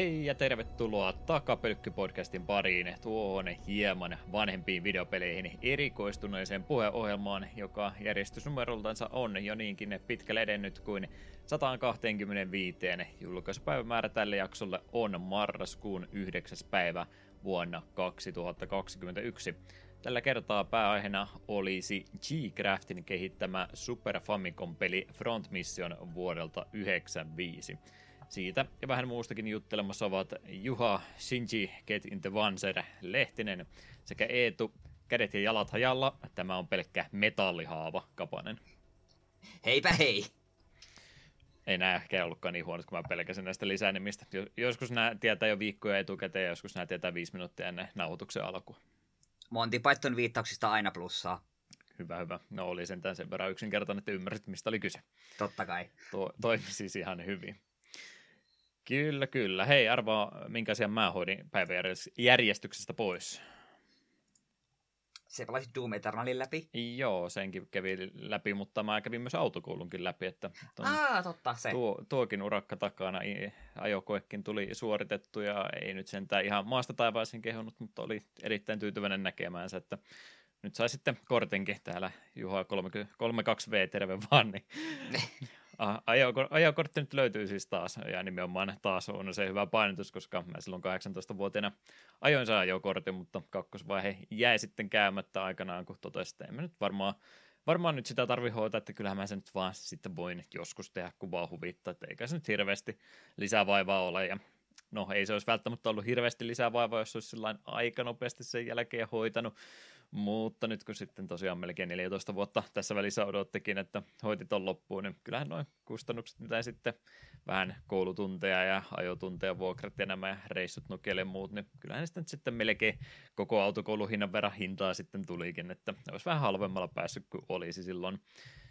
Hei ja tervetuloa Takapölkky-podcastin pariin tuohon hieman vanhempiin videopeleihin erikoistuneeseen puheohjelmaan, joka järjestysnumeroltansa on jo niinkin pitkälle edennyt kuin 125. Julkaisupäivämäärä tälle jaksolle on marraskuun 9. päivä vuonna 2021. Tällä kertaa pääaiheena olisi G-Craftin kehittämä Super Famicom-peli Front Mission vuodelta 1995. Siitä ja vähän muustakin juttelemassa ovat Juha, Shinji, Get in the Vanser, Lehtinen sekä Eetu, kädet ja jalat hajalla. Tämä on pelkkä metallihaava kapanen. Heipä hei! Ei nää ehkä ollutkaan niin huonot, kun mä pelkäsin näistä lisänimistä. Joskus nämä tietää jo viikkoja etukäteen, ja joskus nämä tietää viisi minuuttia ennen nauhoituksen alkua. Monty Python viittauksista aina plussaa. Hyvä, hyvä. No oli sentään sen verran yksinkertainen, että ymmärsit, mistä oli kyse. Totta kai. To- toimi siis ihan hyvin. Kyllä, kyllä. Hei, arvaa, minkä asian mä hoidin päiväjärjestyksestä pois. Se pelasit Doom Eternalin läpi? Joo, senkin kävi läpi, mutta mä kävin myös autokoulunkin läpi. Että Aa, totta, se. Tuo, tuokin urakka takana, ajokoekin tuli suoritettu ja ei nyt sentään ihan maasta taivaisin kehunut, mutta oli erittäin tyytyväinen näkemäänsä, että nyt sai sitten kortinkin täällä Juha 32V, terve vaan, niin ajokortti nyt löytyy siis taas, ja nimenomaan taas on se hyvä painotus, koska mä silloin 18-vuotiaana ajoin saa ajokortin, mutta kakkosvaihe jäi sitten käymättä aikanaan, kun totesin, että en mä nyt varmaan, varmaan nyt sitä tarvi hoitaa, että kyllähän mä sen nyt vaan sitten voin joskus tehdä, kun vaan huvittaa, että eikä se nyt hirveästi lisää vaivaa ole, ja no ei se olisi välttämättä ollut hirveästi lisää vaivaa, jos olisi aika nopeasti sen jälkeen hoitanut, mutta nyt kun sitten tosiaan melkein 14 vuotta tässä välissä odottikin, että hoitit on loppuun, niin kyllähän noin kustannukset, mitä sitten vähän koulutunteja ja ajotunteja, vuokrat ja nämä reissut nukelle muut, niin kyllähän sitten, sitten melkein koko autokouluhinnan verran hintaa sitten tulikin, että olisi vähän halvemmalla päässyt kuin olisi silloin,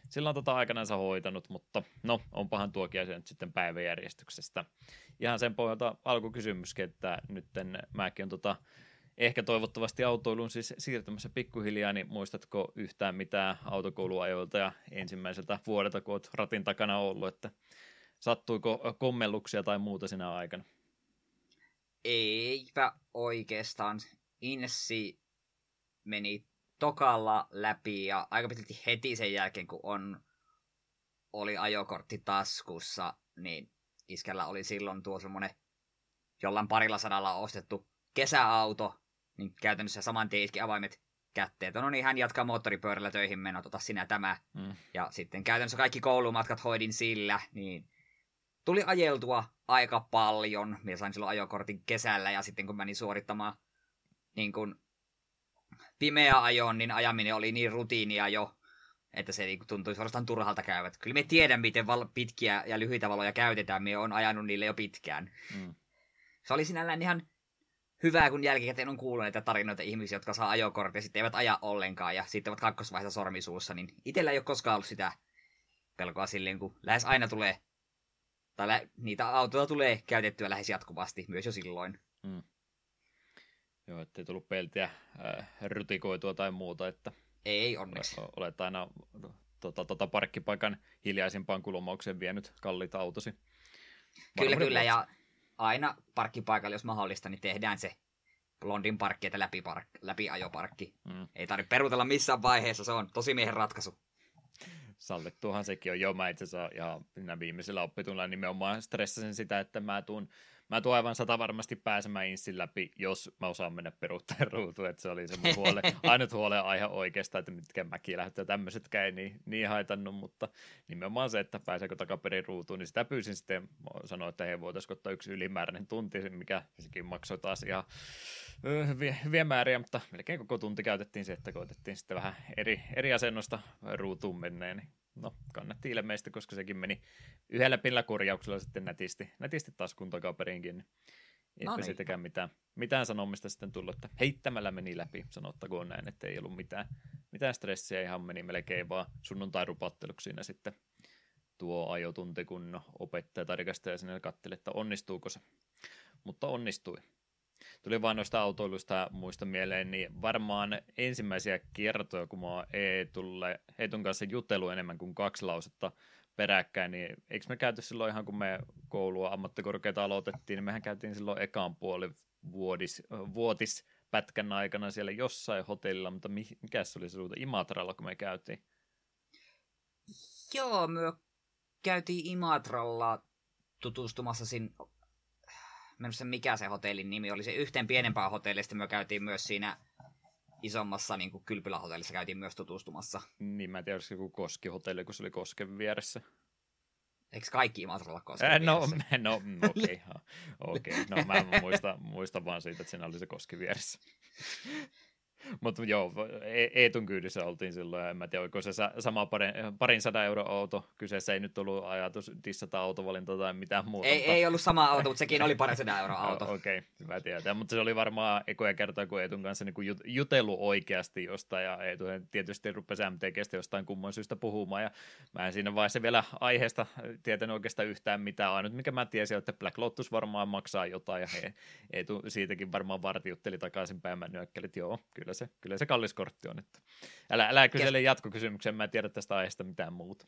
silloin tota aikanaan hoitanut, mutta no, onpahan tuokin asia nyt sitten päiväjärjestyksestä. Ihan sen pohjalta alkukysymyskin, että nyt mäkin on tota ehkä toivottavasti autoilun siis siirtymässä pikkuhiljaa, niin muistatko yhtään mitään autokouluajoilta ja ensimmäiseltä vuodelta, kun olet ratin takana ollut, että sattuiko kommelluksia tai muuta sinä aikana? Eipä oikeastaan. Insi meni tokalla läpi ja aika pitkälti heti sen jälkeen, kun on, oli ajokortti taskussa, niin iskällä oli silloin tuo semmoinen jollain parilla sadalla ostettu kesäauto, niin käytännössä saman tien iski avaimet kätteen. No niin, hän jatkaa moottoripyörällä töihin mennä, tota sinä tämä. Mm. Ja sitten käytännössä kaikki koulumatkat hoidin sillä, niin tuli ajeltua aika paljon. Minä sain silloin ajokortin kesällä ja sitten kun menin suorittamaan niin kun pimeä ajon, niin ajaminen oli niin rutiinia jo, että se niin tuntui suorastaan turhalta käyvät. Kyllä me tiedän, miten val- pitkiä ja lyhyitä valoja käytetään. Me on ajanut niille jo pitkään. Mm. Se oli sinällään ihan hyvää, kun jälkikäteen on kuullut näitä tarinoita ihmisiä, jotka saa ajokortin ja sitten eivät aja ollenkaan ja sitten ovat kakkosvaiheessa sormisuussa, niin itsellä ei ole koskaan ollut sitä pelkoa silleen, kun lähes aina tulee, tai lä- niitä autoja tulee käytettyä lähes jatkuvasti, myös jo silloin. Mm. Joo, ettei tullut peltiä äh, rytikoitua tai muuta, että... Ei onneksi. Olet aina tota, tota parkkipaikan hiljaisimpaan kulmaukseen vienyt kalliita autosi. Kyllä, kyllä, ja aina parkkipaikalle, jos mahdollista, niin tehdään se Blondin parkki, että läpi, park, läpi ajoparkki. Mm. Ei tarvitse perutella missään vaiheessa, se on tosi miehen ratkaisu. Sallittuhan sekin on. jo mä itse asiassa ja viimeisellä oppitunnilla nimenomaan stressasin sitä, että mä tuun mä tuon aivan sata varmasti pääsemään Inssin läpi, jos mä osaan mennä peruutteen ruutuun, että se oli se mun huole, ainut huole aihe oikeastaan, että mitkä mäkin lähtee tämmöisetkään ei niin, niin haitannut, mutta nimenomaan se, että pääseekö takaperin ruutuun, niin sitä pyysin sitten, sanoin, että hei, voitaisiin ottaa yksi ylimääräinen tunti, mikä sekin maksoi taas ihan hyviä, hyviä määriä, mutta melkein koko tunti käytettiin se, että koitettiin sitten vähän eri, eri asennosta ruutuun menneen, niin no, kannatti ilmeisesti, koska sekin meni yhdellä pillä korjauksella sitten nätisti, nätisti taas kuntakaperinkin. Niin eipä no niin. sitäkään mitään, mitään sanomista sitten tullut, että heittämällä meni läpi, sanottakoon näin, että ei ollut mitään, mitään stressiä, ihan meni melkein vaan sunnuntai rupatteluksi siinä sitten tuo ajotunti, kun opettaja tarkastaja sinne katseli, että onnistuuko se. Mutta onnistui. Tuli vain noista autoilusta muista mieleen, niin varmaan ensimmäisiä kertoja, kun mä oon Eetulle, Eetun kanssa jutellut enemmän kuin kaksi lausetta peräkkäin, niin eikö me käyty silloin ihan kun me koulua ammattikorkeita aloitettiin, niin mehän käytiin silloin ekan puoli vuodis, vuotis pätkän aikana siellä jossain hotellilla, mutta mikä se oli se Imatralla, kun me käytiin? Joo, me käytiin Imatralla tutustumassa sin... Mennessä mikä se hotellin nimi oli. Se yhteen pienempää hotellista me käytiin myös siinä isommassa niin kuin kylpylähotellissa käytiin myös tutustumassa. Niin, mä en tiedä, olisiko joku Koski-hotelli, kun se oli Kosken vieressä. Eikö kaikki Imatralla Kosken äh, No, no mm, okei. Okay, okay. No mä muistan, muistan vaan siitä, että siinä oli se Koski vieressä. Mutta joo, e- Eetun kyydissä oltiin silloin, ja en mä tiedä, oliko se sama parin, parin sadan euro auto. Kyseessä ei nyt ollut ajatus dissata autovalinta tai mitään muuta. Ei, mutta... ei ollut sama auto, mutta sekin oli parin sadan euro auto. Okei, okay, hyvä tietää. Mutta se oli varmaan ekoja kertaa, kun Eetun kanssa niin jutellut oikeasti jostain, ja Eetu tietysti rupesi MTGstä jostain kumman syystä puhumaan, ja mä en siinä vaiheessa vielä aiheesta tietänyt oikeastaan yhtään mitään. Ainut, mikä mä tiesin, että Black Lotus varmaan maksaa jotain, ja Eetu siitäkin varmaan vartijutteli takaisinpäin. Mä nyökkälit, joo, kyllä kyllä se, kyllä se kallis kortti on. Että älä, älä kysele jatkokysymyksen, mä en tiedä tästä aiheesta mitään muuta.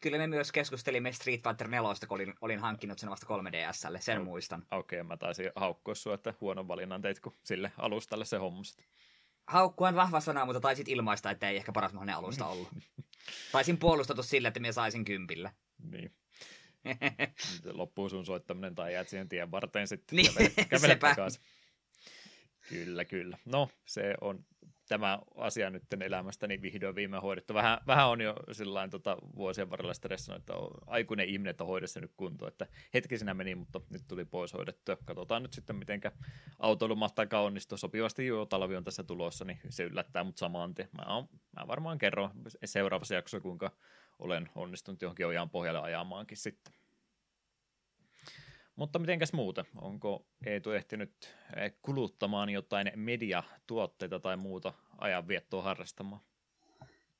Kyllä me myös keskustelimme Street Fighter 4, kun olin, olin hankkinut sen vasta 3DSlle, sen okay. muistan. Okei, okay, mä taisin haukkua sua, että huonon valinnan teit, kun sille alustalle se hommas. Haukku on vahva sana, mutta taisit ilmaista, että ei ehkä paras mahdollinen alusta ollut. Taisin puolustatu sille, että minä saisin kympillä. Niin. Loppuu sun soittaminen tai jäät siihen tien varteen sitten. Niin, kävele, kävele takaisin. Kyllä, kyllä. No, se on tämä asia nyt elämästäni vihdoin viime hoidettu. Vähän, vähän on jo sillain tota, vuosien varrella stressannut, että on, aikuinen ihminen, että hoidessa nyt kuntoon. Että hetki sinä meni, mutta nyt tuli pois hoidettu. Katsotaan nyt sitten, miten autoilu mahtaa onnistua. Sopivasti jo talvi on tässä tulossa, niin se yllättää mut samaan tien. Mä, mä varmaan kerron seuraavassa jaksossa, kuinka olen onnistunut johonkin ojaan pohjalle ajamaankin sitten. Mutta mitenkäs muuta? Onko Eetu ehtinyt eh, kuluttamaan jotain mediatuotteita tai muuta ajanviettoa harrastamaan?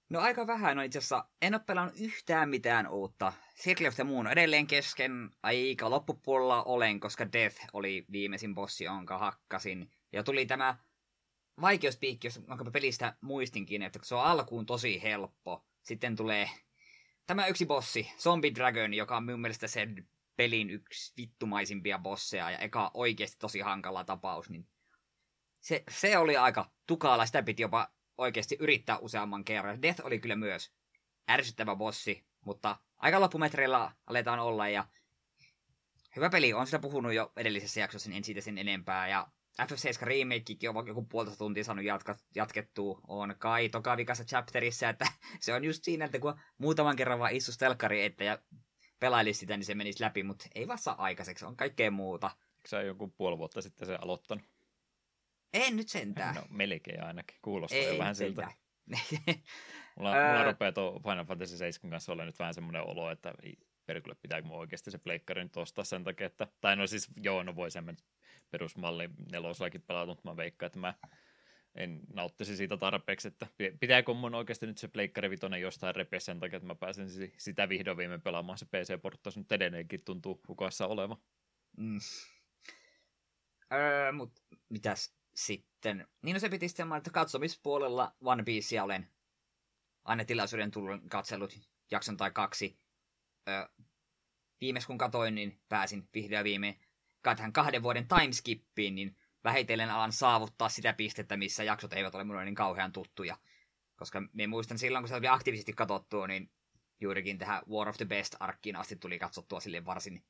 No aika vähän on itse asiassa. En ole pelannut yhtään mitään uutta. Circle of the Moon on edelleen kesken. Aika loppupuolella olen, koska Death oli viimeisin bossi, jonka hakkasin. Ja tuli tämä vaikeuspiikki, jonka pelistä muistinkin, että se on alkuun tosi helppo. Sitten tulee tämä yksi bossi, Zombie Dragon, joka on minun mielestä se pelin yksi vittumaisimpia bosseja ja eka oikeasti tosi hankala tapaus, niin se, se oli aika tukala. Sitä piti jopa oikeasti yrittää useamman kerran. Death oli kyllä myös ärsyttävä bossi, mutta aika loppumetreillä aletaan olla ja hyvä peli. on sitä puhunut jo edellisessä jaksossa, niin en siitä sen enempää. Ja FF7 remakekin on joku puolta tuntia saanut jatka, jatkettua. On kai toka vikassa chapterissa, että se on just siinä, että kun muutaman kerran vaan istus telkkari että ja pelailisi sitä, niin se menisi läpi, mutta ei vasta aikaiseksi, on kaikkea muuta. Eikö sä joku puoli vuotta sitten se aloittanut? En nyt sentään. No melkein ainakin, kuulostaa ei, jo vähän siltä. mulla, mulla rupeaa tuo Final Fantasy 7 kanssa olla nyt vähän semmoinen olo, että perkulle pitääkö mun oikeasti se pleikkari nyt ostaa sen takia, että, tai no siis joo, no voi sen perusmalli nelosakin pelata, mutta mä veikkaan, että mä en nauttisi siitä tarpeeksi, että pitääkö mun oikeasti nyt se Pleikkari Vitoinen jostain repeä sen takia, että mä pääsen sitä vihdoin viimein pelaamaan. Se PC-porttaus nyt edelleenkin tuntuu hukassa oleva. Mm. Öö, mut mitäs sitten? Niin no se piti sitten että katsomispuolella One Piecea olen aina tilaisuuden tullut katsellut jakson tai kaksi. Öö, viimeis kun katoin, niin pääsin vihdoin viimein kahden vuoden timeskippiin, niin vähitellen alan saavuttaa sitä pistettä, missä jaksot eivät ole minulle niin kauhean tuttuja. Koska me muistan silloin, kun se oli aktiivisesti katsottua, niin juurikin tähän War of the Best-arkkiin asti tuli katsottua sille varsin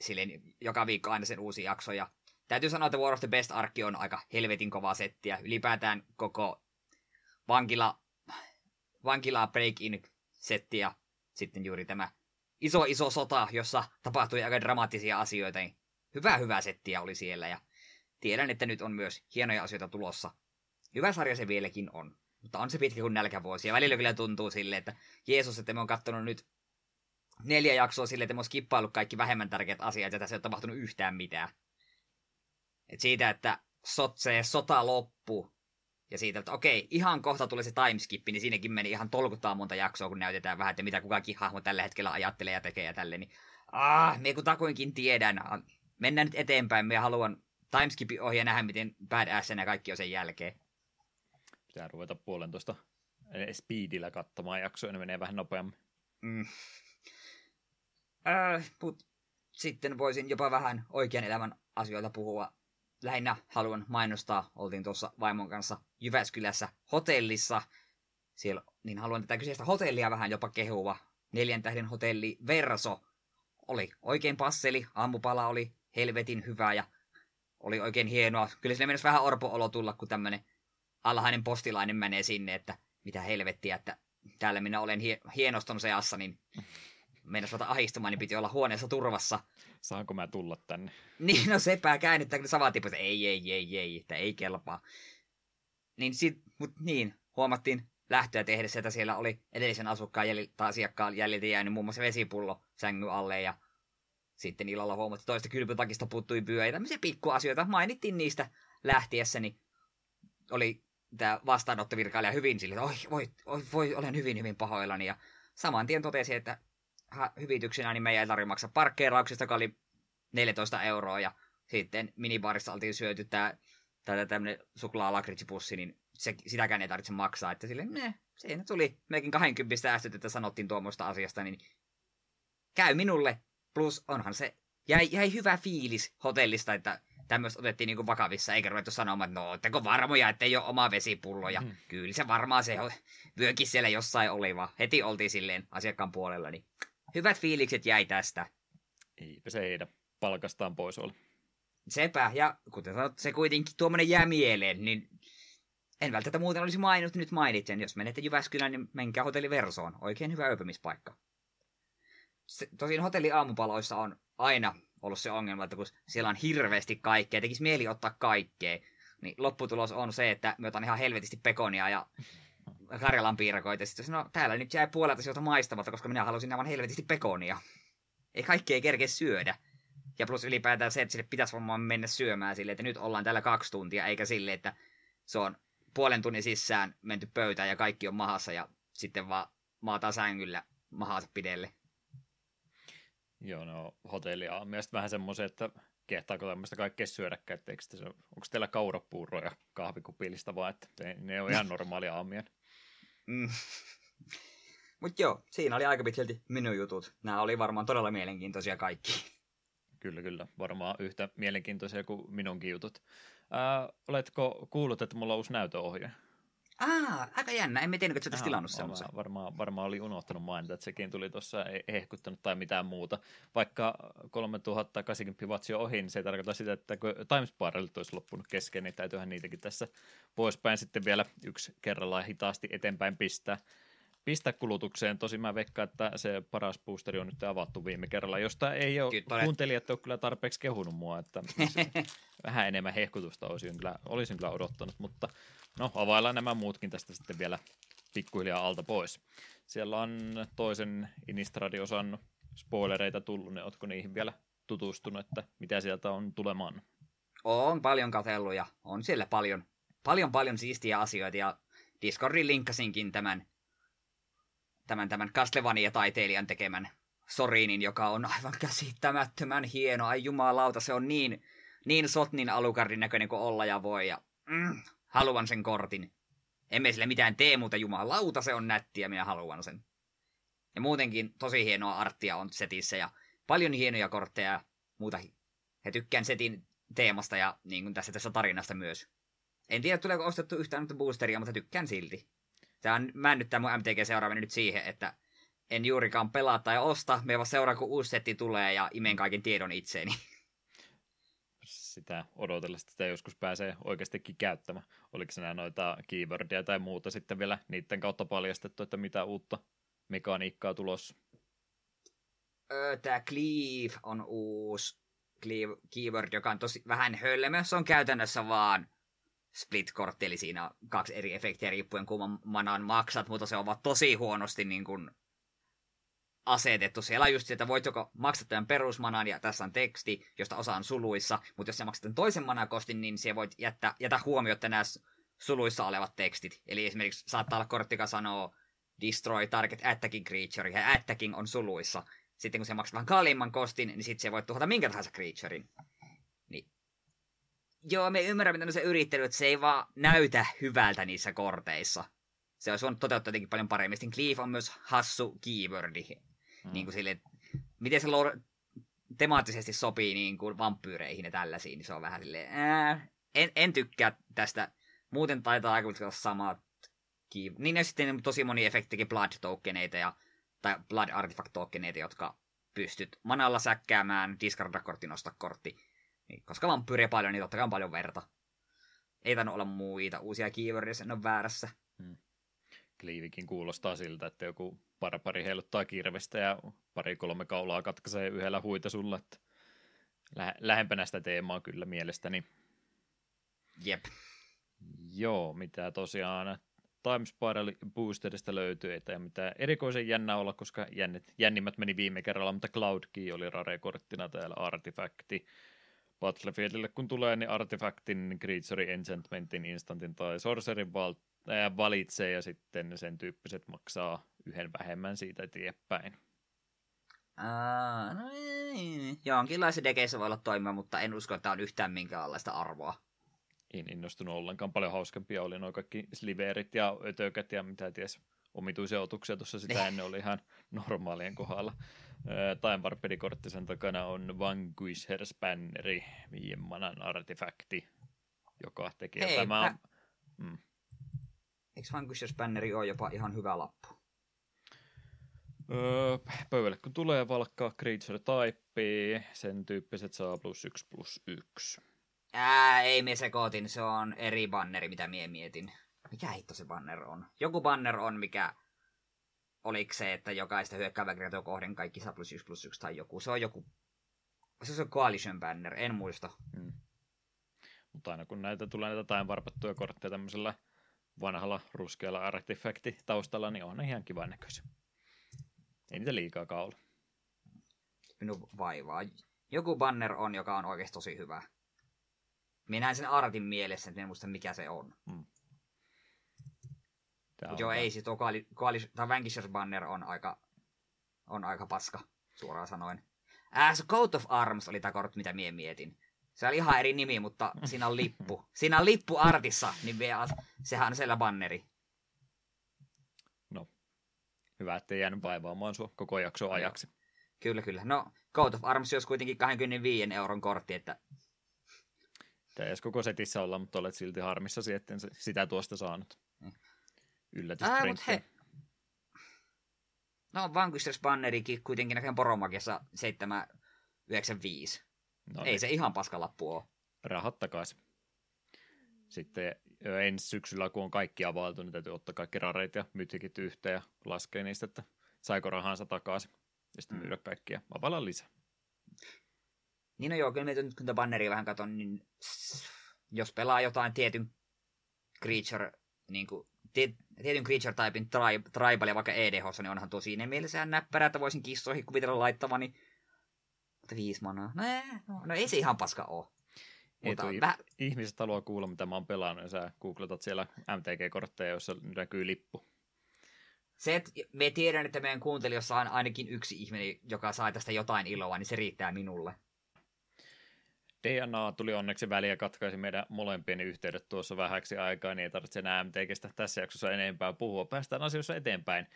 silleen joka viikko aina sen uusi jakso. Ja täytyy sanoa, että War of the Best-arkki on aika helvetin kovaa settiä. Ylipäätään koko vankila, vankila break-in setti ja sitten juuri tämä iso iso sota, jossa tapahtui aika dramaattisia asioita. Niin hyvä hyvä settiä oli siellä ja tiedän, että nyt on myös hienoja asioita tulossa. Hyvä sarja se vieläkin on, mutta on se pitkä kuin nälkävuosi. Ja välillä kyllä tuntuu sille, että Jeesus, että me on katsonut nyt neljä jaksoa sille, että me on skippaillut kaikki vähemmän tärkeät asiat, ja tässä ei ole tapahtunut yhtään mitään. Et siitä, että sot, se sota loppu, ja siitä, että okei, ihan kohta tulee se timeskippi, niin siinäkin meni ihan tolkuttaa monta jaksoa, kun näytetään vähän, että mitä kukakin hahmo tällä hetkellä ajattelee ja tekee ja tälleen. Niin, ah, me kun takuinkin tiedän, mennään nyt eteenpäin, me haluan timeskipin ohi ja nähdä, miten badass ja kaikki on sen jälkeen. Pitää ruveta puolentoista speedillä katsomaan jaksoja, ne menee vähän nopeammin. Mm. Äh, mut sitten voisin jopa vähän oikean elämän asioita puhua. Lähinnä haluan mainostaa, oltiin tuossa vaimon kanssa Jyväskylässä hotellissa. Siellä, niin haluan tätä kyseistä hotellia vähän jopa kehua. Neljän tähden hotelli Verso oli oikein passeli, aamupala oli helvetin hyvä ja oli oikein hienoa. Kyllä sinne menisi vähän orpo-olo tulla, kun tämmönen alhainen postilainen menee sinne, että mitä helvettiä, että täällä minä olen hie- hienoston seassa, niin meinas ruveta ahistamaan, niin piti olla huoneessa turvassa. Saanko mä tulla tänne? Niin, no sepä käännyttää kyllä samaa että ei, ei, ei, ei, että ei kelpaa. Niin sit, mut niin, huomattiin lähtöä tehdessä, että siellä oli edellisen asukkaan jäljil, tai asiakkaan jäljiltä jäänyt muun muassa vesipullo sängyn alle ja sitten illalla huomattiin, toista kylpytakista puuttui pyö ja tämmöisiä pikkuasioita. Mainittiin niistä lähtiessä, niin oli tämä vastaanottovirkailija hyvin sille, että oi, voi, oi, voi, olen hyvin, hyvin pahoillani. Ja saman tien totesi, että hyvityksenä niin meidän ei tarvitse maksaa parkkeerauksesta, joka oli 14 euroa. Ja sitten minibaarissa oltiin syöty tämä tai tämmöinen suklaa-lakritsipussi, niin se, sitäkään ei tarvitse maksaa. Että sille, ne, siinä tuli mekin 20 säästöt, että sanottiin tuommoista asiasta, niin käy minulle. Plus onhan se, jäi, jäi hyvä fiilis hotellista, että tämmöistä otettiin niinku vakavissa, eikä ruvettu sanomaan, että no, ootteko varmoja, että ei ole oma vesipullo, ja mm. kyllä se varmaan se vyökin siellä jossain oli, vaan heti oltiin silleen asiakkaan puolella, niin hyvät fiilikset jäi tästä. Eipä se heidän palkastaan pois ole. Sepä, ja kuten sanot, se kuitenkin tuommoinen jää mieleen, niin en välttämättä muuten olisi maininnut, nyt mainitsen. Jos menette Jyväskylään, niin menkää hotelli Versoon. Oikein hyvä öpymispaikka. Se, tosin hotelli aamupaloissa on aina ollut se ongelma, että kun siellä on hirveästi kaikkea, tekisi mieli ottaa kaikkea, niin lopputulos on se, että me otan ihan helvetisti pekonia ja Karjalan piirakoita. Sitten no täällä nyt jäi puolelta sieltä maistamatta, koska minä halusin aivan helvetisti pekonia. Ei kaikkea kerkeä syödä. Ja plus ylipäätään se, että sille pitäisi varmaan mennä syömään sille, että nyt ollaan täällä kaksi tuntia, eikä sille, että se on puolen tunnin sisään menty pöytään ja kaikki on mahassa ja sitten vaan maataan sängyllä mahansa pidelle. Joo, no hotellia on mielestäni vähän semmoisen, että kehtaako tämmöistä kaikkea syödäkään, etteikö se, onko teillä kaurapuuroja kahvikupillista vaan, että ne on ihan normaalia aamien. Mm. Mutta joo, siinä oli aika pitkälti minun jutut. Nämä oli varmaan todella mielenkiintoisia kaikki. Kyllä, kyllä. Varmaan yhtä mielenkiintoisia kuin minunkin jutut. Ää, oletko kuullut, että mulla on uusi näytöohje? Ah, aika jännä. En tiennyt, että sä olisit tilannut semmoisen. Varmaan, varmaan oli unohtanut mainita, että sekin tuli tuossa ehkuttanut tai mitään muuta. Vaikka 3080 watts ohi, niin se ei tarkoita sitä, että kun Timesparelit olisi loppunut kesken, niin täytyyhän niitäkin tässä poispäin sitten vielä yksi kerrallaan hitaasti eteenpäin pistää pistä kulutukseen. Tosi mä veikkaan, että se paras boosteri on nyt avattu viime kerralla, josta ei ole Kyttonen. kuuntelijat ole kyllä tarpeeksi kehunut mua, että vähän enemmän hehkutusta olisin kyllä, olisin kyllä odottanut, mutta no availlaan nämä muutkin tästä sitten vielä pikkuhiljaa alta pois. Siellä on toisen Innistradi-osan spoilereita tullut, ne ootko niihin vielä tutustunut, että mitä sieltä on tulemaan? On paljon katsellut ja on siellä paljon, paljon paljon siistiä asioita ja Discordin linkkasinkin tämän tämän, tämän Castlevania-taiteilijan tekemän Sorinin, joka on aivan käsittämättömän hieno. Ai jumalauta, se on niin, niin Sotnin alukardin näköinen kuin olla ja voi. Ja, mm, haluan sen kortin. Emme sille mitään tee, mutta jumalauta se on nättiä, minä haluan sen. Ja muutenkin tosi hienoa arttia on setissä ja paljon hienoja kortteja ja muuta. Ja tykkään setin teemasta ja niin kuin tässä, tässä tarinasta myös. En tiedä, tuleeko ostettu yhtään boosteria, mutta tykkään silti. Tämä on männyttää mun MTG-seuraavani nyt siihen, että en juurikaan pelaa tai osta, me vaan seuraa, kun uusi setti tulee ja imen kaiken tiedon itseeni. Sitä odotella, että sitä joskus pääsee oikeastikin käyttämään. Oliko nämä noita keywordia tai muuta sitten vielä niiden kautta paljastettu, että mitä uutta mekaniikkaa tulossa? Öö, tämä Cleave on uusi Cleave keyword, joka on tosi vähän hölmö. Se on käytännössä vaan split-kortti, eli siinä on kaksi eri efektiä riippuen kumman manan maksat, mutta se on vaan tosi huonosti niin kuin asetettu. Siellä on just se, että voit joko maksaa tämän perusmanan ja tässä on teksti, josta osa on suluissa, mutta jos sä maksat tämän toisen manakostin, niin siellä voit jättää, jätä huomiota nämä suluissa olevat tekstit. Eli esimerkiksi saattaa olla kortti, joka sanoo destroy target attacking creature, ja attacking on suluissa. Sitten kun sä maksat vähän kalliimman kostin, niin sitten se voit tuhota minkä tahansa creaturein. Joo, me ymmärrämme, yrittänyt, että se ei vaan näytä hyvältä niissä korteissa. se olisi voinut toteuttaa jotenkin paljon paremmin. Sitten Cleave on myös hassu keywordi. Mm. Niin kuin sille, miten se lore, temaattisesti sopii niin kuin vampyyreihin ja tällaisiin, niin se on vähän silleen, ää, en, en tykkää tästä. Muuten taitaa aika olla samat kiiv... Niin ja sitten tosi moni efektikin blood tokeneita ja, tai blood artifact tokeneita, jotka pystyt manalla säkkäämään, discarda kortti, nosta kortti. Niin, koska vampyyriä paljon, niin totta kai on paljon verta. Ei tainnut olla muita uusia keywordia, sen on väärässä. Hmm. Kliivikin kuulostaa siltä, että joku pari heiluttaa kirvestä ja pari-kolme kaulaa katkaisee yhdellä huitasulla. Että lä- lähempänä sitä teemaa kyllä mielestäni. Jep. Joo, mitä tosiaan Time Spiral Boosterista löytyy, ei mitä erikoisen jännä olla, koska jännit, jännimmät meni viime kerralla, mutta Cloud Key oli rare-korttina täällä artifakti. Battlefieldille kun tulee, niin artifaktin, creature enchantmentin, instantin tai sorcerin val- äh, valitsee ja sitten sen tyyppiset maksaa yhden vähemmän siitä eteenpäin. Uh, no ei. Jonkinlaisissa dekeissä voi olla toimia, mutta en usko, että on yhtään minkäänlaista arvoa. En innostunut ollenkaan. Paljon hauskempia oli nuo kaikki sliverit ja ötökät ja mitä ties omituisia otuksia tuossa sitä ennen oli ihan normaalien kohdalla. Time Warpedikortti sen takana on Vanquisher Spanneri, manan artefakti, joka tekee Hei, tämä... Mä... Mm. Eikö Vanquisher Spanneri ole jopa ihan hyvä lappu? Öö, pöydälle kun tulee valkkaa creature type, sen tyyppiset saa plus yksi plus yksi. Ää, ei me sekoitin, se on eri banneri, mitä mie mietin. Mikä hitto se banner on? Joku banner on, mikä oliko se, että jokaista hyökkäävää kreatoa kohden kaikki saa plus 1 plus 1 tai joku. Se on joku, se on Coalition Banner, en muista. Hmm. Mutta aina kun näitä tulee näitä time varpattuja kortteja tämmöisellä vanhalla ruskealla artefakti taustalla, niin on ne ihan kivan näköisiä. Ei niitä liikaa kaula. Minun vaivaa. Joku banner on, joka on oikeasti tosi hyvä. Minä näen sen artin mielessä, että en muista mikä se on. Hmm. Mut joo, ei siis tuo koali, koali, tai Vanquishers Banner on aika, on aika paska, suoraan sanoen. Äh, se Coat of Arms oli tämä kortti, mitä mie mietin. Se oli ihan eri nimi, mutta siinä on lippu. Siinä on lippu artissa, niin vielä, sehän on siellä banneri. No, hyvä, ettei jäänyt vaivaamaan sua koko jakso ajaksi. Kyllä, kyllä. No, Coat of Arms olisi kuitenkin 25 euron kortti, että... Tämä ei koko setissä olla, mutta olet silti harmissasi, etten sitä tuosta saanut. Yllätysprintti. he... No, Vanquisters Bannerikin kuitenkin näkään Poromagiassa 795. No, Ei niin. se ihan paskalappu ole. Rahat takaisin. Sitten ensi syksyllä, kun on kaikki availtu, niin täytyy ottaa kaikki rareit ja mytikit yhteen ja laskea niistä, että saiko rahansa takaisin. Ja sitten mm. myydä kaikkia. Availla lisää. Niin no joo, kyllä nyt kun tätä banneria vähän katon, niin jos pelaa jotain tietyn creature niin kuin tietyn creature typein tri- tribalia vaikka EDH, niin onhan tosi siinä mielessä näppärä, että voisin kissoihin kuvitella laittavani. Mutta viisi manaa. No, ei, no, no ei se ihan paska ole. Mutta väh... Ihmiset haluaa kuulla, mitä mä oon pelannut, ja sä googletat siellä MTG-kortteja, joissa näkyy lippu. Se, että me tiedän, että meidän kuuntelijoissa on ainakin yksi ihminen, joka saa tästä jotain iloa, niin se riittää minulle. DNA tuli onneksi väliä katkaisi meidän molempien yhteydet tuossa vähäksi aikaa, niin ei tarvitse enää MTGstä tässä jaksossa enempää puhua. Päästään asioissa eteenpäin.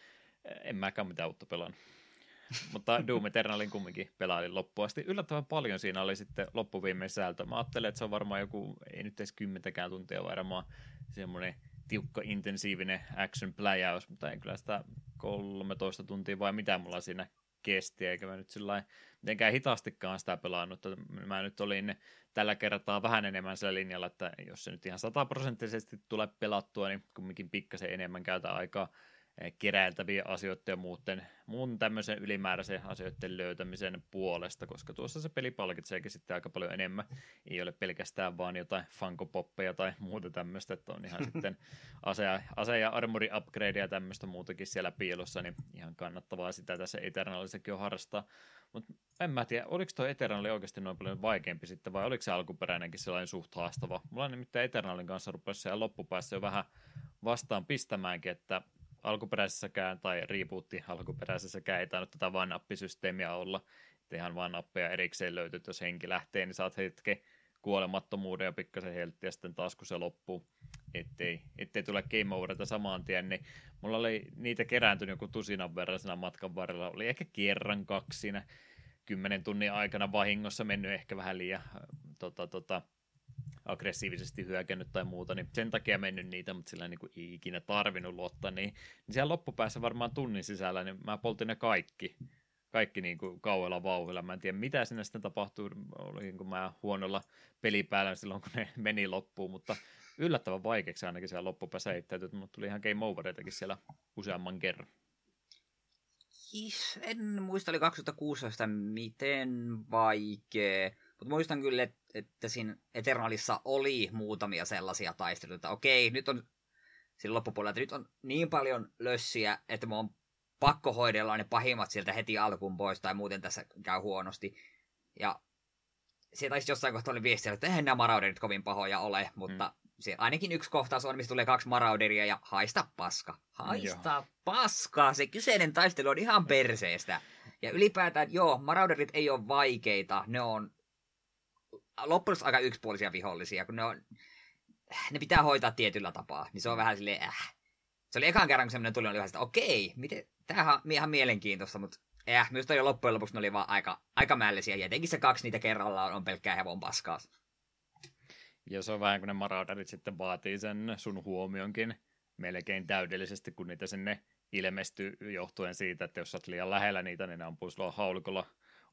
En mäkään mitään uutta pelannut. Mutta Doom Eternalin kumminkin pelailin loppuun asti. Yllättävän paljon siinä oli sitten loppuviimein sisältö. Mä ajattelin, että se on varmaan joku, ei nyt edes kymmentäkään tuntia varmaan semmoinen tiukka, intensiivinen action pläjäys, mutta ei kyllä sitä 13 tuntia vai mitä mulla siinä kesti, eikä mä nyt sillä mitenkään hitaastikaan sitä pelannut. Mä nyt olin tällä kertaa vähän enemmän sillä linjalla, että jos se nyt ihan sataprosenttisesti tulee pelattua, niin kumminkin pikkasen enemmän käytä aikaa Keräiltäviä asioiden ja muuten, muun tämmöisen ylimääräisen asioiden löytämisen puolesta, koska tuossa se peli palkitseekin sitten aika paljon enemmän. Ei ole pelkästään vaan jotain funkopoppeja tai muuta tämmöistä, että on ihan sitten ase- ja, ase- ja armori upgrade ja tämmöistä muutakin siellä piilossa, niin ihan kannattavaa sitä tässä Eternalissakin on harrastaa. Mutta en mä tiedä, oliko tuo Eternali oikeasti noin paljon vaikeampi sitten, vai oliko se alkuperäinenkin sellainen suht haastava? Mulla nimittäin Eternalin kanssa rupesi ja loppupäässä jo vähän vastaan pistämäänkin, että alkuperäisessäkään tai rebootti alkuperäisessäkään ei tainnut tätä vain nappisysteemiä olla. Että ihan vaan nappeja erikseen löytyy, jos henki lähtee, niin saat hetken kuolemattomuuden ja pikkasen helttiä sitten taas kun se loppuu, ettei, ettei tule game overita samaan tien, niin mulla oli niitä kerääntynyt joku tusinan verran siinä matkan varrella, oli ehkä kerran kaksi siinä kymmenen tunnin aikana vahingossa mennyt ehkä vähän liian tota, tota, aggressiivisesti hyökännyt tai muuta, niin sen takia mennyt niitä, mutta sillä niin kuin ikinä tarvinnut luottaa, niin, niin siellä loppupäässä varmaan tunnin sisällä, niin mä poltin ne kaikki, kaikki niin kuin kauhealla vauhdilla. Mä en tiedä, mitä sinne sitten oli kun mä huonolla pelipäällä silloin, kun ne meni loppuun, mutta yllättävän vaikeaksi ainakin siellä loppupäässä heittäytyi, mutta tuli ihan game overeitakin siellä useamman kerran. En muista, oli 2016 miten vaikea. Mutta muistan kyllä, että, että siinä Eternalissa oli muutamia sellaisia taisteluita. Okei, nyt on sillä loppupuolella, että nyt on niin paljon lössiä, että mä on pakko hoidella ne pahimmat sieltä heti alkuun pois, tai muuten tässä käy huonosti. Ja se taisi jossain kohtaa oli viestiä, että eihän nämä marauderit kovin pahoja ole, mutta mm. siellä ainakin yksi kohtaus on, missä tulee kaksi marauderia ja haista paska. Haista joo. paskaa, se kyseinen taistelu on ihan perseestä. Ja ylipäätään, joo, marauderit ei ole vaikeita, ne on loppujen aika yksipuolisia vihollisia, kun ne on, ne pitää hoitaa tietyllä tapaa, niin se on vähän silleen, äh. Se oli ekan kerran, kun semmoinen tuli, oli vähän sitä, okei, miten, tämähän on ihan mielenkiintoista, mutta äh, myös toi loppujen lopuksi ne oli vaan aika, aika mällisiä, ja etenkin se kaksi niitä kerralla on, pelkkää hevon paskaa. Ja se on vähän, kun ne marauderit sitten vaatii sen sun huomionkin melkein täydellisesti, kun niitä sinne ilmestyy johtuen siitä, että jos sä oot liian lähellä niitä, niin ne ampuu sulla haulikolla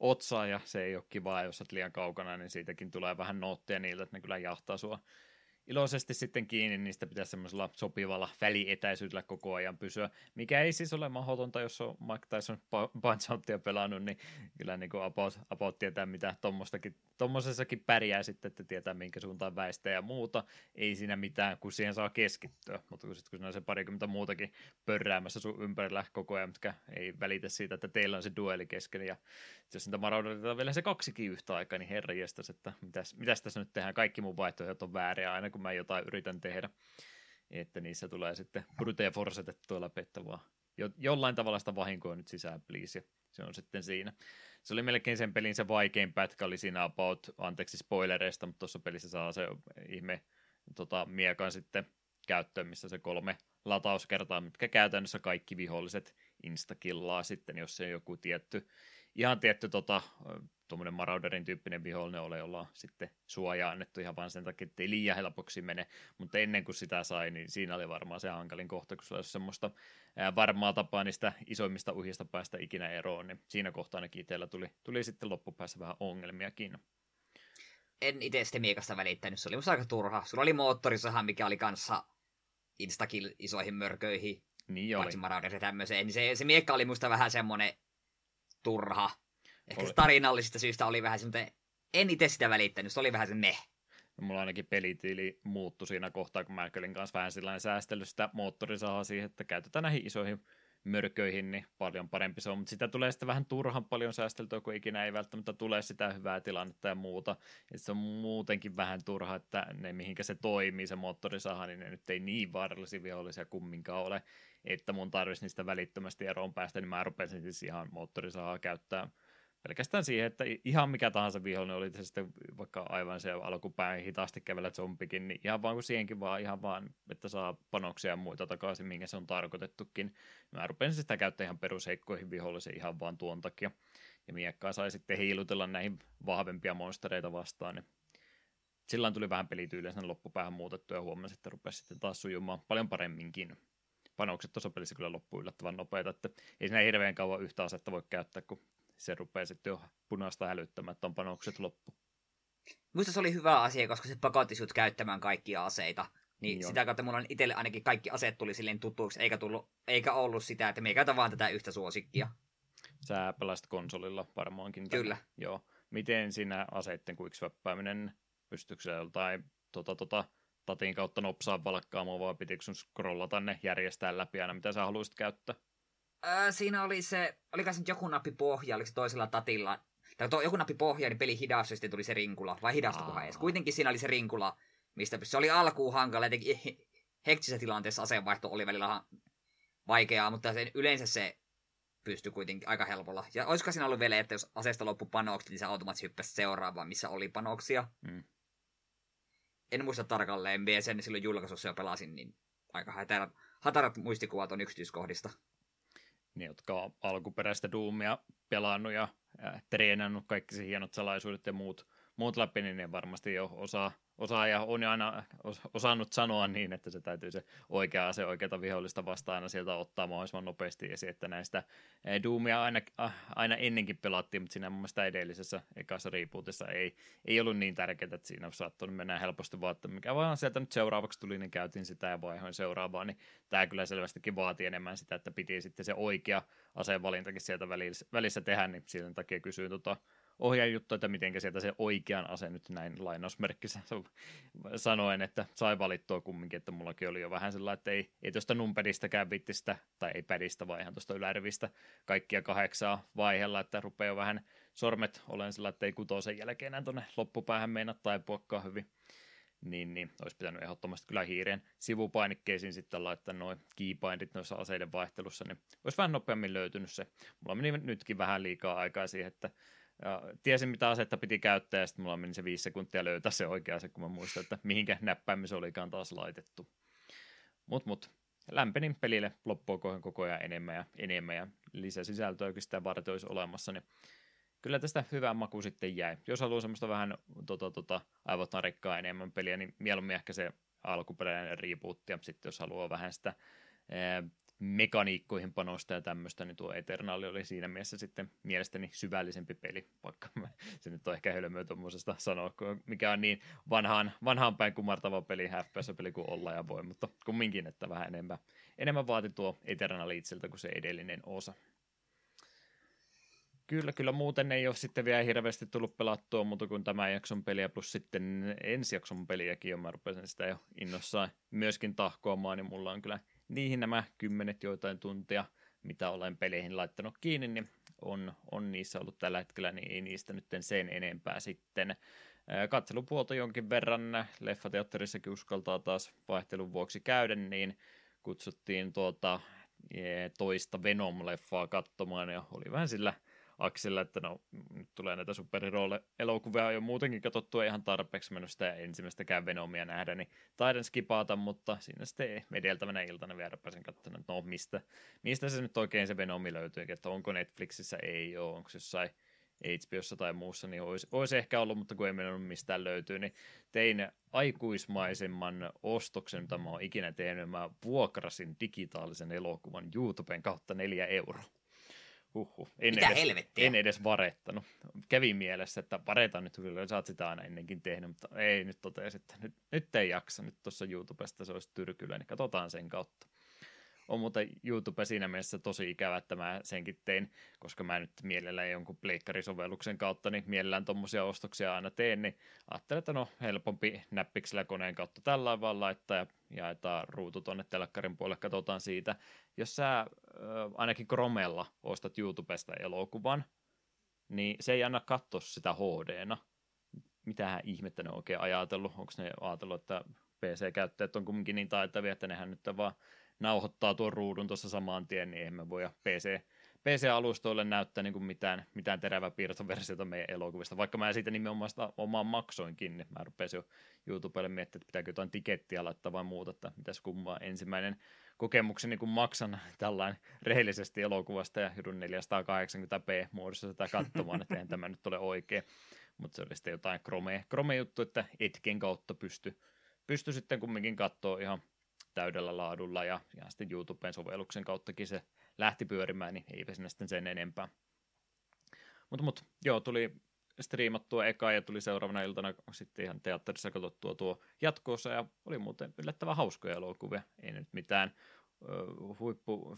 otsaa ja se ei ole kivaa, jos olet liian kaukana, niin siitäkin tulee vähän nootteja niiltä, että ne kyllä jahtaa sua iloisesti sitten kiinni, niin sitä pitäisi semmoisella sopivalla välietäisyydellä koko ajan pysyä, mikä ei siis ole mahdotonta, jos on Mike Tyson punch pelannut, niin kyllä niin kuin about, about tietää, mitä tuommoisessakin pärjää sitten, että tietää, minkä suuntaan väistä ja muuta. Ei siinä mitään, kun siihen saa keskittyä, mutta kun, sit, kun siinä on se parikymmentä muutakin pörräämässä sun ympärillä koko ajan, mitkä ei välitä siitä, että teillä on se dueli kesken, ja jos niitä maraudetaan vielä se kaksikin yhtä aikaa, niin herra jestas, että mitäs, mitäs tässä nyt tehdään, kaikki mun vaihtoehdot on vääriä aina kun mä jotain yritän tehdä. Että niissä tulee sitten brute forcetettua läpi, että vaan jo, jollain tavalla sitä vahinkoa nyt sisään, please. Se on sitten siinä. Se oli melkein sen pelin se vaikein pätkä, oli siinä about, anteeksi spoilereista, mutta tuossa pelissä saa se ihme tota, miekan sitten käyttöön, missä se kolme latauskertaa, mitkä käytännössä kaikki viholliset instakillaa sitten, jos se on joku tietty ihan tietty tota, tuommoinen Marauderin tyyppinen vihollinen ole, jolla on sitten suojaa annettu ihan vain sen takia, että ei liian helpoksi mene, mutta ennen kuin sitä sai, niin siinä oli varmaan se hankalin kohta, kun se olisi semmoista varmaa tapaa niistä isoimmista uhista päästä ikinä eroon, niin siinä kohtaa ainakin itsellä tuli, tuli sitten loppupäässä vähän ongelmiakin. En itse sitten miekasta välittänyt, se oli musta aika turha. Sulla oli moottorisahan, mikä oli kanssa instakill isoihin mörköihin, niin oli. Paitsi ja tämmöiseen, niin se, se miekka oli musta vähän semmoinen turha. Ehkä oli. tarinallisista syistä oli vähän semmoinen, en itse sitä välittänyt, se oli vähän se meh. No, mulla ainakin pelitiili muuttui siinä kohtaa, kun mä olin kanssa vähän sellainen säästellyt sitä moottorisahaa siihen, että käytetään näihin isoihin mörköihin, niin paljon parempi se on, mutta sitä tulee sitten vähän turhan paljon säästeltyä, kun ikinä ei välttämättä tule sitä hyvää tilannetta ja muuta. Ja se on muutenkin vähän turha, että ne mihinkä se toimii, se moottorisaha, niin ne nyt ei niin vaarallisia vihollisia kumminkaan ole, että mun tarvitsisi niistä välittömästi eroon päästä, niin mä rupesin siis ihan moottorisahaa käyttää pelkästään siihen, että ihan mikä tahansa vihollinen oli se sitten vaikka aivan se alkupään hitaasti kävellä zombikin, niin ihan vaan kuin siihenkin vaan, ihan vaan, että saa panoksia ja muita takaisin, minkä se on tarkoitettukin. Mä rupesin sitä käyttää ihan perusheikkoihin vihollisiin ihan vaan tuon takia. Ja miekkaa sai sitten hiilutella näihin vahvempia monstereita vastaan, niin silloin tuli vähän pelityyliä sen loppupäähän muutettu ja huomasin, että rupesi sitten taas sujumaan paljon paremminkin. Panokset tuossa pelissä kyllä loppuu yllättävän nopeita, että ei siinä hirveän kauan yhtä asetta voi käyttää, kun se rupeaa sitten jo punaista hälyttämään, että on panokset loppu. Minusta se oli hyvä asia, koska se pakotti sut käyttämään kaikkia aseita. Niin Joo. sitä kautta mulla on itselle ainakin kaikki aseet tuli silleen tutuiksi, eikä, tullut, eikä ollut sitä, että me käytä vaan tätä yhtä suosikkia. Sä pelasit konsolilla varmaankin. Kyllä. Tämän. Joo. Miten siinä aseitten quickswappääminen, pystyykö jotain tota, tota, tatin kautta nopsaa valkkaamaan, vai pitikö sun scrollata ne järjestää läpi aina, mitä sä haluaisit käyttää? Öö, siinä oli se, oliko se nyt joku nappi pohja, oliko se toisella tatilla, tai to, joku nappi pohja, niin peli hidastui, sitten tuli se rinkula, vai hidastukohan edes. Kuitenkin siinä oli se rinkula, mistä se oli alkuun hankala, etenkin hektisessä tilanteessa aseenvaihto oli välillä vaikeaa, mutta sen, yleensä se pystyi kuitenkin aika helpolla. Ja olisiko siinä ollut vielä, että jos aseesta loppu panokset, niin se automaattisesti hyppäsi seuraavaan, missä oli panoksia. Mm. en muista tarkalleen, mä sen silloin julkaisussa jo pelasin, niin aika hatarat, hatarat muistikuvat on yksityiskohdista. Ne, jotka on alkuperäistä Doomia pelannut ja äh, treenannut kaikki se hienot salaisuudet ja muut, muut läpi, niin ne varmasti jo osaa osaaja on aina osannut sanoa niin, että se täytyy se oikea ase oikeata vihollista vastaan aina sieltä ottaa mahdollisimman nopeasti esiin, että näistä eh, Doomia aina, ah, aina ennenkin pelattiin, mutta siinä mun mielestä edellisessä ekassa rebootissa ei, ei ollut niin tärkeää, että siinä saattoi mennä helposti vaan, mikä vaan sieltä nyt seuraavaksi tuli, niin käytin sitä ja vaihoin seuraavaa, niin tämä kyllä selvästikin vaatii enemmän sitä, että piti sitten se oikea aseenvalintakin sieltä välissä tehdä, niin sen takia kysyin tota, ohjaa juttu, että miten sieltä se oikean ase nyt näin lainausmerkkissä sanoen, että sai valittua kumminkin, että mullakin oli jo vähän sellainen, että ei, ei tuosta numpedistäkään vittistä, tai ei pädistä, vaan ihan tuosta ylärivistä kaikkia kahdeksaa vaihella, että rupeaa jo vähän sormet olen sillä, että ei kutosen jälkeen enää tuonne loppupäähän meinaa taipuakaan hyvin niin, niin olisi pitänyt ehdottomasti kyllä hiireen sivupainikkeisiin sitten laittaa noin keybindit noissa aseiden vaihtelussa, niin olisi vähän nopeammin löytynyt se. Mulla meni nytkin vähän liikaa aikaa siihen, että ja tiesin, mitä asetta piti käyttää, ja sitten mulla meni se viisi sekuntia löytää se oikea se, kun mä muistan, että mihinkä näppäimin se olikaan taas laitettu. Mut, mut, lämpenin pelille loppuun koko ajan enemmän ja enemmän, ja lisäsisältöä oikeastaan varten olisi olemassa, niin kyllä tästä hyvä maku sitten jäi. Jos haluaa semmoista vähän tota, tota, aivot narikkaa enemmän peliä, niin mieluummin ehkä se alkuperäinen rebootti, ja sitten jos haluaa vähän sitä mekaniikkoihin panosta ja tämmöistä, niin tuo Eternal oli siinä mielessä sitten mielestäni syvällisempi peli, vaikka se nyt on ehkä hölmöä tuommoisesta sanoa, mikä on niin vanhaan, vanhaan päin kumartava peli, FPS-peli kuin olla ja voi, mutta kumminkin, että vähän enemmän, enemmän vaati tuo Eternal itseltä kuin se edellinen osa. Kyllä, kyllä muuten ei ole sitten vielä hirveästi tullut pelattua muuta kuin tämä jakson peliä, plus sitten ensi jakson peliäkin, ja mä rupesin sitä jo innossaan myöskin tahkoamaan, niin mulla on kyllä niihin nämä kymmenet joitain tuntia, mitä olen peleihin laittanut kiinni, niin on, on niissä ollut tällä hetkellä, niin ei niistä nyt sen enempää sitten. Katselupuolta jonkin verran, leffateatterissakin uskaltaa taas vaihtelun vuoksi käydä, niin kutsuttiin tuota toista Venom-leffaa katsomaan, ja oli vähän sillä aksilla, että no nyt tulee näitä superhero-elokuvia jo muutenkin katsottua ihan tarpeeksi mennyt sitä ensimmäistäkään Venomia nähdä, niin taidan skipata, mutta siinä sitten edeltävänä iltana vielä rupesin katsomaan, että no mistä, mistä se nyt oikein se Venomi löytyy, että onko Netflixissä, ei ole, onko jossain HBOssa tai muussa, niin olisi, olisi ehkä ollut, mutta kun ei mennyt mistään löytyy, niin tein aikuismaisemman ostoksen, mitä mä oon ikinä tehnyt. Mä vuokrasin digitaalisen elokuvan YouTuben kautta neljä euroa. Huhhuh. En Mitä edes, helvettiä? En edes varettanut. Kävi mielessä, että vareta nyt kyllä, sä oot sitä aina ennenkin tehnyt, mutta ei nyt totesi, että nyt, nyt ei jaksa. Nyt tuossa YouTubesta se olisi tyrkyllä, niin katsotaan sen kautta on muuten YouTube siinä mielessä tosi ikävä, että mä senkin tein, koska mä nyt mielellään jonkun pleikkarisovelluksen kautta, niin mielellään tuommoisia ostoksia aina teen, niin ajattelin, että no helpompi näppiksellä koneen kautta tällä vaan laittaa ja jaetaan ruutu tuonne telkkarin puolelle, katsotaan siitä. Jos sä äh, ainakin Chromella ostat YouTubesta elokuvan, niin se ei anna katsoa sitä HD-na. Mitähän ihmettä ne on oikein ajatellut? Onko ne ajatellut, että PC-käyttäjät on kumminkin niin taitavia, että nehän nyt vaan nauhoittaa tuon ruudun tuossa samaan tien, niin emme voi PC, PC-alustoille näyttää niin kuin mitään, mitään teräväpiirtoversiota meidän elokuvista. Vaikka mä siitä nimenomaan sitä omaan maksoinkin, niin mä rupesin jo YouTubelle miettimään, että pitääkö jotain tikettiä laittaa vai muuta, että mitäs kummaa ensimmäinen kokemukseni, kun maksan tällainen rehellisesti elokuvasta ja joudun 480p muodossa sitä katsomaan, että eihän tämä nyt ole oikein. Mutta se oli sitten jotain Chrome, Chrome-juttu, että etken kautta pysty, pysty sitten kumminkin katsoa ihan täydellä laadulla ja, ja sitten YouTuben sovelluksen kauttakin se lähti pyörimään, niin eipä sinne sitten sen enempää. Mutta mut, joo, tuli striimattua eka ja tuli seuraavana iltana sitten ihan teatterissa katsottua tuo jatkoossa ja oli muuten yllättävän hauskoja elokuvia. Ei nyt mitään ö, huippu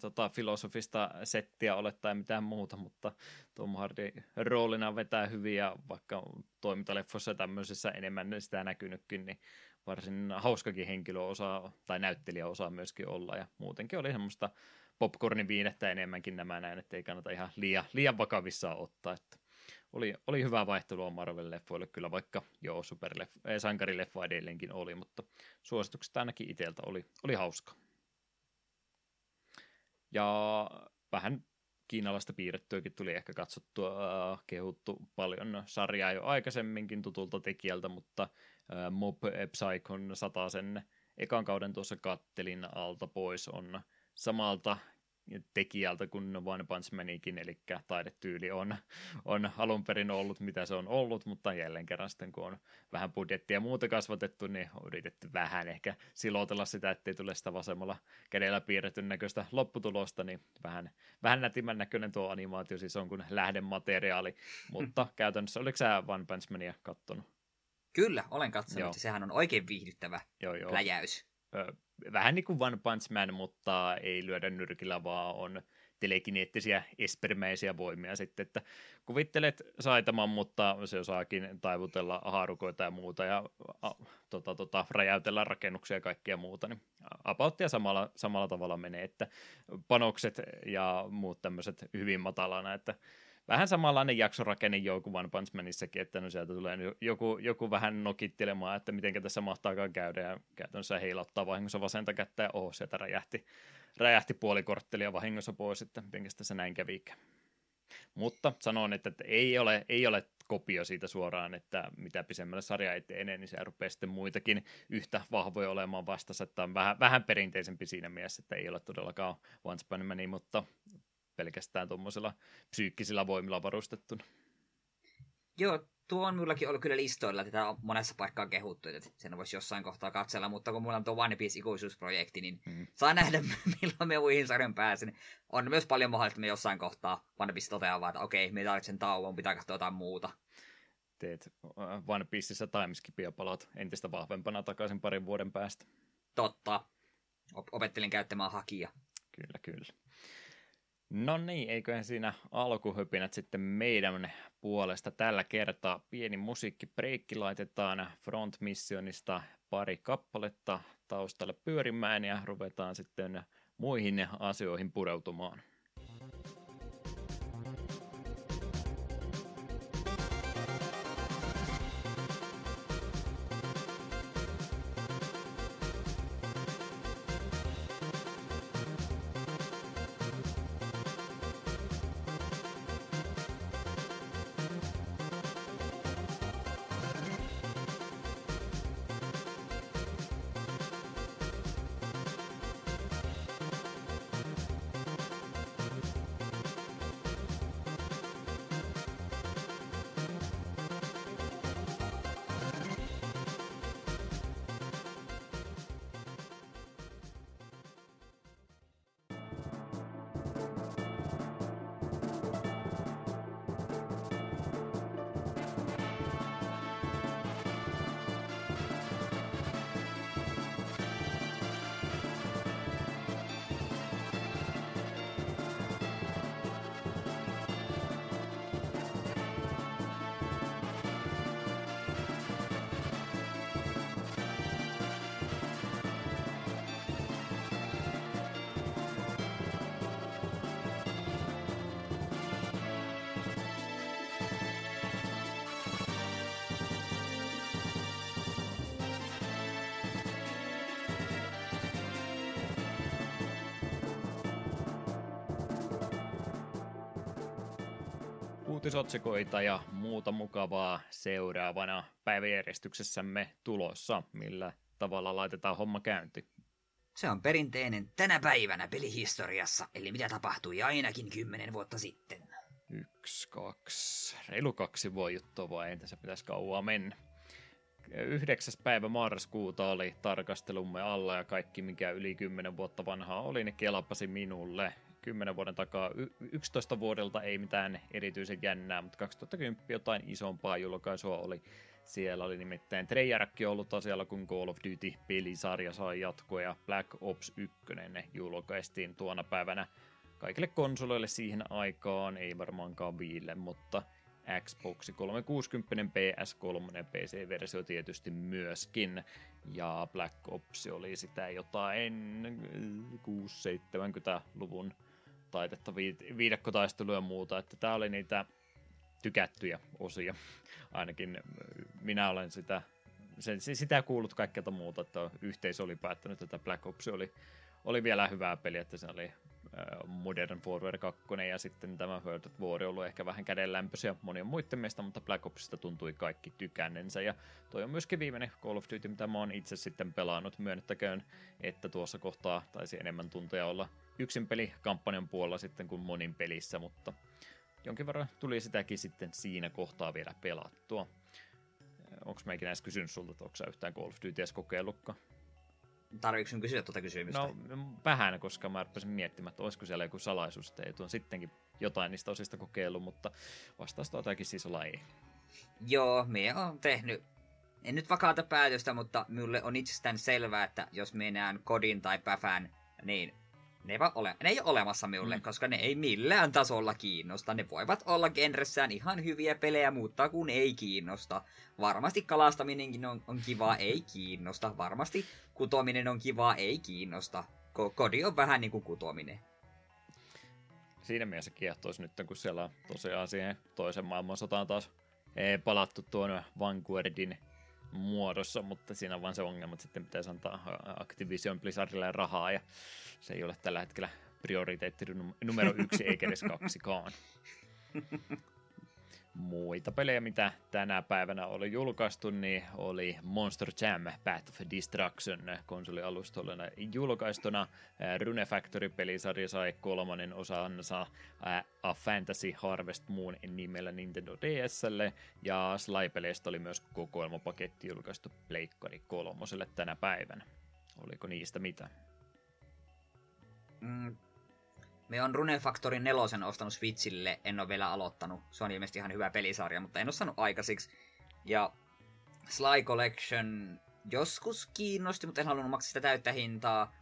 tota, filosofista settiä ole tai mitään muuta, mutta Tom Hardy roolina vetää hyviä, vaikka toimintaleffoissa ja tämmöisissä enemmän sitä näkynytkin, niin varsin hauskakin henkilö osaa, tai näyttelijä osaa myöskin olla, ja muutenkin oli semmoista popcornin viinettä enemmänkin nämä näin, että ei kannata ihan liian, liian vakavissaan ottaa, että oli, oli hyvää vaihtelua Marvel-leffoille kyllä, vaikka joo, superleff- eh, sankarileffa edelleenkin oli, mutta suositukset ainakin itseltä oli, oli hauska. Ja vähän kiinalaista piirrettyäkin tuli ehkä katsottua, äh, kehuttu paljon. Sarjaa jo aikaisemminkin tutulta tekijältä, mutta äh, Mob Psychon sen ekan kauden tuossa kattelin alta pois on samalta tekijältä kuin One Punch Manikin, eli taidetyyli on, on alun perin ollut mitä se on ollut, mutta jälleen kerran sitten kun on vähän budjettia muuta kasvatettu, niin on yritetty vähän ehkä silotella sitä, ettei tule sitä vasemmalla kädellä piirretyn näköistä lopputulosta, niin vähän, vähän nätimän näköinen tuo animaatio siis on kuin lähdemateriaali, mutta käytännössä oliko sä One Punch Mania kattonut? Kyllä, olen katsonut, joo. sehän on oikein viihdyttävä joo, joo. läjäys vähän niin kuin One Punch Man, mutta ei lyödä nyrkillä, vaan on telekineettisiä espermeisiä voimia sitten, että kuvittelet Saitaman, mutta se osaakin taivutella haarukoita ja muuta ja a, tota, tota, räjäytellä rakennuksia ja kaikkea muuta, niin apauttia samalla, samalla tavalla menee, että panokset ja muut tämmöiset hyvin matalana, että vähän samanlainen jaksorakenne joku One Punch Manissakin, että no sieltä tulee joku, joku vähän nokittelemaan, että miten tässä mahtaakaan käydä, ja käytännössä heilauttaa vahingossa vasenta kättä, ja oho, sieltä räjähti, räjähti puoli korttelia vahingossa pois, että miten tässä näin kävikään. Mutta sanon, että, että ei, ole, ei ole kopio siitä suoraan, että mitä pisemmälle sarja etenee, niin se rupeaa sitten muitakin yhtä vahvoja olemaan vastassa, että on vähän, vähän perinteisempi siinä mielessä, että ei ole todellakaan Once Upon Many, mutta pelkästään tuommoisilla psyykkisillä voimilla varustettuna. Joo, tuo on minullakin ollut kyllä listoilla, että tätä on monessa paikkaa kehuttu, että sen voisi jossain kohtaa katsella, mutta kun mulla on tuo One Piece ikuisuusprojekti, niin mm. saa nähdä, milloin me muihin sarjan pääsen. On myös paljon mahdollista, että me jossain kohtaa One Piece toteaa vaan, että okei, me tarvitsen tauon, pitää katsoa jotain muuta. Teet äh, One Pieceissä timeskipia palat entistä vahvempana takaisin parin vuoden päästä. Totta. Opettelin käyttämään hakia. Kyllä, kyllä. No niin, eiköhän siinä alkuhypinät sitten meidän puolesta tällä kertaa. Pieni musiikkibreikki laitetaan Front Missionista pari kappaletta taustalle pyörimään ja ruvetaan sitten muihin asioihin pureutumaan. Uutisotsikoita ja muuta mukavaa seuraavana päiväjärjestyksessämme tulossa, millä tavalla laitetaan homma käynti. Se on perinteinen tänä päivänä pelihistoriassa, eli mitä tapahtui ainakin kymmenen vuotta sitten. Yksi, kaksi, reilu kaksi voi juttua, vai ei tässä pitäisi kauaa mennä. 9. päivä marraskuuta oli tarkastelumme alla ja kaikki mikä yli 10 vuotta vanhaa oli, ne kelapasi minulle. 10 vuoden takaa. Y- 11 vuodelta ei mitään erityisen jännää, mutta 2010 jotain isompaa julkaisua oli. Siellä oli nimittäin Treyarch ollut asialla, kun Call of Duty-pelisarja sai jatkoa ja Black Ops 1 julkaistiin tuona päivänä kaikille konsoleille siihen aikaan, ei varmaankaan viille, mutta Xbox 360, PS3 ja PC-versio tietysti myöskin. Ja Black Ops oli sitä jotain 6-70-luvun taitetta, viidakkotaistelua ja muuta, että tämä oli niitä tykättyjä osia. Ainakin minä olen sitä, sen, sitä kuullut kaikkea muuta, että yhteisö oli päättänyt, että Black Ops oli, oli vielä hyvää peliä, että se oli Modern Warfare 2 ja sitten tämä World of War on ollut ehkä vähän kädenlämpöisiä monien muiden meistä, mutta Black Opsista tuntui kaikki tykännensä ja toi on myöskin viimeinen Call of Duty, mitä mä oon itse sitten pelannut. Myönnettäköön, että tuossa kohtaa taisi enemmän tunteja olla yksin peli kampanjan puolella sitten kuin monin pelissä, mutta jonkin verran tuli sitäkin sitten siinä kohtaa vielä pelattua. Onko meikin edes kysynyt sulta, että onko sä yhtään Call of Duty kokeillutkaan? Tarviiko sinun kysyä tuota kysymystä? No vähän, koska mä rupesin miettimään, että olisiko siellä joku salaisuus, että ei tuon sittenkin jotain niistä osista kokeillut, mutta vastaus tuotakin siis olla ei. Joo, minä olen tehnyt, en nyt vakaata päätöstä, mutta minulle on itsestään selvää, että jos mennään kodin tai päfään, niin ne, ole, ne ei ole olemassa minulle, mm. koska ne ei millään tasolla kiinnosta. Ne voivat olla genressään ihan hyviä pelejä, mutta kun ei kiinnosta. Varmasti kalastaminenkin on, on kivaa, ei kiinnosta. Varmasti kutominen on kivaa, ei kiinnosta. Kodi on vähän niin kuin kutominen. Siinä mielessä kiehtoisi nyt, kun siellä on tosiaan siihen toisen maailmansotaan taas ei palattu tuon Vanguardin muodossa, mutta siinä on vaan se ongelma, että sitten pitäisi antaa Activision Blizzardille rahaa ja se ei ole tällä hetkellä prioriteetti numero yksi eikä edes kaksikaan. Muita pelejä, mitä tänä päivänä oli julkaistu, niin oli Monster Jam Path of Destruction konsolialustolla julkaistuna. Rune Factory-pelisarja sai kolmannen osansa A Fantasy Harvest Moon nimellä Nintendo DSlle, ja Sly-peleistä oli myös kokoelmapaketti julkaistu Pleikkari kolmoselle tänä päivänä. Oliko niistä mitä? Mm, me on Rune Factory 4 ostanut Switchille, en ole vielä aloittanut. Se on ilmeisesti ihan hyvä pelisarja, mutta en ole saanut aikaisiksi. Ja Sly Collection joskus kiinnosti, mutta en halunnut maksaa sitä täyttä hintaa.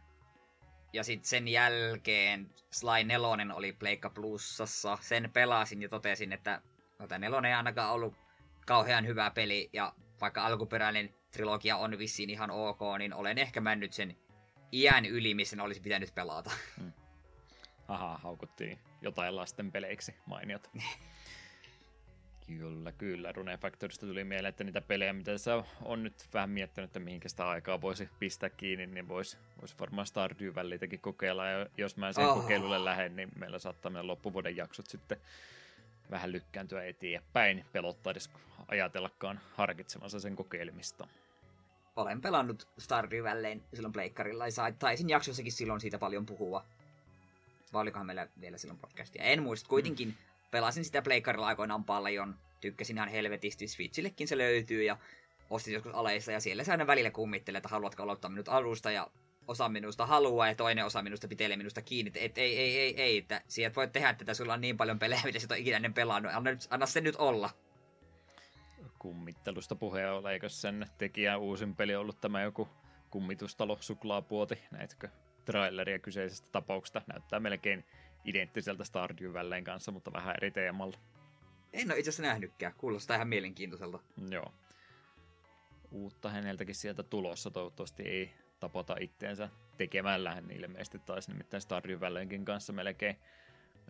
Ja sitten sen jälkeen Sly 4 oli Pleikka Plussassa. Sen pelasin ja totesin, että no, tämä nelonen ei ainakaan ollut kauhean hyvä peli. Ja vaikka alkuperäinen trilogia on vissiin ihan ok, niin olen ehkä mennyt sen iän yli, missä olisi pitänyt pelata. Hmm. Aha, haukuttiin jotain lasten peleiksi mainiot. Kyllä, kyllä. Rune Factorista tuli mieleen, että niitä pelejä, mitä sä on nyt vähän miettinyt, että mihinkä sitä aikaa voisi pistää kiinni, niin voisi vois varmaan Stardew Valleytäkin kokeilla. Ja jos mä sen oh. kokeilulle lähden, niin meillä saattaa mennä loppuvuoden jaksot sitten vähän lykkääntyä eteenpäin. Pelottaa edes ajatellakaan harkitsemassa sen kokeilemista olen pelannut Stardew Valleyn silloin pleikkarilla ja taisin jaksossakin silloin siitä paljon puhua. Vai olikohan meillä vielä silloin podcastia? En muista. Kuitenkin mm. pelasin sitä pleikkarilla aikoinaan paljon. Tykkäsin ihan helvetisti. Switchillekin se löytyy ja ostin joskus aleissa ja siellä se aina välillä kummittelee, että haluatko aloittaa minut alusta ja osa minusta haluaa ja toinen osa minusta pitelee minusta kiinni. Et ei, ei, ei, ei, että sieltä voit tehdä tätä, sulla on niin paljon pelejä, mitä sä et ikinä ennen pelannut. Anna, anna se nyt olla kummittelusta puheen ole, eikö sen tekijä uusin peli ollut tämä joku kummitustalo suklaapuoti, näitkö traileria kyseisestä tapauksesta, näyttää melkein identtiseltä Stardew Valleyn kanssa, mutta vähän eri teemalla. En ole itse asiassa nähnytkään, kuulostaa ihan mielenkiintoiselta. Joo. Uutta häneltäkin sieltä tulossa, toivottavasti ei tapota itteensä tekemällä hän ilmeisesti taisi nimittäin Stardew Valleynkin kanssa melkein,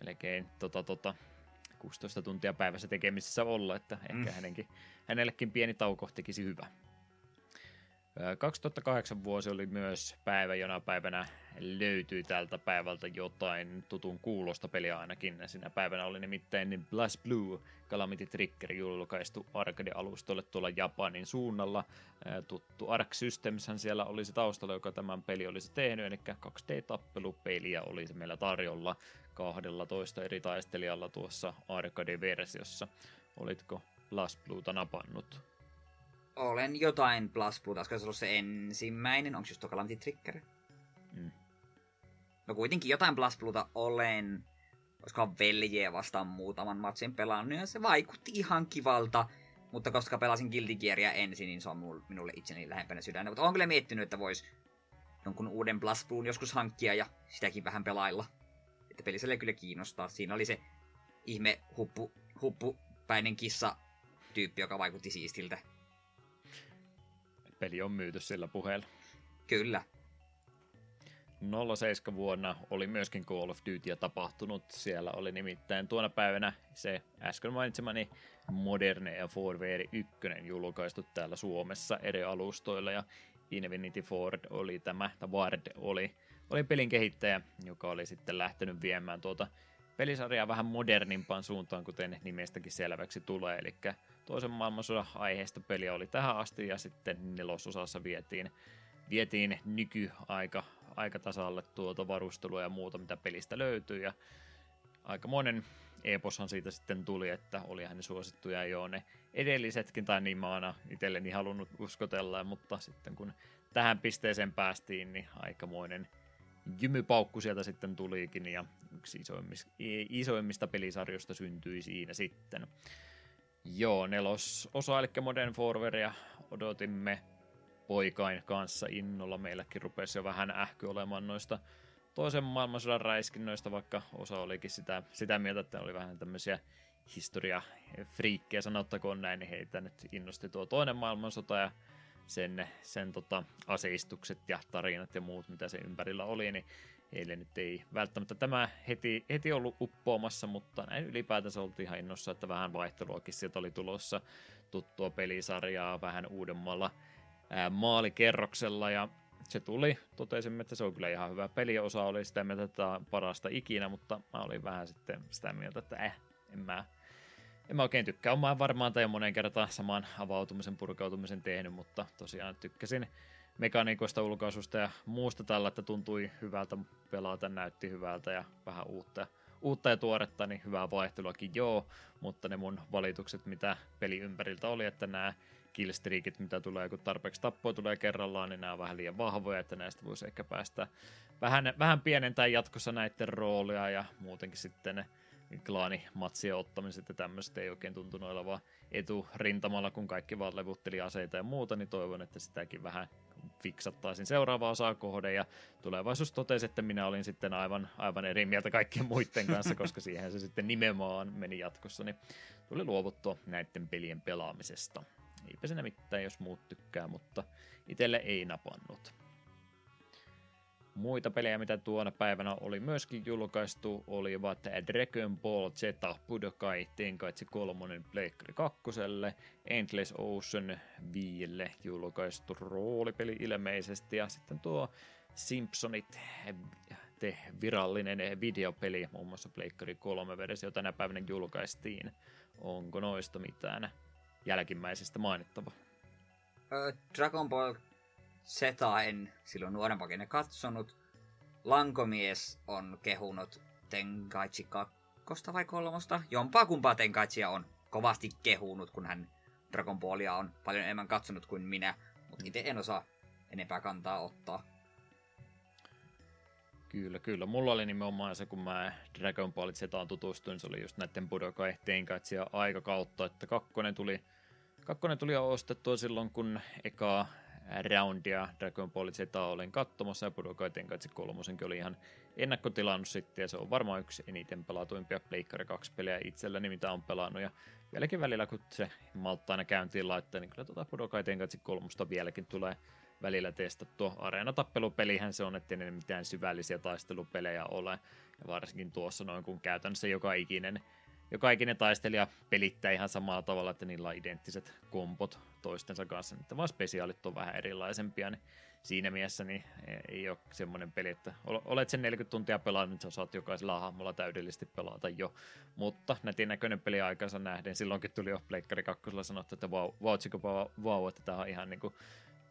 melkein tota, tota, 16 tuntia päivässä tekemisissä olla, että ehkä mm. hänenkin, hänellekin pieni tauko tekisi hyvä. 2008 vuosi oli myös päivä, jona päivänä löytyi tältä päivältä jotain tutun kuulosta peliä ainakin. Sinä päivänä oli nimittäin Blast Blue Calamity Trigger julkaistu arcade-alustolle tuolla Japanin suunnalla. Tuttu Arc Systems siellä oli se taustalla, joka tämän peli olisi tehnyt, eli 2D-tappelupeliä oli se meillä tarjolla 12 eri taistelijalla tuossa arcade-versiossa. Olitko Blast Blueta napannut? olen jotain Plus Blue, olisiko se ollut se ensimmäinen, onko just Calamity Trigger? No kuitenkin jotain Plus Blueta olen, olisiko veljeä vastaan muutaman matsin pelannut, ja se vaikutti ihan kivalta, mutta koska pelasin Guilty Gearia ensin, niin se on minulle itseni lähempänä sydäntä. Mutta olen kyllä miettinyt, että vois jonkun uuden Plus Bluun joskus hankkia ja sitäkin vähän pelailla. Että pelissä kyllä kiinnostaa. Siinä oli se ihme huppu, huppupäinen kissa tyyppi, joka vaikutti siistiltä peli on myyty sillä puheella. Kyllä. 07 vuonna oli myöskin Call of Duty tapahtunut. Siellä oli nimittäin tuona päivänä se äsken mainitsemani Moderne ja Warfare 1 julkaistu täällä Suomessa eri alustoilla ja Infinity Ford oli tämä, tai Ward oli oli pelin kehittäjä, joka oli sitten lähtenyt viemään tuota pelisarjaa vähän modernimpaan suuntaan, kuten nimestäkin selväksi tulee. Eli toisen maailmansodan aiheesta peliä oli tähän asti ja sitten nelososassa vietiin, vietiin nykyaika aikatasalle tuota varustelua ja muuta, mitä pelistä löytyy. Ja aikamoinen eposhan siitä sitten tuli, että oli hänen suosittuja jo ne edellisetkin, tai niin mä aina itselleni halunnut uskotella, mutta sitten kun tähän pisteeseen päästiin, niin aikamoinen jymypaukku sieltä sitten tulikin, ja yksi isoimmista, isoimmista pelisarjoista syntyi siinä sitten. Joo, nelososa, eli Modern Forwardia odotimme poikain kanssa innolla. Meilläkin rupesi jo vähän ähky olemaan noista toisen maailmansodan räiskinnöistä, vaikka osa olikin sitä, sitä mieltä, että oli vähän tämmöisiä historia friikkejä, sanottakoon näin, niin heitä nyt innosti tuo toinen maailmansota ja sen, sen tota, aseistukset ja tarinat ja muut, mitä se ympärillä oli, niin heille nyt ei välttämättä tämä heti, heti ollut uppoamassa, mutta näin ylipäätänsä oltiin ihan innossa, että vähän vaihteluakin sieltä oli tulossa tuttua pelisarjaa vähän uudemmalla maalikerroksella ja se tuli, totesimme, että se on kyllä ihan hyvä peli, osa oli sitä mieltä, että tämä parasta ikinä, mutta mä olin vähän sitten sitä mieltä, että eh, en mä, en mä oikein tykkää. Olen varmaan tai monen kertaan saman avautumisen, purkautumisen tehnyt, mutta tosiaan tykkäsin mekaniikoista, ulkaisusta ja muusta tällä, että tuntui hyvältä pelata, näytti hyvältä ja vähän uutta, uutta ja tuoretta, niin hyvää vaihteluakin joo, mutta ne mun valitukset, mitä peli ympäriltä oli, että nämä killstreakit, mitä tulee, kun tarpeeksi tappoa tulee kerrallaan, niin nämä on vähän liian vahvoja, että näistä voisi ehkä päästä vähän, vähän pienentää jatkossa näiden roolia ja muutenkin sitten ne klaanimatsien ottamiset ja tämmöiset ei oikein tuntunut olevan eturintamalla, kun kaikki vaan levutteli aseita ja muuta, niin toivon, että sitäkin vähän fiksattaisin seuraavaa osaa kohde ja tulevaisuus totesi, että minä olin sitten aivan, aivan eri mieltä kaikkien muiden kanssa, koska siihen se sitten nimenomaan meni jatkossa, niin tuli luovuttua näiden pelien pelaamisesta. Eipä siinä mitään, jos muut tykkää, mutta itselle ei napannut. Muita pelejä, mitä tuona päivänä oli myöskin julkaistu, olivat Dragon Ball Z Budokai Tenkaichi 3 Pleikkari 2, Endless Ocean 5 julkaistu roolipeli ilmeisesti, ja sitten tuo Simpsonit te virallinen videopeli, muun muassa Pleikkari 3 versio tänä päivänä julkaistiin. Onko noista mitään jälkimmäisestä mainittava? Dragon Ball Zeta en silloin nuorempakinen katsonut. Lankomies on kehunut Tenkaichi kakkosta vai kolmosta. Jompaa kumpaa Tenkaitsia on kovasti kehunut, kun hän Dragon Ballia on paljon enemmän katsonut kuin minä. Mutta itse en osaa enempää kantaa ottaa. Kyllä, kyllä. Mulla oli nimenomaan se, kun mä Dragon Ball Zetaan tutustuin, se oli just näiden Budokai Tenkaitsia aikakautta, että kakkonen tuli, kakkonen tuli ostettua silloin, kun eka roundia Dragon Ball Z olen katsomassa ja Budokai Tenkaichi kolmosenkin oli ihan ennakkotilannut sitten ja se on varmaan yksi eniten pelatuimpia Pleikkari 2 pelejä itselläni mitä on pelannut ja vieläkin välillä kun se malttaa aina käyntiin laittaa, niin kyllä tuota Budokai Tenkaichi kolmosta vieläkin tulee välillä testattua. Areenatappelupelihän se on, ettei ne mitään syvällisiä taistelupelejä ole ja varsinkin tuossa noin kun käytännössä joka ikinen joka ikinen taistelija pelittää ihan samalla tavalla, että niillä on identtiset kompot toistensa kanssa, että vaan spesiaalit on vähän erilaisempia, niin siinä mielessä niin ei ole semmoinen peli, että olet sen 40 tuntia pelannut, niin sä osaat jokaisella hahmolla täydellisesti pelata jo, mutta nätin näköinen peli aikansa nähden, silloinkin tuli jo Pleikkari 2 sanottu, että vau, wow, wow, että tämä on ihan niin kuin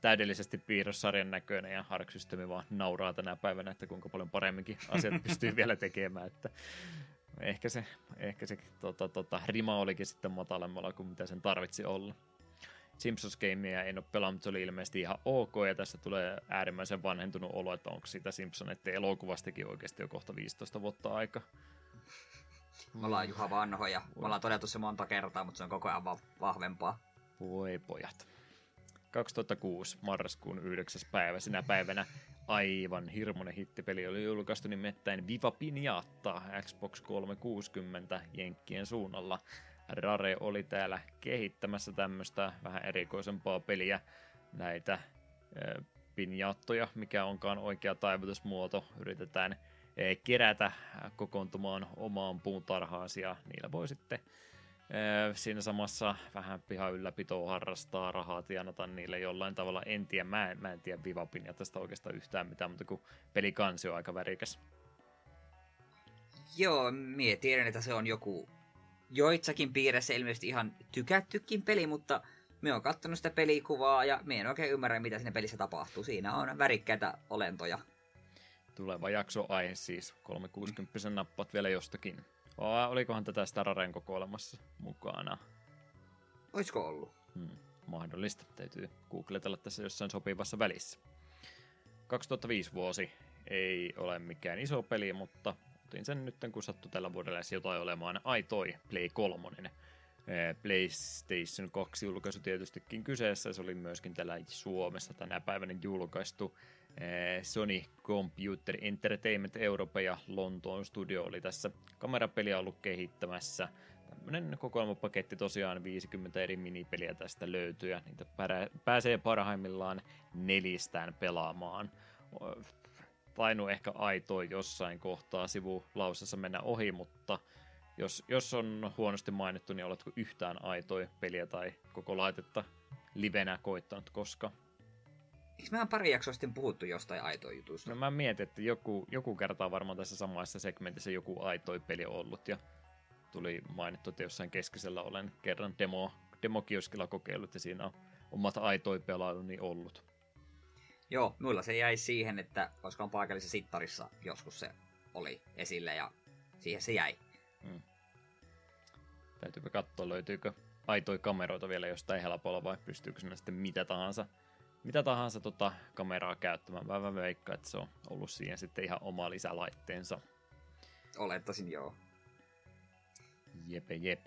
täydellisesti piirrossarjan näköinen ja System vaan nauraa tänä päivänä, että kuinka paljon paremminkin asiat pystyy vielä tekemään, että ehkä se, ehkä se tota, tota, rima olikin sitten matalemmalla kuin mitä sen tarvitsi olla. Simpsons Gamea en ole pelannut, se oli ilmeisesti ihan ok, ja tässä tulee äärimmäisen vanhentunut olo, että onko siitä Simpsoneiden elokuvastakin oikeasti jo kohta 15 vuotta aika. Me ollaan Juha vanhoja. Me ollaan todettu se monta kertaa, mutta se on koko ajan va- vahvempaa. Voi pojat. 2006, marraskuun 9. päivä, sinä päivänä aivan hirmonen hittipeli oli julkaistu nimittäin Viva Pinata Xbox 360 Jenkkien suunnalla. Rare oli täällä kehittämässä tämmöistä vähän erikoisempaa peliä, näitä pinjattoja, mikä onkaan oikea taivutusmuoto. Yritetään kerätä kokoontumaan omaan puutarhaansa ja niillä voi sitten siinä samassa vähän piha ylläpitoa harrastaa, rahaa tienata niille jollain tavalla. En tiedä, mä en, mä en tiedä Vivapin ja tästä oikeastaan yhtään mitään, mutta kun pelikansi on aika värikäs. Joo, mie tiedän, että se on joku joitsakin piirissä ilmeisesti ihan tykättykin peli, mutta me on katsonut sitä pelikuvaa ja me en oikein ymmärrä, mitä siinä pelissä tapahtuu. Siinä on värikkäitä olentoja. Tuleva jakso aihe siis. 360 nappat vielä jostakin. Oh, olikohan tätä Stararen kokoelmassa mukana? Oisko ollut? Hmm, mahdollista. Täytyy googletella tässä jossain sopivassa välissä. 2005 vuosi ei ole mikään iso peli, mutta otin sen nyt, kun sattui tällä vuodella jotain olemaan. Ai toi, Play 3. PlayStation 2 julkaisu tietystikin kyseessä. Se oli myöskin tällä Suomessa tänä päivänä julkaistu. Sony Computer Entertainment Europe ja Lontoon Studio oli tässä kamerapeliä ollut kehittämässä. Tämmöinen kokoelmapaketti tosiaan 50 eri minipeliä tästä löytyy ja niitä pääsee parhaimmillaan nelistään pelaamaan. Tainu ehkä aitoi jossain kohtaa sivulausessa mennä ohi, mutta jos, jos on huonosti mainittu, niin oletko yhtään aitoi peliä tai koko laitetta livenä koittanut koska? Eikö mehän pari jaksoa sitten puhuttu jostain aitoi jutusta? No mä mietin, että joku, joku kerta varmaan tässä samassa segmentissä joku aitoi peli ollut ja tuli mainittu, että jossain keskisellä olen kerran demo, demokioskilla kokeillut ja siinä on omat aitoi niin ollut. Joo, mulla se jäi siihen, että koska on paikallisessa sittarissa joskus se oli esille ja siihen se jäi. Hmm. Täytyypä katsoa, löytyykö aitoi kameroita vielä jostain helpolla vai pystyykö sinne sitten mitä tahansa, mitä tahansa tota kameraa käyttämään. Mä, mä veikkaan, että se on ollut siihen sitten ihan oma lisälaitteensa. Olettaisin joo. Jepe jep.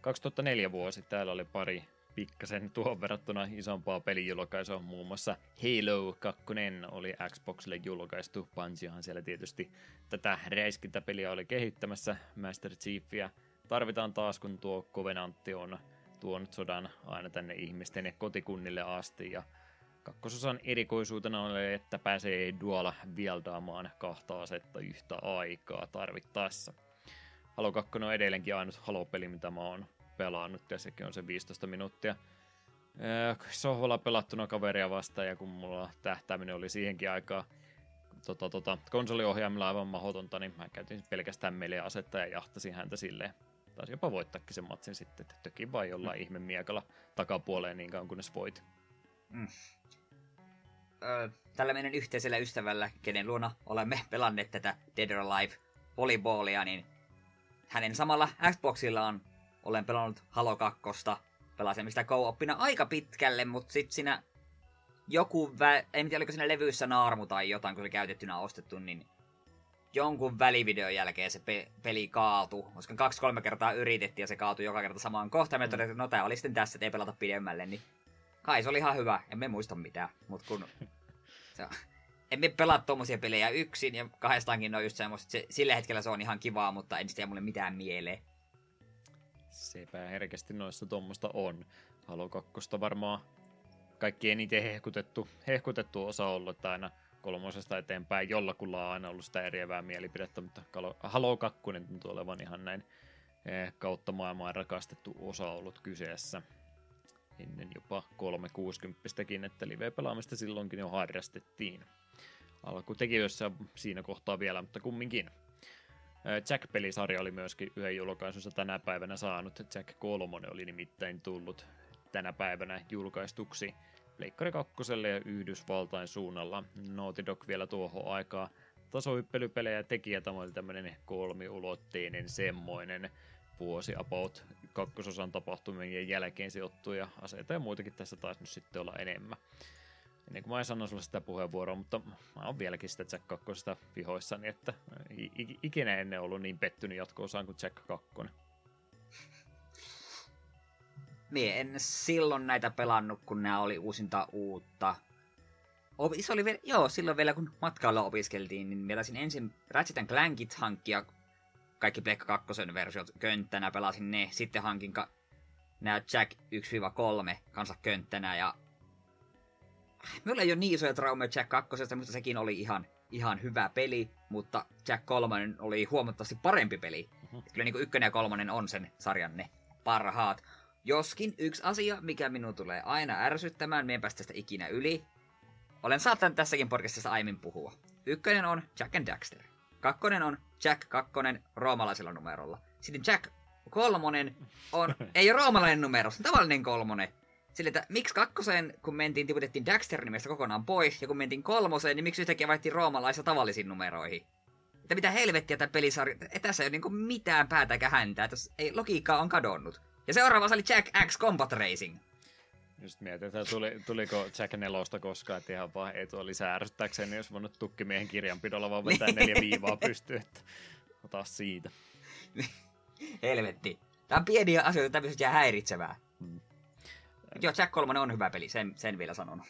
2004 vuosi, täällä oli pari pikkasen tuohon verrattuna isompaa pelijulkaisua. Muun muassa Halo 2 oli Xboxille julkaistu. Bungiehan siellä tietysti tätä räiskintäpeliä oli kehittämässä. Master Chiefia tarvitaan taas, kun tuo Covenantti on tuonut sodan aina tänne ihmisten ja kotikunnille asti. Ja kakkososan erikoisuutena oli, että pääsee duala vieldaamaan kahta asetta yhtä aikaa tarvittaessa. Halo 2 on edelleenkin ainut Halo-peli, mitä mä oon pelannut, ja sekin on se 15 minuuttia sohvalla pelattuna kaveria vastaan, ja kun mulla tähtääminen oli siihenkin aikaa tota, tota, konsoliohjaimilla aivan mahdotonta, niin mä käytin pelkästään meille asetta ja jahtasin häntä silleen. Taisi jopa voittakin sen matsin sitten, että töki vain jollain mm. ihme miekalla takapuoleen niin kauan kunnes voit. Mm. Öö, tällä meidän yhteisellä ystävällä, kenen luona olemme pelanneet tätä Dead or Alive volleyballia, niin hänen samalla Xboxillaan olen pelannut Halo 2, pelasin sitä co-oppina aika pitkälle, mutta sitten siinä joku, vä- en tiedä oliko siinä levyissä naarmu tai jotain, kun se käytettynä ostettu, niin jonkun välivideon jälkeen se pe- peli kaatu. Koska kaksi-kolme kertaa yritettiin ja se kaatui joka kerta samaan kohtaan. Me mm. todettiin, että no tää oli sitten tässä, että ei pelata pidemmälle, niin kai se oli ihan hyvä. Emme muista mitään, mutta kun... Se, emme pelaa tommosia pelejä yksin ja kahdestaankin on just semmoista, se, sillä hetkellä se on ihan kivaa, mutta en sitä mulle mitään mieleen. Sepä herkästi noissa tuommoista on. Halo 2 varmaan kaikki eniten hehkutettu, hehkutettu osa ollut, että aina kolmosesta eteenpäin jollakulla on aina ollut sitä eriävää mielipidettä, mutta Halo 2 tuntuu olevan ihan näin eh, kautta maailmaa rakastettu osa ollut kyseessä. Ennen jopa 360-kin, että live-pelaamista silloinkin jo harrastettiin. Alkutekijöissä siinä kohtaa vielä, mutta kumminkin. Jack-pelisarja oli myöskin yhden julkaisunsa tänä päivänä saanut. Jack 3 oli nimittäin tullut tänä päivänä julkaistuksi Pleikkari 2 ja Yhdysvaltain suunnalla. Naughty Dog vielä tuohon aikaa tasohyppelypelejä teki ja tämä oli tämmöinen kolmiulotteinen semmoinen vuosi about kakkososan tapahtumien jälkeen sijoittuja aseita ja muitakin tässä taisi nyt sitten olla enemmän ennen kuin mä en sano sulle sitä puheenvuoroa, mutta mä oon vieläkin sitä Jack 2 vihoissani, että ikinä ennen ollut niin pettynyt jatko-osaan kuin Jack 2. Mie en silloin näitä pelannut, kun nämä oli uusinta uutta. Se oli vielä, joo, silloin vielä kun matkalla opiskeltiin, niin taisin ensin Ratchet Clankit hankkia kaikki Pleikka 2 versiot könttänä, pelasin ne, sitten hankin ka- nämä Jack 1-3 kanssa könttänä ja Minulla ei ole niin isoja traumeja Jack 2, mutta sekin oli ihan, ihan hyvä peli, mutta Jack 3 oli huomattavasti parempi peli. Uh-huh. Kyllä niin kuin ykkönen ja kolmonen on sen sarjan ne parhaat. Joskin yksi asia, mikä minun tulee aina ärsyttämään, me päästä sitä ikinä yli. Olen saattanut tässäkin podcastissa aiemmin puhua. Ykkönen on Jack and Daxter. Kakkonen on Jack kakkonen roomalaisella numerolla. Sitten Jack kolmonen on, ei ole roomalainen numero, se on tavallinen kolmonen. Sille, että miksi kakkoseen, kun mentiin, tiputettiin Daxter nimestä kokonaan pois, ja kun mentiin kolmoseen, niin miksi yhtäkkiä vaihtiin roomalaisia tavallisiin numeroihin? Että mitä helvettiä tämä pelisarja, ei tässä ei ole niinku mitään päätäkä häntä, että ei, logiikka on kadonnut. Ja seuraava oli Jack X Combat Racing. Just mietin, että tuli, tuliko Jack nelosta koskaan, että ihan vaan ei tuo lisää ärsyttääkseen, niin jos voinut tukkimiehen kirjanpidolla vaan vetää neljä viivaa pystyyn, että ota siitä. Helvetti. Tämä on pieniä asioita, tämä jää häiritsevää. Hmm. Joo, Jack 3 on hyvä peli, sen, sen vielä sanon.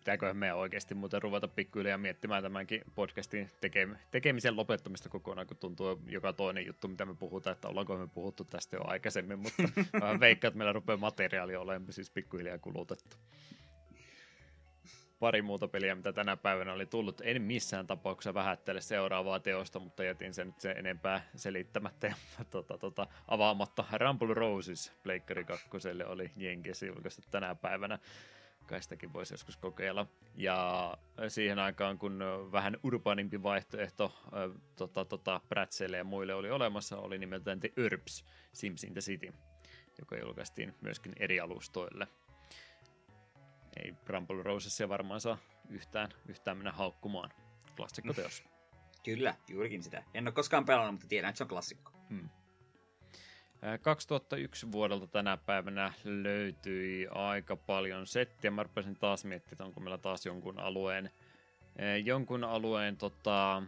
Pitääköhän meidän oikeasti muuten ruveta pikkuhiljaa miettimään tämänkin podcastin teke- tekemisen lopettamista kokonaan, kun tuntuu joka toinen juttu, mitä me puhutaan, että ollaanko me puhuttu tästä jo aikaisemmin, mutta veikkaan, että meillä rupeaa materiaali olemaan siis pikkuhiljaa kulutettu pari muuta peliä, mitä tänä päivänä oli tullut. En missään tapauksessa vähättele seuraavaa teosta, mutta jätin sen nyt sen enempää selittämättä ja tota, tota, avaamatta. Rumble Roses Pleikkari 2 oli Jenkesi julkaistu tänä päivänä. Kai sitäkin voisi joskus kokeilla. Ja siihen aikaan, kun vähän urbaanimpi vaihtoehto tota, tota, Prätseille ja muille oli olemassa, oli nimeltään The Urbs Sims in the City, joka julkaistiin myöskin eri alustoille – ei Rumble Rosesia varmaan saa yhtään, yhtään mennä haukkumaan. Klassikkoteos. Kyllä, juurikin sitä. En ole koskaan pelannut, mutta tiedän, että se on klassikko. Hmm. 2001 vuodelta tänä päivänä löytyi aika paljon settiä. Mä rupesin taas miettimään, että onko meillä taas jonkun alueen, jonkun alueen tota,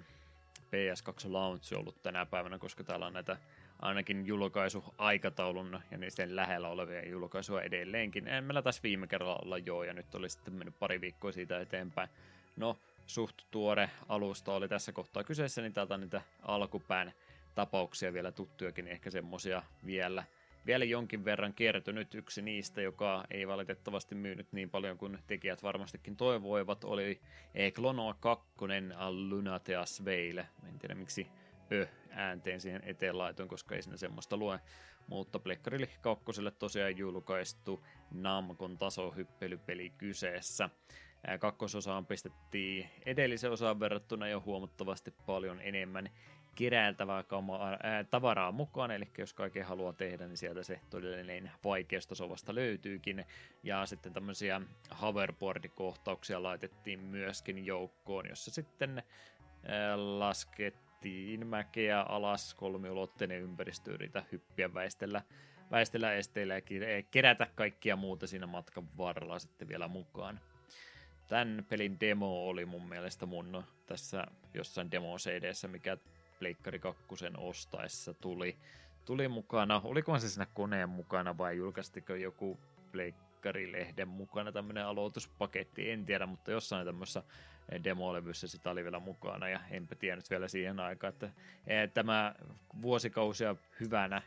PS2 Launch ollut tänä päivänä, koska täällä on näitä ainakin julkaisuaikataulun ja niiden lähellä olevia julkaisuja edelleenkin. En meillä taisi viime kerralla olla joo, ja nyt oli sitten mennyt pari viikkoa siitä eteenpäin. No, suht tuore alusta oli tässä kohtaa kyseessä, niin täältä niitä alkupään tapauksia vielä tuttujakin, ehkä semmosia vielä, vielä jonkin verran kertynyt. Yksi niistä, joka ei valitettavasti myynyt niin paljon kuin tekijät varmastikin toivoivat, oli Klonoa 2 Lunateas Veile. En tiedä miksi ö äänteen siihen eteen laitoin, koska ei sinne semmoista lue. Mutta Plekkari kakkoselle tosiaan julkaistu Namkon tasohyppelypeli kyseessä. Kakkososaan pistettiin edellisen osaan verrattuna jo huomattavasti paljon enemmän keräiltävää kamaa, ää, tavaraa mukaan, eli jos kaiken haluaa tehdä, niin sieltä se todellinen vaikeustaso vasta löytyykin. Ja sitten tämmöisiä hoverboard-kohtauksia laitettiin myöskin joukkoon, jossa sitten ää, lasket ajettiin mäkeä alas kolmiulotteinen ympäristö, yritä hyppiä väistellä, väistellä esteillä ja kerätä kaikkia muuta siinä matkan varrella sitten vielä mukaan. Tämän pelin demo oli mun mielestä mun tässä jossain demo cd mikä Pleikkari 2 ostaessa tuli, tuli mukana. Olikohan se siinä koneen mukana vai julkaistiko joku Pleikkarilehden mukana tämmöinen aloituspaketti, en tiedä, mutta jossain tämmöisessä demolevyssä sitä oli vielä mukana ja enpä tiennyt vielä siihen aikaan, että eh, tämä vuosikausia hyvänä,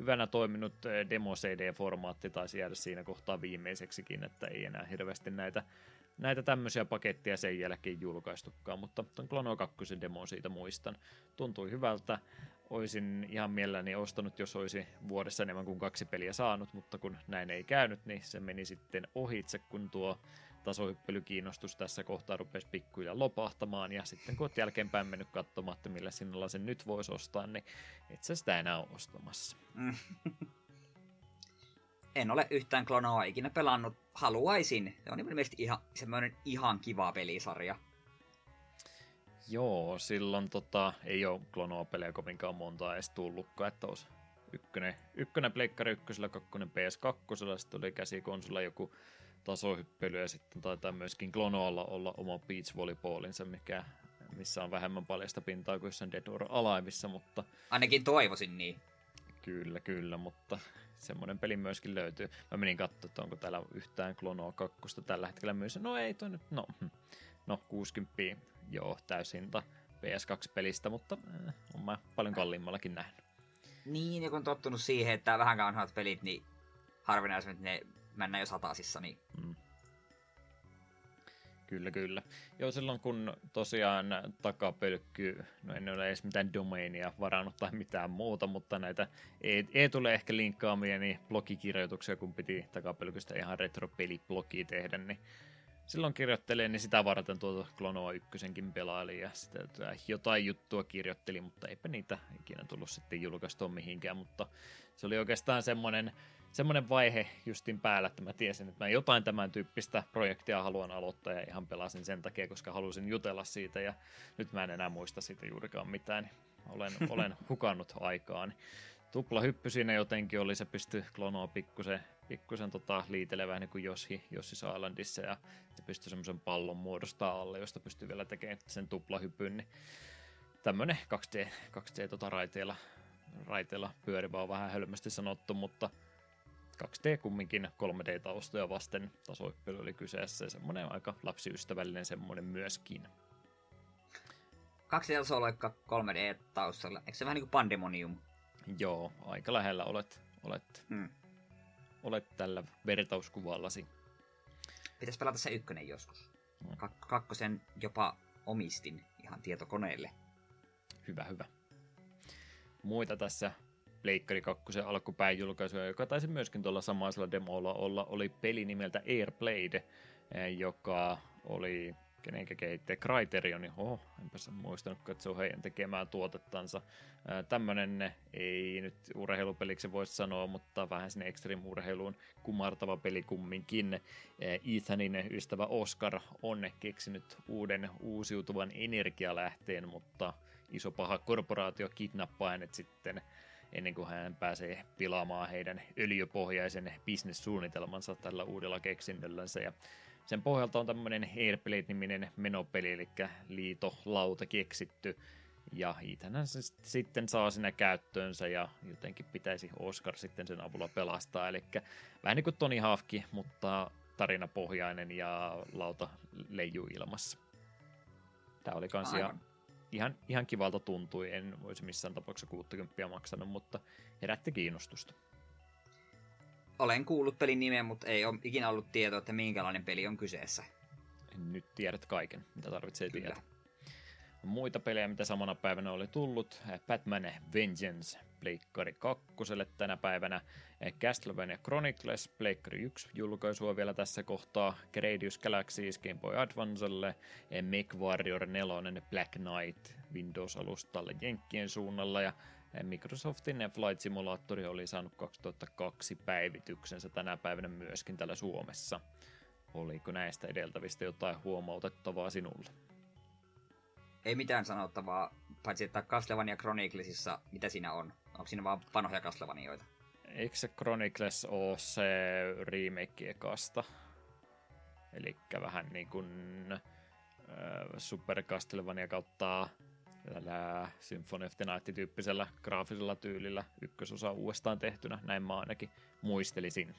hyvänä toiminut eh, demo CD-formaatti taisi jäädä siinä kohtaa viimeiseksikin, että ei enää hirveästi näitä, näitä tämmöisiä paketteja sen jälkeen julkaistukaan, mutta tuon Klono 2 demo siitä muistan. Tuntui hyvältä, olisin ihan mielelläni ostanut, jos olisi vuodessa enemmän kuin kaksi peliä saanut, mutta kun näin ei käynyt, niin se meni sitten ohitse, kun tuo tasohyppelykiinnostus tässä kohtaa rupesi pikkuja lopahtamaan, ja sitten kun olet jälkeenpäin mennyt katsomaan, että millä sinulla sen nyt voisi ostaa, niin et sä sitä enää ole ostamassa. en ole yhtään klonoa ikinä pelannut. Haluaisin. Se on ilmeisesti ihan, semmoinen ihan kiva pelisarja. Joo, silloin tota, ei ole klonoa pelejä kovinkaan montaa edes tullutkaan, että olisi ykkönen, ykkönen Pleikkari ykkösellä, kakkonen PS2, sitten oli käsikonsolla joku tasohyppely ja sitten taitaa myöskin Klonoalla olla oma beach volleyballinsa, mikä, missä on vähemmän paljasta pintaa kuin jossain Dead or Aliveissa, mutta... Ainakin toivoisin niin. Kyllä, kyllä, mutta semmoinen peli myöskin löytyy. Mä menin katsomaan, että onko täällä yhtään Klonoa 2 tällä hetkellä myös. No ei toi nyt, no, no 60 joo, täysinta PS2-pelistä, mutta äh, on mä paljon kalliimmallakin nähnyt. Niin, ja kun on tottunut siihen, että vähän vanhat pelit, niin harvinaisesti ne mennä jo satasissa, niin... Mm. Kyllä, kyllä. Joo, silloin kun tosiaan takapölkky, no en ole edes mitään domainia varannut tai mitään muuta, mutta näitä ei, ei tule ehkä linkkaamia niin blogikirjoituksia, kun piti takapölkystä ihan retropeliblogia tehdä, niin silloin kirjoittelin, niin sitä varten tuota Klonoa ykkösenkin pelaili ja sitä jotain juttua kirjoitteli, mutta eipä niitä ikinä tullut sitten julkaistua mihinkään, mutta se oli oikeastaan semmoinen semmoinen vaihe justin päällä, että mä tiesin, että mä jotain tämän tyyppistä projektia haluan aloittaa ja ihan pelasin sen takia, koska halusin jutella siitä ja nyt mä en enää muista siitä juurikaan mitään. Olen, olen hukannut aikaan. Tupla hyppy siinä jotenkin oli, se pystyi klonoa pikkusen, pikkusen tota, liitelevään niin kuin Jossi, Jossi Islandissa ja se pystyi semmoisen pallon muodostaa alle, josta pystyi vielä tekemään sen tuplahypyn. Niin tämmöinen 2D, 2D tota, raiteilla, raiteilla pyörivä on vähän hölmästi sanottu, mutta – 2D kumminkin 3D-taustoja vasten tasoippelu oli kyseessä ja semmoinen aika lapsiystävällinen semmoinen myöskin. 2D-tasooloikka 3D-taustalla, eikö se vähän niin kuin Pandemonium? Joo, aika lähellä olet, olet, hmm. olet tällä vertauskuvallasi. Pitäisi pelata se ykkönen joskus. Hmm. Kak- kakkosen jopa omistin ihan tietokoneelle. Hyvä, hyvä. Muita tässä Pleikkari 2 alkupäin julkaisuja, joka taisi myöskin tuolla samaisella demolla olla, oli peli nimeltä Airblade, eh, joka oli kenenkä kehittäjä Criterion, niin oho, enpä muistanut katsoa heidän tekemään tuotettansa. Eh, Tämmöinen ei nyt urheilupeliksi voisi sanoa, mutta vähän sinne extreme-urheiluun kumartava peli kumminkin. Eh, Ethanin ystävä Oscar on keksinyt uuden uusiutuvan energialähteen, mutta iso paha korporaatio kidnappaa hänet sitten ennen kuin hän pääsee pilaamaan heidän öljypohjaisen bisnessuunnitelmansa tällä uudella keksinnöllänsä. Ja sen pohjalta on tämmöinen Airblade-niminen menopeli, eli liitolauta keksitty, ja Ethan se sitten saa sinne käyttöönsä ja jotenkin pitäisi Oscar sitten sen avulla pelastaa. Eli vähän niin kuin Tony Hawkki, mutta tarinapohjainen ja lauta leijuu ilmassa. Tämä oli kans ihan, ihan kivalta tuntui. En voisi missään tapauksessa 60 maksanut, mutta herätti kiinnostusta. Olen kuullut pelin nimen, mutta ei ole ikinä ollut tietoa, että minkälainen peli on kyseessä. Nyt tiedät kaiken, mitä tarvitsee Kyllä. tietää. Muita pelejä, mitä samana päivänä oli tullut. Batman Vengeance Pleikkari 2 tänä päivänä. Castlevania Chronicles Pleikkari 1 julkaisua vielä tässä kohtaa. Gradius Galaxy Game Boy Advancelle. MechWarrior 4 Black Knight Windows-alustalle Jenkkien suunnalla ja Microsoftin Flight Simulator oli saanut 2002 päivityksensä tänä päivänä myöskin täällä Suomessa. Oliko näistä edeltävistä jotain huomautettavaa sinulle? Ei mitään sanottavaa, paitsi että Castlevania Chroniclesissa, mitä siinä on? Onko siinä vaan vanhoja Castlevanioita? Eikö se Chronicles ole se remake ekasta? Eli vähän niin kuin äh, Super Castlevania kautta tällä Symphony of the Night-tyyppisellä graafisella tyylillä ykkösosa uudestaan tehtynä, näin mä ainakin muistelisin.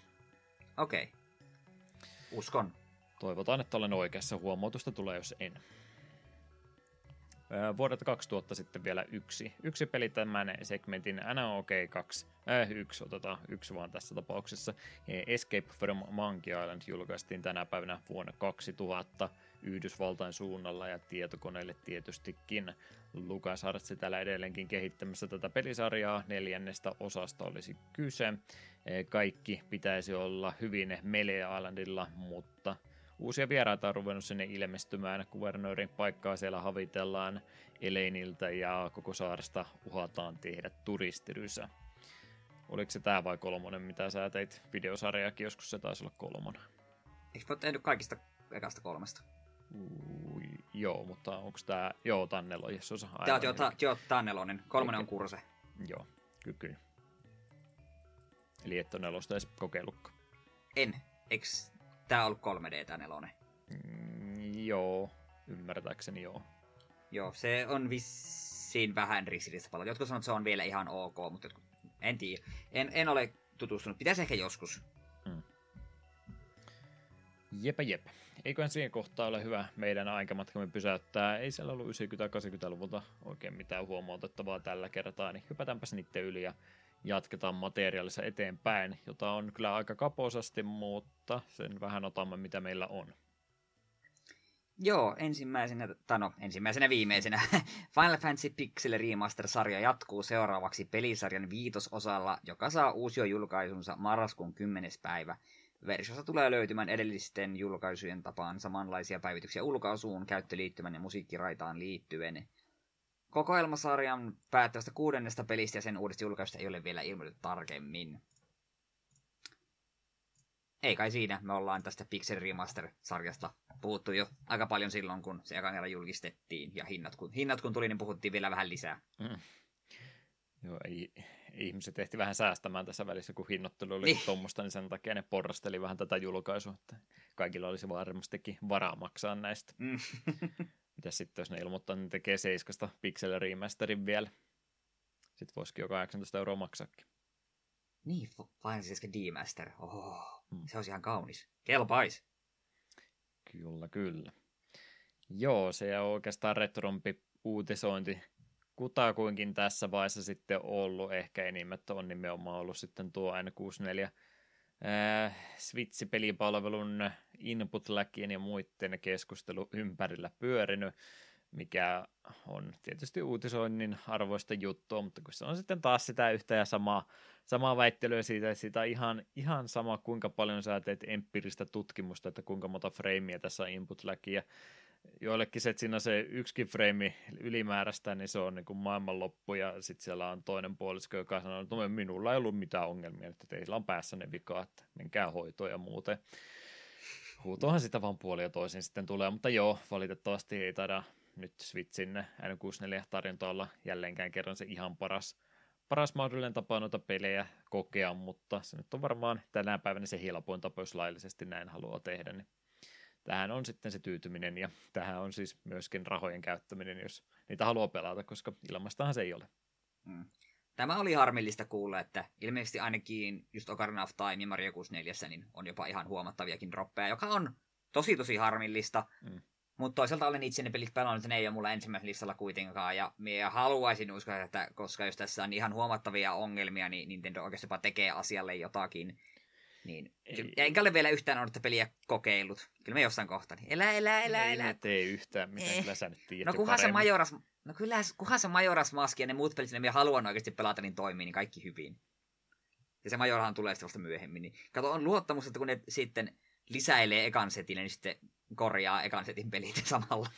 Okei. Okay. Uskon. Toivotaan, että olen oikeassa. Huomautusta tulee, jos en. Vuodelta 2000 sitten vielä yksi, yksi peli tämän segmentin NOK 2, äh, yksi, otetaan yksi vaan tässä tapauksessa. Escape from Monkey Island julkaistiin tänä päivänä vuonna 2000 Yhdysvaltain suunnalla ja tietokoneille tietystikin. Lukas Hartsi täällä edelleenkin kehittämässä tätä pelisarjaa. Neljännestä osasta olisi kyse. Kaikki pitäisi olla hyvin Melee Islandilla, mutta uusia vieraita on ruvennut sinne ilmestymään. Kuvernöörin paikkaa siellä havitellaan Eleiniltä ja koko saaresta uhataan tehdä turistirysä. Oliko se tämä vai kolmonen, mitä sä teit videosarjaakin? Joskus se taisi olla kolmonen. Eikö ole tehnyt kaikista ekasta kolmesta? Uu, joo, mutta onko tämä... Joo, tää on nelososa. Tää, joo, tää, joo, tää on nelonen. Kolmonen okay. on kurse. Joo, kyllä, kyllä. Eli et ole nelosta edes kokeillutkaan. En. Eiks tää ollut 3D tää nelonen? Mm, joo, ymmärtääkseni joo. Joo, se on vissiin vähän ristiriidassa paljon. Jotkut sanoo, että se on vielä ihan ok, mutta jotkut... en tiedä. En, en ole tutustunut. Pitäisi ehkä joskus. Hmm. Jepä jep. Eiköhän siihen kohtaan ole hyvä meidän aikamatkamme pysäyttää. Ei siellä ollut 90-80-luvulta oikein mitään huomautettavaa tällä kertaa, niin hypätäänpäs niiden yli ja jatketaan materiaalissa eteenpäin, jota on kyllä aika kaposasti, mutta sen vähän otamme, mitä meillä on. Joo, ensimmäisenä, tai no, ensimmäisenä viimeisenä Final Fantasy Pixel Remaster-sarja jatkuu seuraavaksi pelisarjan viitososalla, joka saa uusio julkaisunsa marraskuun 10. päivä. Versiossa tulee löytymään edellisten julkaisujen tapaan samanlaisia päivityksiä ulkaisuun, käyttöliittymän ja musiikkiraitaan liittyen. Kokoelmasarjan päättävästä kuudennesta pelistä ja sen uudesta julkaisusta ei ole vielä ilmoitettu tarkemmin. Ei kai siinä, me ollaan tästä Pixel Remaster-sarjasta puhuttu jo aika paljon silloin, kun se eka kerran julkistettiin, ja hinnat kun, hinnat kun tuli, niin puhuttiin vielä vähän lisää. Mm. Joo, ei, ihmiset ehti vähän säästämään tässä välissä, kun hinnoittelu oli niin. tuommoista, niin sen takia ne porrasteli vähän tätä julkaisua, että kaikilla olisi varmastikin varaa maksaa näistä. Mm. Mitä sitten, jos ne ilmoittaa, niin tekee seiskasta Pixel Remasterin vielä. Sitten voisikin jo 18 euroa maksaakin. Niin, Final 7 D-Master. Oh, mm. Se olisi ihan kaunis. Kelpais. Kyllä, kyllä. Joo, se on oikeastaan retrompi uutisointi kutakuinkin tässä vaiheessa sitten ollut. Ehkä enimmät on nimenomaan ollut sitten tuo N64 äh, Switch-pelipalvelun input ja muiden keskustelu ympärillä pyörinyt mikä on tietysti uutisoinnin arvoista juttua, mutta kun se on sitten taas sitä yhtä ja samaa, samaa väittelyä siitä, että sitä ihan, ihan sama, kuinka paljon sä teet empiiristä tutkimusta, että kuinka monta freimiä tässä on input ja joillekin se, että siinä se yksikin freimi ylimääräistä, niin se on niin kuin maailmanloppu, ja sitten siellä on toinen puolisko, joka sanoo, että no, minulla ei ollut mitään ongelmia, että teillä on päässä ne vikaa, että menkää hoitoon ja muuten. Huutohan sitä vaan puoli ja toisin sitten tulee, mutta joo, valitettavasti ei taida nyt Switchin N64-tarjonta olla jällenkään kerran se ihan paras, paras mahdollinen tapa noita pelejä kokea, mutta se nyt on varmaan tänä päivänä se helpoin tapa, jos laillisesti näin haluaa tehdä, niin tähän on sitten se tyytyminen ja tähän on siis myöskin rahojen käyttäminen, jos niitä haluaa pelata, koska ilmastahan se ei ole. Mm. Tämä oli harmillista kuulla, että ilmeisesti ainakin just Ocarina of Time ja Mario 64 niin on jopa ihan huomattaviakin droppeja, joka on tosi tosi harmillista. Mm. Mutta toisaalta olen itse ne pelit pelannut, ne ei ole mulla ensimmäisellä listalla kuitenkaan. Ja minä haluaisin uskoa, että koska jos tässä on ihan huomattavia ongelmia, niin Nintendo oikeasti jopa tekee asialle jotakin. Niin, ei, enkä ole vielä yhtään ollut peliä kokeillut. Kyllä me jossain kohtaa. Niin elä, elä, elä, ei elä. Ei tee yhtään, mitä eh. kyllä sä nyt tiedät No kunhan se Majoras, no kyllä, kunhan se Majoras Maski ja ne muut pelit, ne haluan oikeasti pelata, niin toimii, niin kaikki hyvin. Ja se Majorahan tulee sitten vasta myöhemmin. Niin kato, on luottamus, että kun ne sitten lisäilee ekan setille, niin sitten korjaa ekan setin pelit samalla.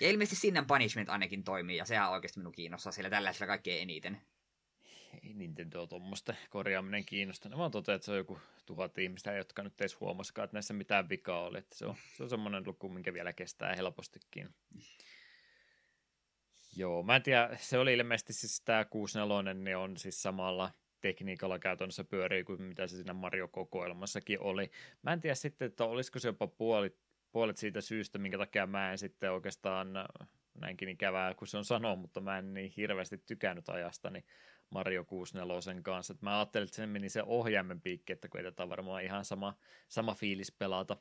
Ja ilmeisesti Sin Punishment ainakin toimii, ja sehän oikeasti minun kiinnostaa siellä tällaisella kaikkein eniten. Ei Nintendo tuommoista korjaaminen kiinnosta. Ne vaan totean, että se on joku tuhat ihmistä, jotka nyt edes huomasikaan, että näissä mitään vikaa oli. Että se on, se on semmoinen luku, minkä vielä kestää helpostikin. Joo, mä en tiedä, se oli ilmeisesti siis tämä 64, niin on siis samalla tekniikalla käytännössä pyörii kuin mitä se siinä Mario-kokoelmassakin oli. Mä en tiedä sitten, että olisiko se jopa puolit, puolet siitä syystä, minkä takia mä en sitten oikeastaan näinkin ikävää kuin se on sanoa, mutta mä en niin hirveästi tykännyt ajastani Mario 64 kanssa. Et mä ajattelin, että se meni se ohjaimen piikki, että kun ei tätä varmaan ihan sama, sama fiilis pelata,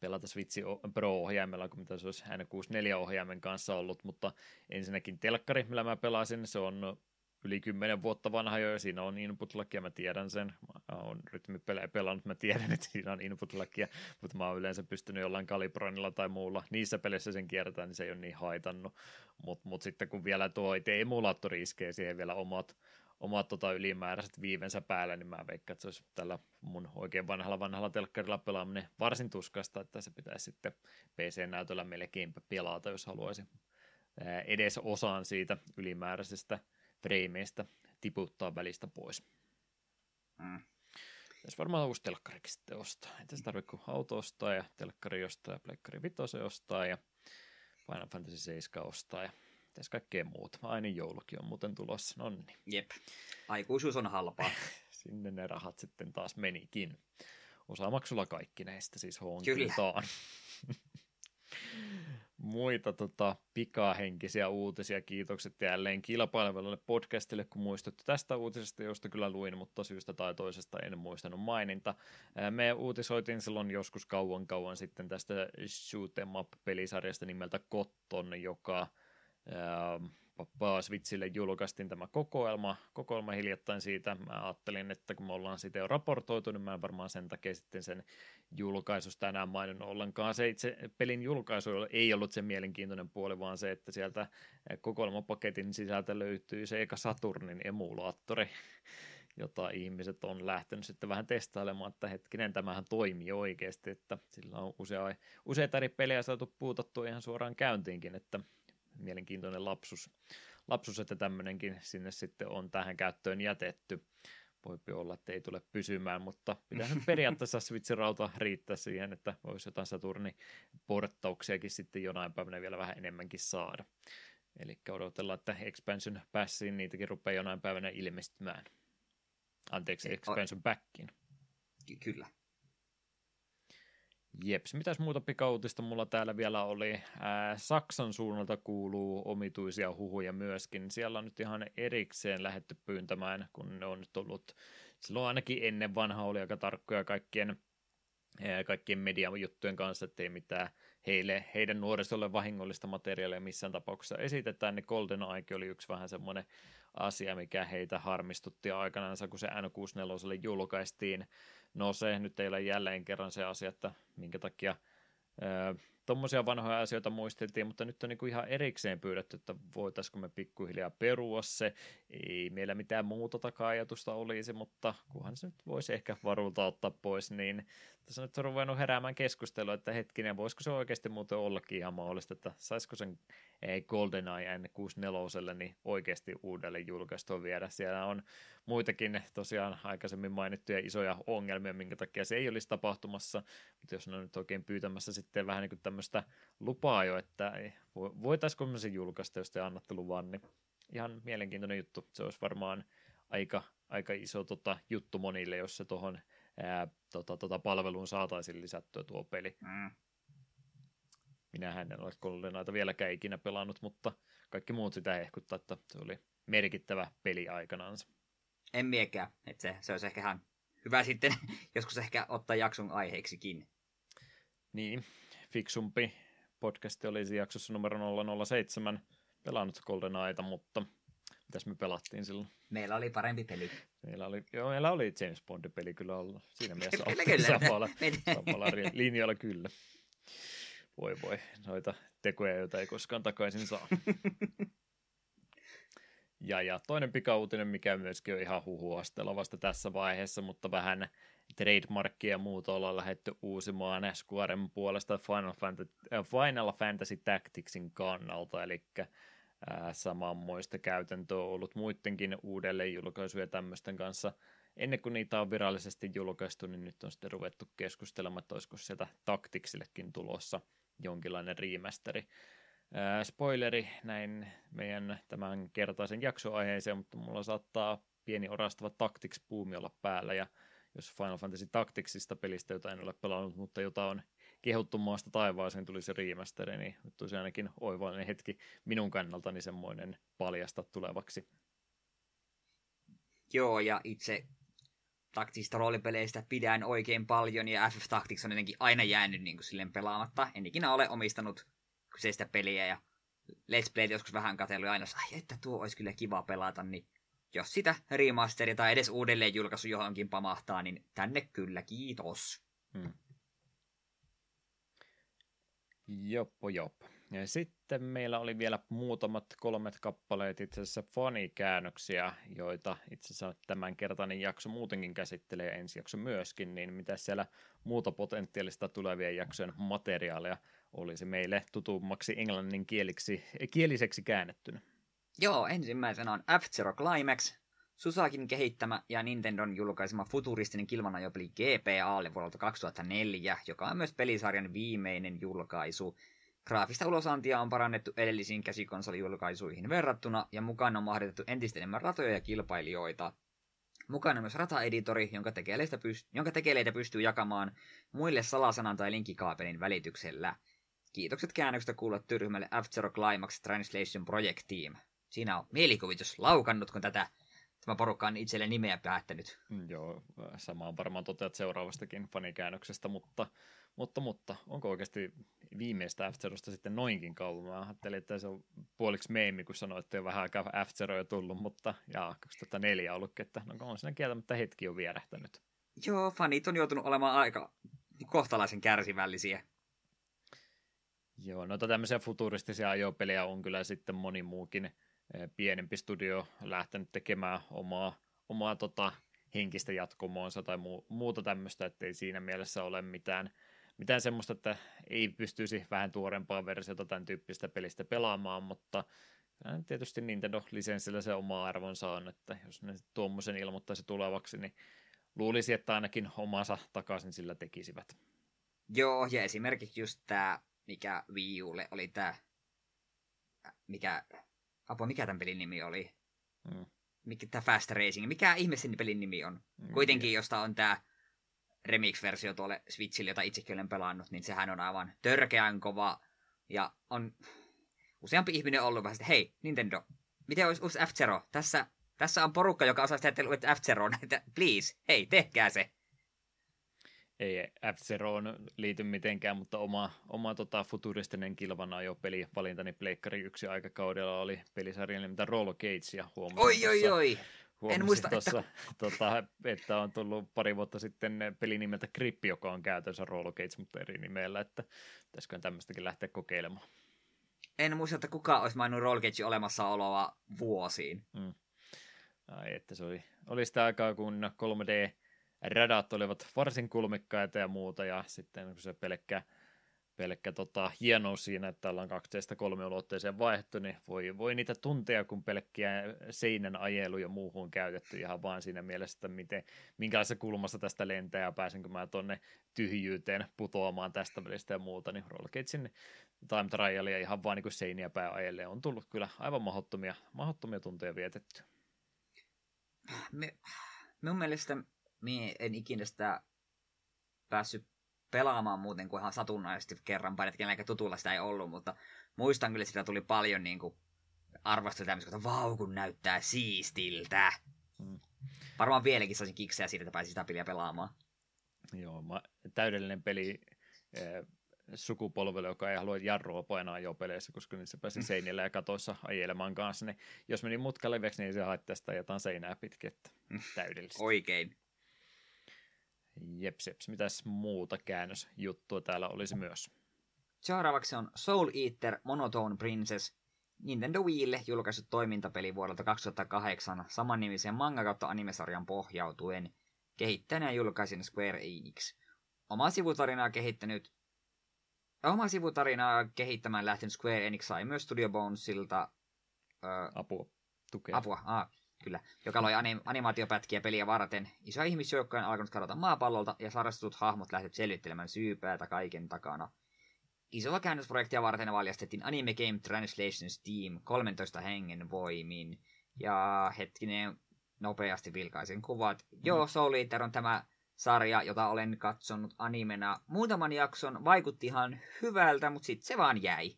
pelata Switch Pro-ohjaimella kuin mitä se olisi N64-ohjaimen kanssa ollut, mutta ensinnäkin telkkari, millä mä pelasin, se on yli kymmenen vuotta vanha jo, ja siinä on input ja mä tiedän sen. Mä oon rytmipelejä pelannut, mä tiedän, että siinä on input mutta mä oon yleensä pystynyt jollain kalibroinnilla tai muulla. Niissä peleissä sen kiertää, niin se ei ole niin haitannut. Mutta mut sitten kun vielä tuo emulaattori iskee siihen vielä omat, omat tota ylimääräiset viivensä päällä, niin mä veikkaan, että se olisi tällä mun oikein vanhalla vanhalla telkkarilla pelaaminen varsin tuskasta, että se pitäisi sitten PC-näytöllä melkeinpä pelata, jos haluaisi edes osaan siitä ylimääräisestä freimeistä tiputtaa välistä pois. Mm. Tässä varmaan uusi telkkarikin sitten ostaa. Ei tässä tarvitse kuin auto ostaa ja telkkari ostaa ja pleikkari vitosen ostaa ja Final Fantasy 7 ostaa ja tässä kaikkea muuta. Aina joulukin on muuten tulossa. No niin. Jep. Aikuisuus on halpaa. Sinne ne rahat sitten taas menikin. Osamaksulla kaikki näistä siis honkitaan. Muita tota, pikahenkisiä uutisia. Kiitokset jälleen kilpailevalle podcastille, kun muistutte tästä uutisesta, josta kyllä luin, mutta syystä tai toisesta en muistanut maininta. Me uutisoitiin silloin joskus kauan kauan sitten tästä Shoot 'em Up-pelisarjasta nimeltä Cotton, joka Switchille julkaistiin tämä kokoelma, kokoelma hiljattain siitä. Mä ajattelin, että kun me ollaan siitä jo raportoitu, niin mä en varmaan sen takia sitten sen julkaisusta enää maininnut ollenkaan. Se itse pelin julkaisu ei ollut se mielenkiintoinen puoli, vaan se, että sieltä kokoelmapaketin sisältä löytyy se eka Saturnin emulaattori, jota ihmiset on lähtenyt sitten vähän testailemaan, että hetkinen, tämähän toimii oikeasti, että sillä on usea, useita eri pelejä saatu puutattua ihan suoraan käyntiinkin, että mielenkiintoinen lapsus, lapsus, että tämmöinenkin sinne sitten on tähän käyttöön jätetty. Voipi olla, että ei tule pysymään, mutta pitää nyt periaatteessa Switch-rauta riittää siihen, että voisi jotain Saturni-porttauksiakin sitten jonain päivänä vielä vähän enemmänkin saada. Eli odotellaan, että Expansion Passiin niitäkin rupeaa jonain päivänä ilmestymään. Anteeksi, Expansion Backiin. Ky- kyllä. Jeps, mitäs muuta pikautista mulla täällä vielä oli? Ää, Saksan suunnalta kuuluu omituisia huhuja myöskin. Siellä on nyt ihan erikseen lähetty pyyntämään, kun ne on nyt ollut, silloin ainakin ennen vanha oli aika tarkkoja kaikkien, kaikkien mediajuttujen kanssa, ettei mitään heille, heidän nuorisolle vahingollista materiaalia missään tapauksessa esitetään, niin Golden Eye oli yksi vähän semmoinen asia, mikä heitä harmistutti aikanaan, kun se N64 julkaistiin. No se nyt ei ole jälleen kerran se asia, että minkä takia tuommoisia vanhoja asioita muisteltiin, mutta nyt on niin kuin ihan erikseen pyydetty, että voitaisiko me pikkuhiljaa perua se. Ei meillä mitään muuta taka-ajatusta olisi, mutta kunhan se nyt voisi ehkä varulta ottaa pois, niin tässä nyt on ruvennut heräämään keskustelua, että hetkinen, voisiko se oikeasti muuten ollakin ihan mahdollista, että saisiko sen GoldenEye N64 niin oikeasti uudelle julkaistua viedä. Siellä on muitakin tosiaan aikaisemmin mainittuja isoja ongelmia, minkä takia se ei olisi tapahtumassa, mutta jos ne on nyt oikein pyytämässä sitten vähän niin kuin tämmöistä lupaa jo, että voitaisiko me se julkaista, jos te annatte luvan, niin ihan mielenkiintoinen juttu. Se olisi varmaan aika, aika iso tota, juttu monille, jos se tuohon tota, tota, palveluun saataisiin lisättyä tuo peli. Mm. Minähän en ole GoldenEyeta vieläkään ikinä pelannut, mutta kaikki muut sitä hehkuttaa, että se oli merkittävä peli aikanaansa. En miekään, että se, se olisi ehkä ihan hyvä sitten joskus ehkä ottaa jakson aiheeksikin. Niin, fiksumpi podcast olisi jaksossa numero 007 pelannut GoldenEyeta, mutta mitäs me pelattiin silloin? Meillä oli parempi peli. Meillä oli, joo, meillä oli James Bond-peli kyllä ollut. Siinä mielessä kyllä, kyllä. samalla, samalla linjalla kyllä. Voi voi, noita tekoja, joita ei koskaan takaisin saa. Ja, ja toinen pikauutinen, mikä myöskin on ihan huhuastella vasta tässä vaiheessa, mutta vähän trademarkkia ja muuta ollaan lähdetty uusimaan Squaren puolesta Final Fantasy, äh, Final Fantasy Tacticsin kannalta, eli äh, samanmoista käytäntöä on ollut muidenkin uudelleen julkaisuja tämmöisten kanssa. Ennen kuin niitä on virallisesti julkaistu, niin nyt on sitten ruvettu keskustelemaan, että olisiko sieltä Tacticsillekin tulossa jonkinlainen remasteri. Ää, spoileri näin meidän tämän kertaisen jaksoaiheeseen, mutta mulla saattaa pieni orastava tactics puumi olla päällä, ja jos Final Fantasy Tacticsista pelistä, jota en ole pelannut, mutta jota on kehuttu maasta taivaaseen, tuli se remasteri, niin nyt olisi ainakin oivallinen hetki minun kannaltani semmoinen paljasta tulevaksi. Joo, ja itse taktisista roolipeleistä pidän oikein paljon, ja FF Tactics on jotenkin aina jäänyt niin kuin silleen pelaamatta. En ikinä ole omistanut kyseistä peliä ja Let's Play joskus vähän katsellut aina, ai että tuo olisi kyllä kiva pelata, niin jos sitä remasteria tai edes uudelleen julkaisu johonkin pamahtaa, niin tänne kyllä kiitos. Hmm. Joppo joppo. Ja sitten meillä oli vielä muutamat kolmet kappaleet itse asiassa fanikäännöksiä, joita itse asiassa tämänkertainen jakso muutenkin käsittelee ensi jakso myöskin, niin mitä siellä muuta potentiaalista tulevien jaksojen materiaalia olisi meille tutummaksi englannin kieliksi, kieliseksi käännettynä? Joo, ensimmäisenä on F-Zero Climax, Susakin kehittämä ja Nintendon julkaisema futuristinen kilvanajopeli GPAlle vuodelta 2004, joka on myös pelisarjan viimeinen julkaisu. Graafista ulosantia on parannettu edellisiin käsikonsolijulkaisuihin verrattuna, ja mukana on mahdotettu entistä enemmän ratoja ja kilpailijoita. Mukana on myös rataeditori, jonka tekeleitä, pyst- jonka tekeleitä pystyy jakamaan muille salasanan tai linkkikaapelin välityksellä. Kiitokset käännöksestä kuulla työryhmälle F-Zero Climax Translation Project Team. Siinä on mielikuvitus laukannut, kun tätä tämä porukka on itselle nimeä päättänyt. Mm, joo, sama on varmaan toteat seuraavastakin fanikäännöksestä, mutta Mutta, mutta onko oikeasti viimeistä f sitten noinkin kauan? Mä ajattelin, että se on puoliksi meemi, kun sanoit, että jo vähän aikaa f tullut, mutta jaa, 2004 ollutkin, että no on siinä kieltämättä hetki on vierähtänyt. Joo, fanit on joutunut olemaan aika kohtalaisen kärsivällisiä. Joo, noita tämmöisiä futuristisia ajopelejä on kyllä sitten moni muukin pienempi studio lähtenyt tekemään omaa, omaa tota, henkistä jatkumoonsa tai muu, muuta tämmöistä, että ei siinä mielessä ole mitään, mitään semmoista, että ei pystyisi vähän tuorempaa versiota tämän tyyppistä pelistä pelaamaan, mutta tietysti Nintendo-lisenssillä se oma arvonsa on, että jos ne tuommoisen ilmoittaisi tulevaksi, niin luulisi, että ainakin omansa takaisin sillä tekisivät. Joo, ja esimerkiksi just tämä, mikä Wii Ulle oli tämä, mikä, apua, mikä tämän pelin nimi oli? Hmm. Mikä tämä Fast Racing, mikä ihme sen pelin nimi on? Hmm, Kuitenkin, josta on tämä remix-versio tuolle Switchille, jota itsekin olen pelannut, niin sehän on aivan törkeän kova, ja on useampi ihminen ollut vähän, että hei, Nintendo, miten olisi uusi F-Zero? Tässä tässä on porukka, joka osaa tehdä f että please, hei, tehkää se. Ei f liity mitenkään, mutta oma, oma tota, futuristinen peli valintani Pleikkari yksi aikakaudella oli pelisarjan mitä Roll Cage ja huomasin Oi, oi, oi. En muista, tossa, että... Tota, että on tullut pari vuotta sitten peli nimeltä Grippi, joka on käytössä Roll Cage, mutta eri nimellä, että pitäisikö tämmöistäkin lähteä kokeilemaan. En muista, että kukaan olisi maininnut Roll Cage olemassaoloa vuosiin. Mm. Ai, että se oli, oli sitä aikaa, kun 3D-radat olivat varsin kulmikkaita ja muuta, ja sitten kun se pelkkä, pelkkä tota, hienous siinä, että ollaan 2 kolme ulotteeseen vaihtu, niin voi, voi niitä tunteja, kun pelkkiä seinän ajelu ja muuhun käytetty ihan vaan siinä mielessä, että miten, minkälaisessa kulmassa tästä lentää ja pääsenkö mä tuonne tyhjyyteen putoamaan tästä välistä ja muuta, niin Roll Cagein time trialia ihan vaan niin seiniä pää on tullut kyllä aivan mahdottomia, mahdottomia tunteja vietetty. Me, minun mielestä minä en ikinä sitä päässyt pelaamaan muuten kuin ihan satunnaisesti kerran pari, että kenelläkään tutulla sitä ei ollut, mutta muistan kyllä, että sitä tuli paljon niin kuin, tämmöistä, että vau, kun näyttää siistiltä. Hmm. Varmaan vieläkin saisin kiksejä siitä, että pääsin sitä peliä pelaamaan. Joo, mä, täydellinen peli eh, sukupolvelle, joka ei halua jarrua painaa jo peleissä, koska niissä pääsi mm. seinillä ja katoissa ajelemaan kanssa, niin jos meni mutka leveäksi, niin se haittaa sitä jotain seinää pitkin, että mm. täydellistä. Oikein. Jeps, jeps. Mitäs muuta käännösjuttua täällä olisi myös? Seuraavaksi on Soul Eater Monotone Princess, Nintendo Wiille julkaissut toimintapeli vuodelta 2008 samannimisen manga kautta animesarjan pohjautuen. Kehittäjänä julkaisin Square Enix. Oma sivutarinaa kehittänyt Oma sivutarinaa kehittämään lähtenyt Square Enix sai myös Studio Bonesilta öö, apua. Tukea. Apua, ah, kyllä. Joka loi anim- animaatiopätkiä peliä varten. Iso ihmisjoukko on alkanut kadota maapallolta ja sarastutut hahmot lähtivät selvittelemään syypäätä kaiken takana. Isoa käännösprojektia varten valjastettiin Anime Game Translations Team 13 hengen voimin. Ja hetkinen, nopeasti vilkaisen kuvat. Mm. Joo, Soul Eater on tämä sarja, jota olen katsonut animena muutaman jakson, vaikutti ihan hyvältä, mutta sitten se vaan jäi.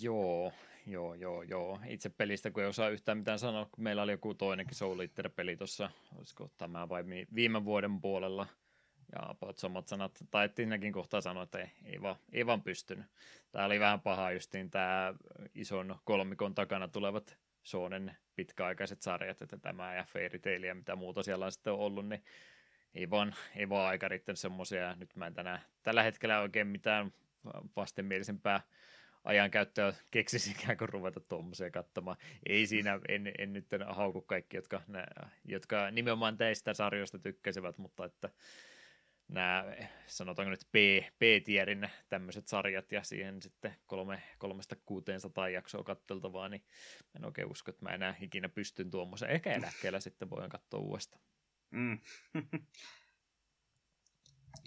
Joo, joo, joo, joo. Itse pelistä, kun ei osaa yhtään mitään sanoa, kun meillä oli joku toinenkin Soul Eater-peli tuossa, olisiko tämä vai viime vuoden puolella, ja about samat sanat, tai siinäkin kohtaa sanoa, että ei, ei, vaan, ei vaan pystynyt. Tämä oli vähän paha justiin tämä ison kolmikon takana tulevat Soonen pitkäaikaiset sarjat, että tämä ja Fairy Tail ja mitä muuta siellä on sitten ollut, niin ei vaan, ei vaan aika riittänyt semmoisia. Nyt mä en tänään, tällä hetkellä oikein mitään vastenmielisempää ajankäyttöä keksisikään, kun ruveta tuommoisia katsomaan. Ei siinä, en, en nyt hauku kaikki, jotka, jotka nimenomaan teistä sarjoista tykkäsivät, mutta että nämä, sanotaanko nyt B, B-tierin tämmöiset sarjat ja siihen sitten kolme, kolmesta kuuteen sataan jaksoa katteltavaa, niin en oikein usko, että mä enää ikinä pystyn tuommoisen. Ehkä eläkkeellä sitten voin katsoa uudestaan. Mm.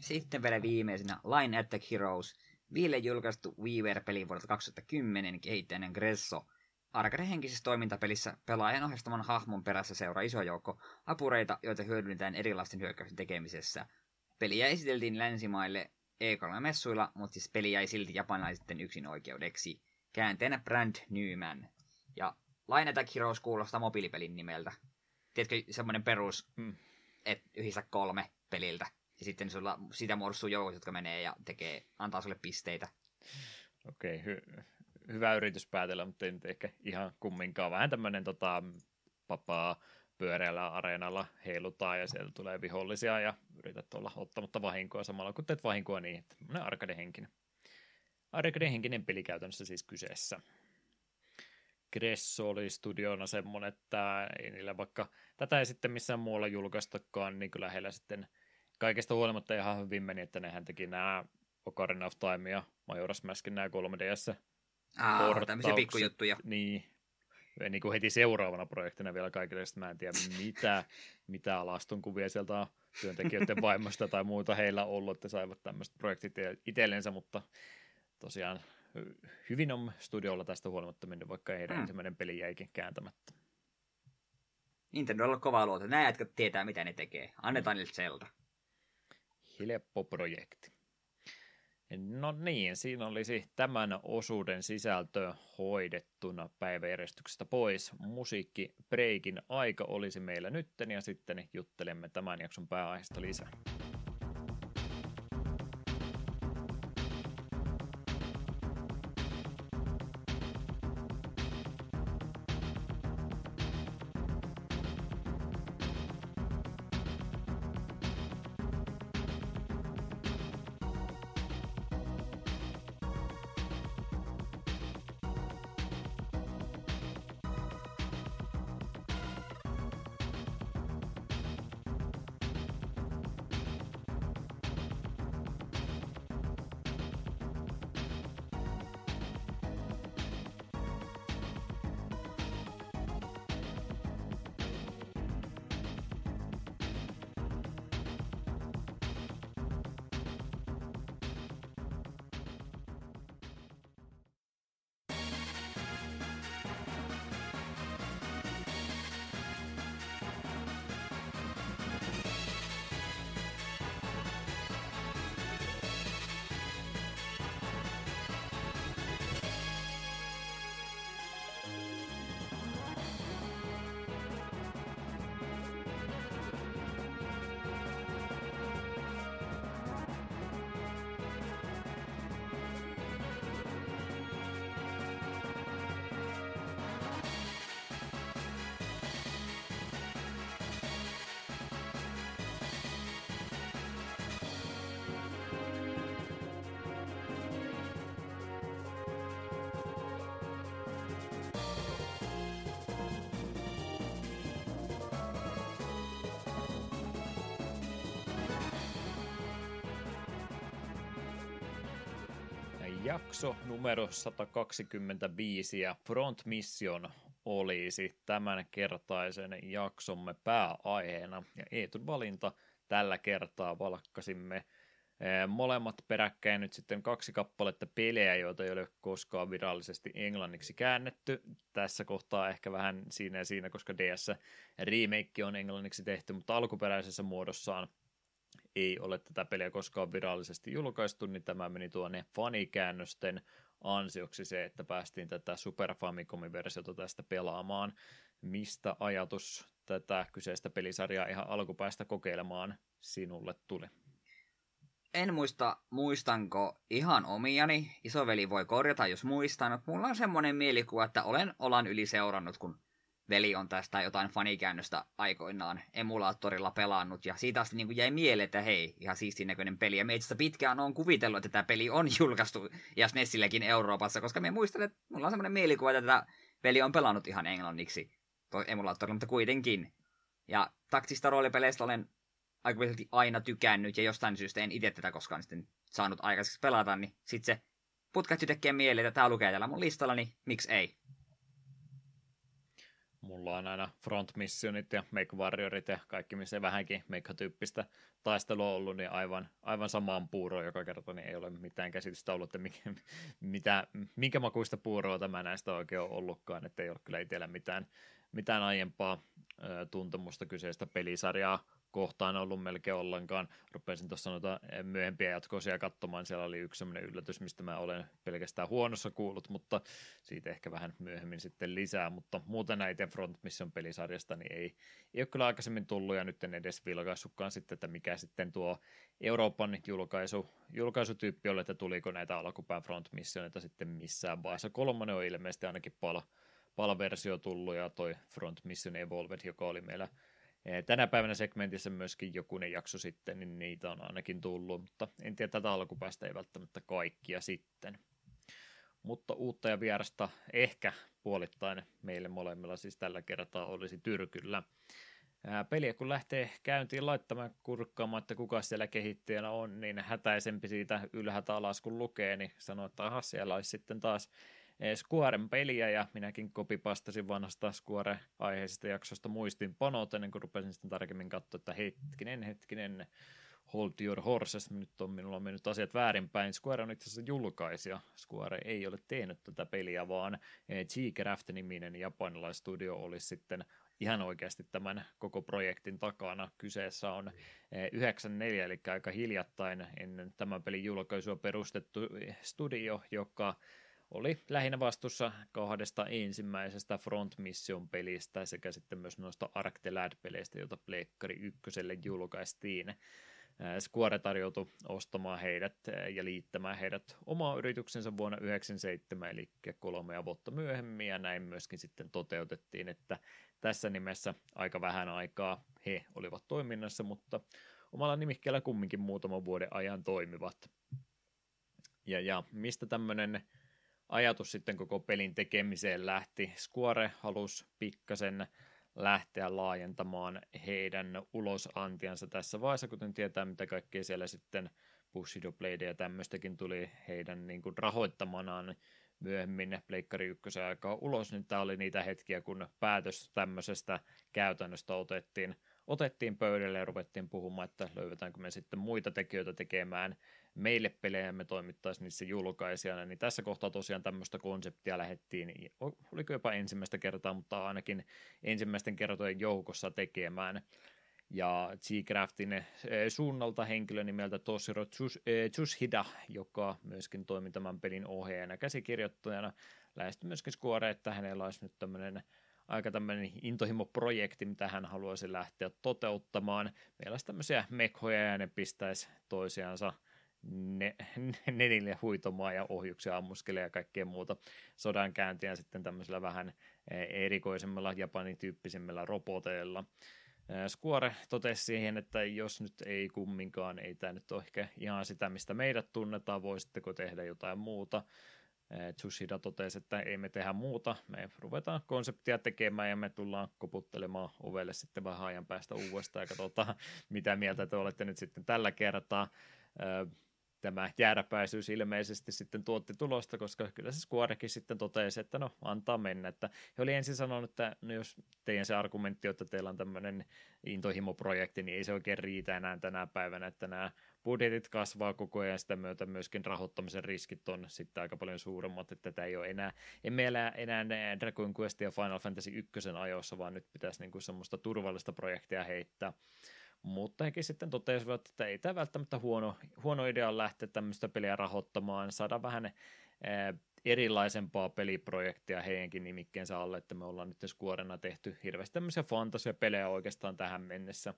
sitten vielä viimeisenä Line Attack Heroes. Viille julkaistu WiiWare-peli vuodelta 2010 kehittäjän Gresso. Arcade-henkisessä toimintapelissä pelaajan ohjastaman hahmon perässä seuraa iso joukko apureita, joita hyödynnetään erilaisten hyökkäysten tekemisessä – Peliä esiteltiin länsimaille E3-messuilla, mutta siis peli jäi silti japanilaisten yksin oikeudeksi. Käänteenä Brand Newman. Ja Line Attack Heroes kuulostaa mobiilipelin nimeltä. Tiedätkö, semmoinen perus, hmm. että yhdistä kolme peliltä. Ja sitten sulla, sitä muodostuu joukot, jotka menee ja tekee, antaa sulle pisteitä. Okei, okay, hy- hyvä yritys päätellä, mutta ei nyt ehkä ihan kumminkaan. Vähän tämmöinen tota, papaa pyöreällä areenalla heilutaan ja sieltä tulee vihollisia ja yrität olla ottamatta vahinkoa samalla kun teet vahinkoa niin, että tämmöinen arcade-henkinen. Arcade-henkinen peli käytännössä siis kyseessä. Gresso oli studiona semmoinen, että ei niillä vaikka tätä ei sitten missään muualla julkaistakaan, niin kyllä heillä sitten kaikesta huolimatta ihan hyvin meni, että nehän teki nämä Ocarina of Time ja Majora's Maskin nämä 3DS Ah, tämmöisiä pikkujuttuja. Niin, niin kuin heti seuraavana projektina vielä kaikille, että mä en tiedä mitä, mitä alaston kuvia sieltä on työntekijöiden vaimosta tai muuta heillä ollut, että saivat tämmöiset projektit itsellensä, mutta tosiaan hyvin on studiolla tästä huolimatta mennyt, vaikka heidän mm. ensimmäinen peli jäikin kääntämättä. Nintendo on kova luoto. Nämä jotka tietää, mitä ne tekee. Annetaan niille Zelda. Helppo projekti. No niin, siinä olisi tämän osuuden sisältö hoidettuna päiväjärjestyksestä pois. Musiikki breikin aika olisi meillä nytten ja sitten juttelemme tämän jakson pääaiheesta lisää. Numero 125 ja Front Mission olisi tämän kertaisen jaksomme pääaiheena. Ja Eetun valinta tällä kertaa valkkasimme eh, molemmat peräkkäin nyt sitten kaksi kappaletta pelejä, joita ei ole koskaan virallisesti englanniksi käännetty. Tässä kohtaa ehkä vähän siinä ja siinä, koska DS remake on englanniksi tehty, mutta alkuperäisessä muodossaan ei ole tätä peliä koskaan virallisesti julkaistu, niin tämä meni tuonne fanikäännösten ansioksi se, että päästiin tätä Super Famicomin versiota tästä pelaamaan. Mistä ajatus tätä kyseistä pelisarjaa ihan alkupäästä kokeilemaan sinulle tuli? En muista, muistanko ihan omiani. Isoveli voi korjata, jos muistan, mulla on semmoinen mielikuva, että olen olan yli seurannut, kun veli on tästä jotain fanikäännöstä aikoinaan emulaattorilla pelannut, ja siitä asti niin jäi mieleen, että hei, ihan siistin näköinen peli, ja me itse pitkään on kuvitellut, että tämä peli on julkaistu, ja SNESillekin Euroopassa, koska me muistan, että mulla on semmoinen mielikuva, että tämä peli on pelannut ihan englanniksi emulaattorilla, mutta kuitenkin. Ja taktista roolipeleistä olen aika aina tykännyt, ja jostain syystä en itse tätä koskaan sitten saanut aikaiseksi pelata, niin sitten se putkahti tekee mieleen, että tämä lukee täällä mun listalla, niin miksi ei? Mulla on aina front missionit ja make warriorit ja kaikki, missä vähänkin meikka-tyyppistä taistelua ollut, niin aivan, aivan samaan puuroon joka kerta, niin ei ole mitään käsitystä ollut, että mikä, mitä, minkä makuista puuroa tämä näistä oikein on ollutkaan, että ei ole kyllä itsellä mitään, mitään aiempaa ö, tuntemusta kyseistä pelisarjaa kohtaan ollut melkein ollenkaan. Rupesin tuossa noita myöhempiä jatkoisia katsomaan. Siellä oli yksi sellainen yllätys, mistä mä olen pelkästään huonossa kuullut, mutta siitä ehkä vähän myöhemmin sitten lisää. Mutta muuten näitä Front Mission pelisarjasta niin ei, ei ole kyllä aikaisemmin tullut ja nyt en edes vilkaissutkaan sitten, että mikä sitten tuo Euroopan julkaisu, julkaisutyyppi oli, että tuliko näitä alkupään Front Missioneita sitten missään vaiheessa. Kolmonen on ilmeisesti ainakin pala, pala-versio tullut ja toi Front Mission Evolved, joka oli meillä tänä päivänä segmentissä myöskin jokunen jakso sitten, niin niitä on ainakin tullut, mutta en tiedä tätä alkupäästä ei välttämättä kaikkia sitten. Mutta uutta ja vierasta ehkä puolittain meille molemmilla siis tällä kertaa olisi Tyrkyllä. Peliä kun lähtee käyntiin laittamaan kurkkaamaan, että kuka siellä kehittäjänä on, niin hätäisempi siitä ylhäältä alas kun lukee, niin sanoo, että aha, siellä olisi sitten taas Squaren peliä ja minäkin kopipastasin vanhasta Square-aiheisesta jaksosta muistinpanot ennen kuin rupesin sitten tarkemmin katsoa, että hetkinen, hetkinen, Hold Your Horses, nyt on minulla mennyt asiat väärinpäin. Square on itse asiassa julkaisija. Square ei ole tehnyt tätä peliä, vaan G-Craft-niminen japanilaistudio olisi sitten ihan oikeasti tämän koko projektin takana. Kyseessä on 94, eli aika hiljattain ennen tämän pelin julkaisua perustettu studio, joka oli lähinnä vastuussa kahdesta ensimmäisestä Front Mission pelistä sekä sitten myös noista Ark the Lad-peleistä, joita Pleikkari ykköselle julkaistiin. Square tarjoutui ostamaan heidät ja liittämään heidät omaa yrityksensä vuonna 1997, eli kolme vuotta myöhemmin, ja näin myöskin sitten toteutettiin, että tässä nimessä aika vähän aikaa he olivat toiminnassa, mutta omalla nimikkeellä kumminkin muutaman vuoden ajan toimivat. Ja, ja mistä tämmöinen ajatus sitten koko pelin tekemiseen lähti. Square halusi pikkasen lähteä laajentamaan heidän ulosantiansa tässä vaiheessa, kuten tietää, mitä kaikkea siellä sitten Bushido Blade ja tämmöistäkin tuli heidän niin kuin rahoittamanaan myöhemmin Pleikkari 1 aikaa ulos, niin tämä oli niitä hetkiä, kun päätös tämmöisestä käytännöstä otettiin, otettiin pöydälle ja ruvettiin puhumaan, että löydetäänkö me sitten muita tekijöitä tekemään meille pelejä me toimittaisiin niissä julkaisijana, niin tässä kohtaa tosiaan tämmöistä konseptia lähdettiin, oliko jopa ensimmäistä kertaa, mutta ainakin ensimmäisten kertojen joukossa tekemään. Ja G-Craftin eh, suunnalta henkilö nimeltä Toshiro Tsushida, joka myöskin toimi tämän pelin ohjaajana käsikirjoittajana, lähestyi myöskin Square, että hänellä olisi nyt tämmöinen aika tämmöinen intohimo-projekti, mitä hän haluaisi lähteä toteuttamaan. Meillä olisi tämmöisiä mekhoja ja ne pistäisi toisiansa – ne, huitomaa ja ohjuksia ammuskelee ja kaikkea muuta sodan käyntiä sitten tämmöisellä vähän e, erikoisemmalla japanityyppisemmillä roboteilla. E, Square totesi siihen, että jos nyt ei kumminkaan, ei tämä nyt ole ehkä ihan sitä, mistä meidät tunnetaan, voisitteko tehdä jotain muuta. E, Tsushida totesi, että ei me tehdä muuta, me ruvetaan konseptia tekemään ja me tullaan koputtelemaan ovelle sitten vähän ajan päästä uudestaan ja katsotaan, mitä mieltä te olette nyt sitten tällä kertaa tämä jääräpäisyys ilmeisesti sitten tuotti tulosta, koska kyllä se Squarekin sitten totesi, että no antaa mennä. Että he oli ensin sanonut, että no jos teidän se argumentti, että teillä on tämmöinen intohimoprojekti, niin ei se oikein riitä enää tänä päivänä, että nämä budjetit kasvaa koko ajan sitä myötä myöskin rahoittamisen riskit on sitten aika paljon suuremmat, että tätä ei ole enää, emme elä enää Dragon Quest ja Final Fantasy 1 ajoissa, vaan nyt pitäisi niinku semmoista turvallista projektia heittää. Mutta hekin sitten totesivat, että ei tämä välttämättä huono, huono idea lähteä tämmöistä peliä rahoittamaan, saada vähän ää, erilaisempaa peliprojektia heidänkin nimikkeensä alle, että me ollaan nyt Squarena tehty hirveästi tämmöisiä fantasia-pelejä oikeastaan tähän mennessä.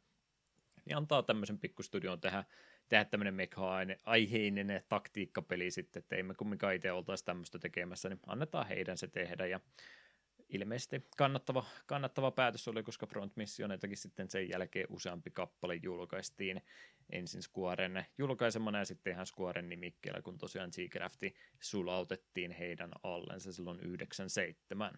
Niin antaa tämmöisen pikkustudion tehdä, tehdä tämmöinen mekha-aiheinen taktiikkapeli sitten, että ei me kumminkaan itse oltaisi tämmöistä tekemässä, niin annetaan heidän se tehdä ja ilmeisesti kannattava, kannattava päätös oli, koska Front Missioneitakin sitten sen jälkeen useampi kappale julkaistiin ensin Squaren julkaisemana ja sitten ihan Squaren nimikkeellä, kun tosiaan G-Crafti sulautettiin heidän allensa silloin 97.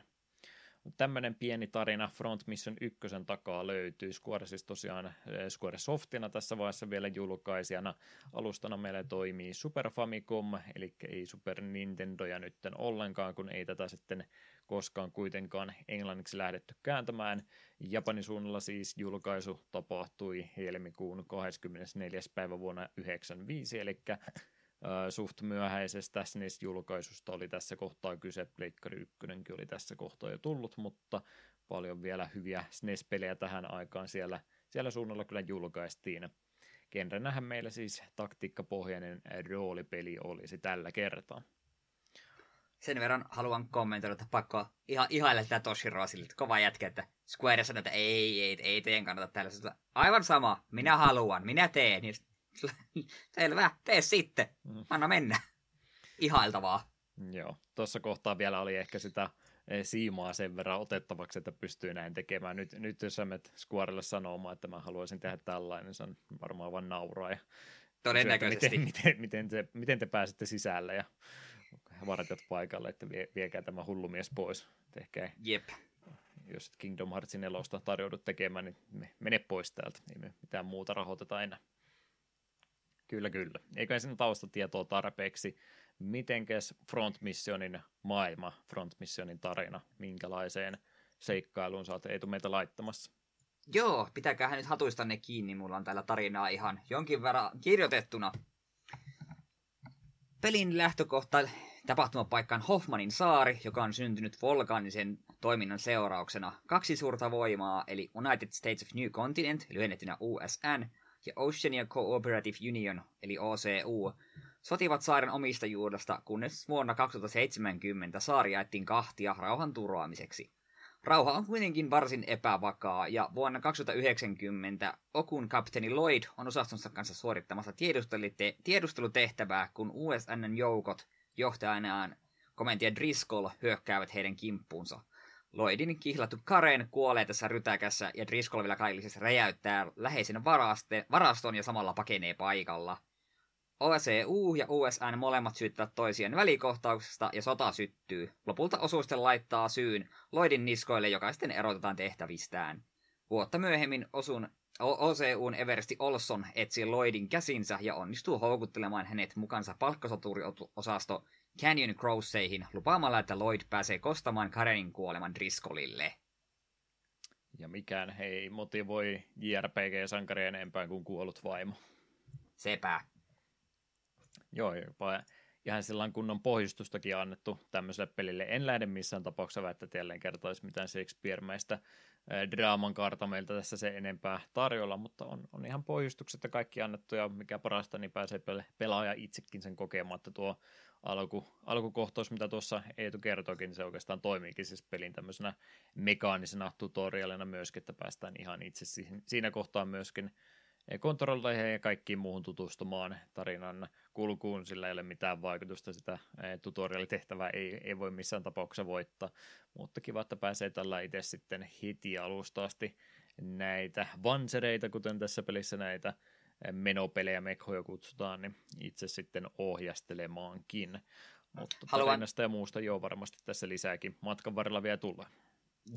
Mutta tämmöinen pieni tarina Front Mission 1 takaa löytyy. Square siis tosiaan eh, Square Softina tässä vaiheessa vielä julkaisijana. Alustana meillä toimii Super Famicom, eli ei Super Nintendoja nytten ollenkaan, kun ei tätä sitten koskaan kuitenkaan englanniksi lähdetty kääntämään. Japanin suunnalla siis julkaisu tapahtui helmikuun 24. päivä vuonna 1995, eli suht myöhäisestä SNES-julkaisusta oli tässä kohtaa kyse, Pleikkari 1 oli tässä kohtaa jo tullut, mutta paljon vielä hyviä SNES-pelejä tähän aikaan siellä, siellä suunnalla kyllä julkaistiin. Genrenähän meillä siis taktiikkapohjainen roolipeli olisi tällä kertaa. Sen verran haluan kommentoida, että pakko ihan ihailla tätä Toshiroa sille, että kova jätkä, että Square sanoo, että ei, ei, ei teidän kannata tällaista. Aivan sama, minä haluan, minä teen. Niin, selvä, tee sitten, mm. anna mennä. Ihailtavaa. Joo, tuossa kohtaa vielä oli ehkä sitä eh, siimaa sen verran otettavaksi, että pystyy näin tekemään. Nyt, nyt jos sä menet Squarelle sanomaan, että mä haluaisin tehdä tällainen, niin se on varmaan vain nauraa. Ja Todennäköisesti. Kysyä, miten, miten, miten, te, miten te pääsette sisälle ja vartijat paikalle, että vie, viekää tämä hullumies pois. Tehkää, Jep. Jos Kingdom Heartsin nelosta tarjoudut tekemään, niin mene pois täältä. Ei me mitään muuta rahoiteta enää. Kyllä, kyllä. Eikä sinne taustatietoa tarpeeksi mitenkäs Front Missionin maailma, Front Missionin tarina, minkälaiseen seikkailuun sä oot Eetu meitä laittamassa? Joo, pitäkäähän nyt hatuistanne kiinni, mulla on täällä tarinaa ihan jonkin verran kirjoitettuna. Pelin lähtökohta tapahtumapaikkaan Hoffmanin saari, joka on syntynyt volkaanisen toiminnan seurauksena. Kaksi suurta voimaa, eli United States of New Continent, lyhennettynä USN, ja Oceania Cooperative Union, eli OCU, sotivat saaren omistajuudesta, kunnes vuonna 2070 saari jaettiin kahtia rauhan turvaamiseksi. Rauha on kuitenkin varsin epävakaa, ja vuonna 2090 Okun kapteeni Lloyd on osastonsa kanssa suorittamassa tiedustelutehtävää, kun USNn joukot johtajanaan komentia Driscoll hyökkäävät heidän kimppuunsa. Lloydin kihlattu Karen kuolee tässä rytäkässä, ja Driscoll vielä kaillisessa räjäyttää läheisen varaste, varaston ja samalla pakenee paikalla – OCU ja USN molemmat syyttävät toisiaan välikohtauksesta ja sota syttyy. Lopulta osuusten laittaa syyn Lloydin niskoille, joka sitten erotetaan tehtävistä. Vuotta myöhemmin osun OCUn Everesti Olson etsii Lloydin käsinsä ja onnistuu houkuttelemaan hänet mukansa palkkasoturiosasto Canyon Crowseihin lupaamalla, että Lloyd pääsee kostamaan Karenin kuoleman Driscollille. Ja mikään ei motivoi JRPG-sankaria enempää kuin kuollut vaimo. Sepä. Joo, jopa ihan sellainen kunnon pohjustustakin annettu tämmöiselle pelille. En lähde missään tapauksessa väittää, että jälleen kertoisi mitään Shakespeare-mäistä draaman kaarta meiltä tässä se enempää tarjolla, mutta on, on ihan pohjustukset ja kaikki annettu, ja mikä parasta, niin pääsee pelaaja itsekin sen kokemaan, että tuo alku, alkukohtaus, mitä tuossa Eetu kertoikin, niin se oikeastaan toimiikin siis pelin tämmöisenä mekaanisena tutorialina myöskin, että päästään ihan itse siinä kohtaa myöskin kontrolleihin ja kaikkiin muuhun tutustumaan tarinan kulkuun, sillä ei ole mitään vaikutusta, sitä tutorialitehtävää ei, ei voi missään tapauksessa voittaa, mutta kiva, että pääsee tällä itse sitten heti alusta asti näitä vansereita, kuten tässä pelissä näitä menopelejä, mekhoja kutsutaan, niin itse sitten ohjastelemaankin. Mutta haluan... tarinasta ja muusta joo varmasti tässä lisääkin matkan varrella vielä tulee.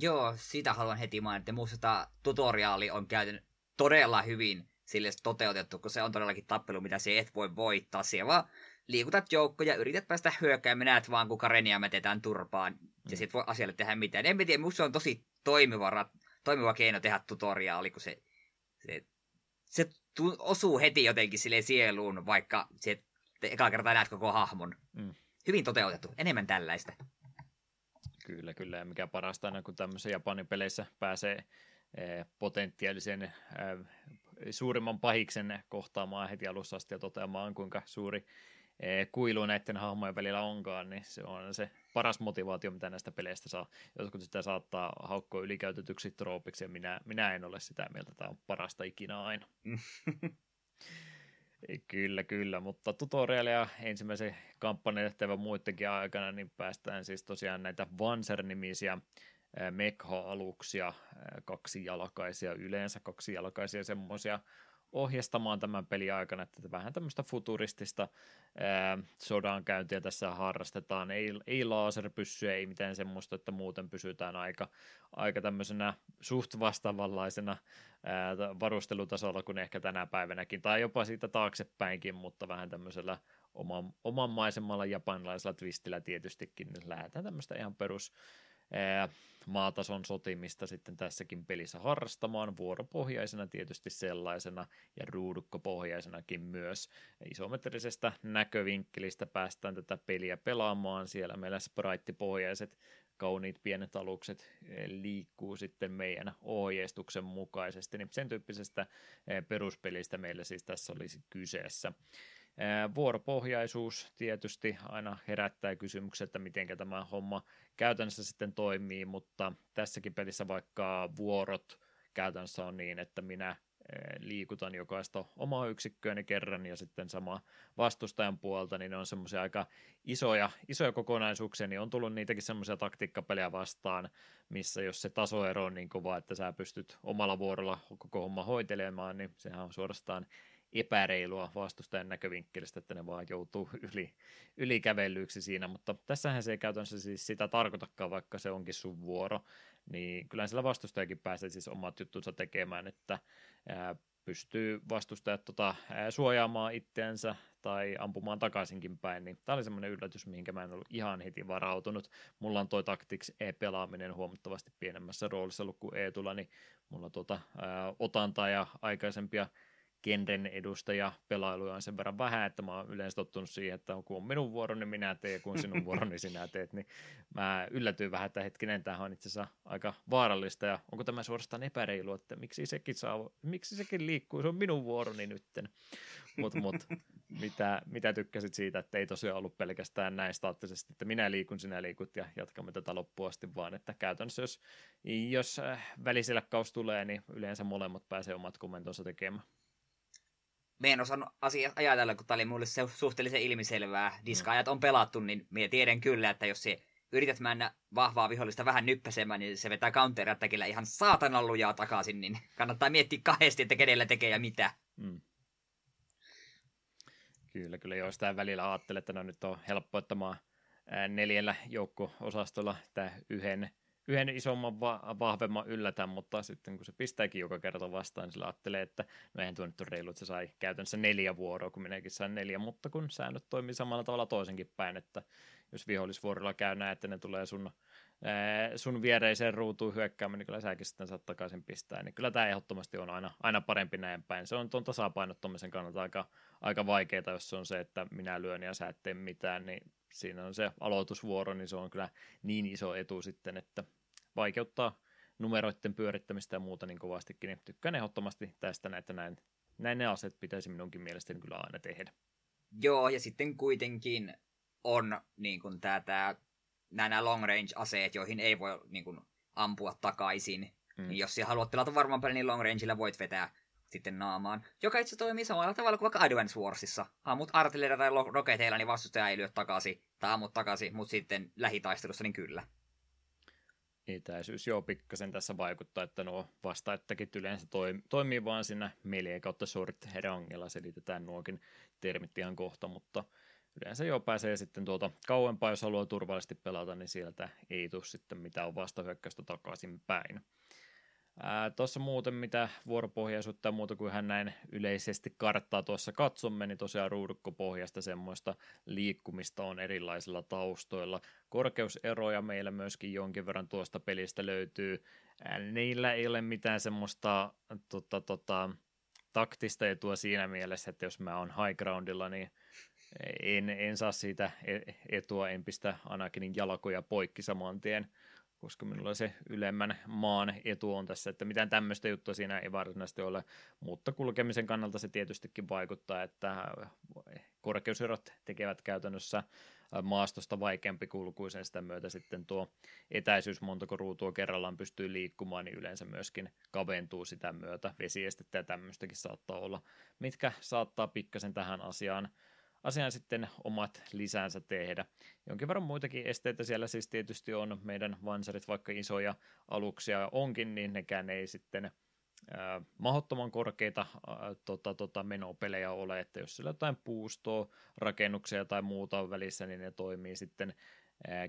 Joo, sitä haluan heti mainita. Minusta tutoriaali on käytänyt todella hyvin sille toteutettu, kun se on todellakin tappelu, mitä se et voi voittaa. Siellä vaan liikutat joukkoja, yrität päästä hyökkäämään, näet vaan, kun Karenia metetään turpaan, mm. ja sit voi asialle tehdä mitään. En tiedä, musta on tosi toimiva, toimiva keino tehdä tutoriaali, kun se, se, se tu, osuu heti jotenkin sille sieluun, vaikka se eka kertaa näet koko hahmon. Mm. Hyvin toteutettu, enemmän tällaista. Kyllä, kyllä. Ja mikä parasta aina, kun tämmöisissä Japanin peleissä pääsee eh, potentiaalisen eh, suurimman pahiksen kohtaamaan heti alussa asti ja toteamaan, kuinka suuri eh, kuilu näiden hahmojen välillä onkaan, niin se on se paras motivaatio, mitä näistä peleistä saa. Jotkut sitä saattaa haukkoa ylikäytetyksi troopiksi, ja minä, minä en ole sitä mieltä, tämä on parasta ikinä aina. kyllä, kyllä, mutta tutorialia ensimmäisen kampanjan tehtävän muidenkin aikana, niin päästään siis tosiaan näitä Vanser-nimisiä Mekha-aluksia, kaksijalkaisia yleensä, kaksijalkaisia semmoisia ohjastamaan tämän pelin aikana, että vähän tämmöistä futuristista ää, sodankäyntiä tässä harrastetaan, ei, ei laserpyssyä, ei mitään semmoista, että muuten pysytään aika, aika tämmöisenä suht vastaavanlaisena ää, varustelutasolla kuin ehkä tänä päivänäkin, tai jopa siitä taaksepäinkin, mutta vähän tämmöisellä oman, omanmaisemmalla japanilaisella twistillä tietystikin, lähdetään tämmöistä ihan perus maatason sotimista sitten tässäkin pelissä harrastamaan, vuoropohjaisena tietysti sellaisena ja ruudukkopohjaisenakin myös. Isometrisestä näkövinkkelistä päästään tätä peliä pelaamaan, siellä meillä sprite-pohjaiset kauniit pienet alukset liikkuu sitten meidän ohjeistuksen mukaisesti, niin sen tyyppisestä peruspelistä meillä siis tässä olisi kyseessä. Vuoropohjaisuus tietysti aina herättää kysymyksen, että miten tämä homma käytännössä sitten toimii, mutta tässäkin pelissä vaikka vuorot käytännössä on niin, että minä liikutan jokaista omaa yksikköäni kerran ja sitten sama vastustajan puolta, niin ne on semmoisia aika isoja, isoja kokonaisuuksia, niin on tullut niitäkin semmoisia taktiikkapelejä vastaan, missä jos se tasoero on niin kova, että sä pystyt omalla vuorolla koko homma hoitelemaan, niin sehän on suorastaan epäreilua vastustajan näkövinkkelistä, että ne vaan joutuu yli, ylikävellyksi siinä, mutta tässähän se ei käytännössä siis sitä tarkoitakaan, vaikka se onkin sun vuoro, niin kyllä sillä vastustajakin pääsee siis omat juttunsa tekemään, että ää, pystyy vastustajat tota, ää, suojaamaan itseänsä tai ampumaan takaisinkin päin, niin tämä oli semmoinen yllätys, mihinkä mä en ollut ihan heti varautunut. Mulla on toi Tactics E-pelaaminen huomattavasti pienemmässä roolissa ollut kuin E-tulla, niin mulla tuota, ää, otanta ja aikaisempia genren edustaja pelailuja on sen verran vähän, että mä oon yleensä tottunut siihen, että kun on minun vuoroni niin minä teen ja kun sinun vuoroni niin sinä teet, niin mä yllätyin vähän, että hetkinen, tämähän on itse asiassa aika vaarallista. Ja onko tämä suorastaan epäreilu, että miksi sekin, saa, miksi sekin liikkuu, se on minun vuoroni nytten. Mutta mut, mitä, mitä tykkäsit siitä, että ei tosiaan ollut pelkästään näin staattisesti, että minä liikun, sinä liikut ja jatkamme tätä loppuun asti, vaan että käytännössä jos, jos äh, väliselkkaus tulee, niin yleensä molemmat pääsee omat kommentonsa tekemään me en osannut asiaa ajatella, kun tämä oli mulle se suhteellisen ilmiselvää. Diskaajat on pelattu, niin me tiedän kyllä, että jos se yrität mennä vahvaa vihollista vähän nyppäsemään, niin se vetää counter ihan saatanan lujaa takaisin, niin kannattaa miettiä kahdesti, että kenellä tekee ja mitä. Mm. Kyllä, kyllä sitä välillä ajattelee, että no nyt on helppo, mä neljällä joukko-osastolla tämä yhden yhden isomman, va- vahvemman yllätän, mutta sitten kun se pistääkin joka kerta vastaan, niin sillä ajattelee, että no eihän tuo nyt ole reilu, että se sai käytännössä neljä vuoroa, kun minäkin sain neljä, mutta kun säännöt toimii samalla tavalla toisenkin päin, että jos vihollisvuorolla käy näin, että ne tulee sun, ää, sun viereiseen ruutuun hyökkäämään, niin kyllä säkin sitten saat takaisin pistää, niin kyllä tämä ehdottomasti on aina, aina parempi näin päin. Se on tuon tasapainottamisen kannalta aika, aika vaikeaa, jos se on se, että minä lyön ja sä et tee mitään, niin siinä on se aloitusvuoro, niin se on kyllä niin iso etu sitten, että vaikeuttaa numeroiden pyörittämistä ja muuta niin kovastikin, niin tykkään ehdottomasti tästä näitä näin. Näin ne aset pitäisi minunkin mielestäni kyllä aina tehdä. Joo, ja sitten kuitenkin on niin kuin tää, tää, nämä long range-aseet, joihin ei voi niin kuin, ampua takaisin. Mm. Niin jos siellä haluat pelata varmaan paljon, niin long rangeilla voit vetää sitten naamaan. Joka itse toimii samalla tavalla kuin vaikka Advance Warsissa. Ammut artilleria tai roketeilla, niin vastustaja ei lyö takaisin, tai ammut takaisin, mutta sitten lähitaistelussa niin kyllä. Etäisyys joo pikkasen tässä vaikuttaa, että nuo vastaettakit yleensä toimii vaan siinä melee kautta short herangella, selitetään nuokin termit ihan kohta, mutta yleensä jo pääsee sitten tuota kauempaa, jos haluaa turvallisesti pelata, niin sieltä ei tule sitten mitään vastahyökkäystä takaisin päin. Tuossa muuten, mitä vuoropohjaisuutta ja muuta kuin hän näin yleisesti karttaa tuossa katsomme, niin tosiaan ruudukkopohjasta semmoista liikkumista on erilaisilla taustoilla. Korkeuseroja meillä myöskin jonkin verran tuosta pelistä löytyy. Niillä ei ole mitään semmoista tota, tota, taktista etua siinä mielessä, että jos mä oon high groundilla, niin en, en saa siitä e-, etua, en pistä Anakinin jalkoja poikki saman tien koska minulla se ylemmän maan etu on tässä, että mitään tämmöistä juttua siinä ei varsinaisesti ole, mutta kulkemisen kannalta se tietystikin vaikuttaa, että korkeuserot tekevät käytännössä maastosta vaikeampi kulkuisen. Sitä myötä sitten tuo etäisyys, montako ruutua kerrallaan pystyy liikkumaan, niin yleensä myöskin kaventuu sitä myötä. Vesiestettä ja tämmöistäkin saattaa olla, mitkä saattaa pikkasen tähän asiaan asiaan sitten omat lisänsä tehdä. Jonkin verran muitakin esteitä siellä siis tietysti on. Meidän vansarit, vaikka isoja aluksia onkin, niin nekään ei sitten äh, mahdottoman korkeita äh, tota, tota, menopelejä ole, että jos sillä jotain puustoa, rakennuksia tai muuta on välissä, niin ne toimii sitten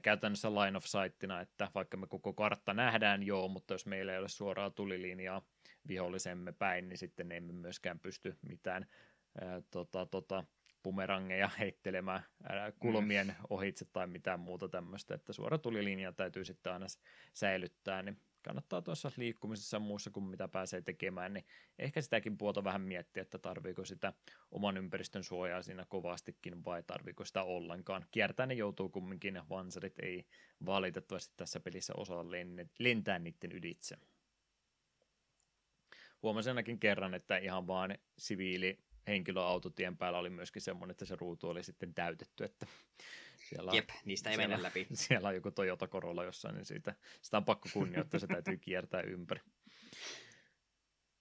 käytännössä line of sightina, että vaikka me koko kartta nähdään joo, mutta jos meillä ei ole suoraa tulilinjaa vihollisemme päin, niin sitten emme myöskään pysty mitään äh, tota, tota, bumerangeja heittelemään kulmien mm. ohitse tai mitään muuta tämmöistä, että suora tulilinja täytyy sitten aina säilyttää, niin kannattaa tuossa liikkumisessa muussa kuin mitä pääsee tekemään, niin ehkä sitäkin puolta vähän miettiä, että tarviiko sitä oman ympäristön suojaa siinä kovastikin vai tarviiko sitä ollenkaan. Kiertää ne joutuu kumminkin, vansarit ei valitettavasti tässä pelissä osaa lentää niiden ylitse. Huomasin ainakin kerran, että ihan vaan siviili henkilöautotien päällä oli myöskin semmoinen, että se ruutu oli sitten täytetty, että siellä, Jep, niistä ei siellä, mennä läpi. Siellä on joku Toyota Corolla jossain, niin siitä, sitä on pakko kunnioittaa, se täytyy kiertää ympäri.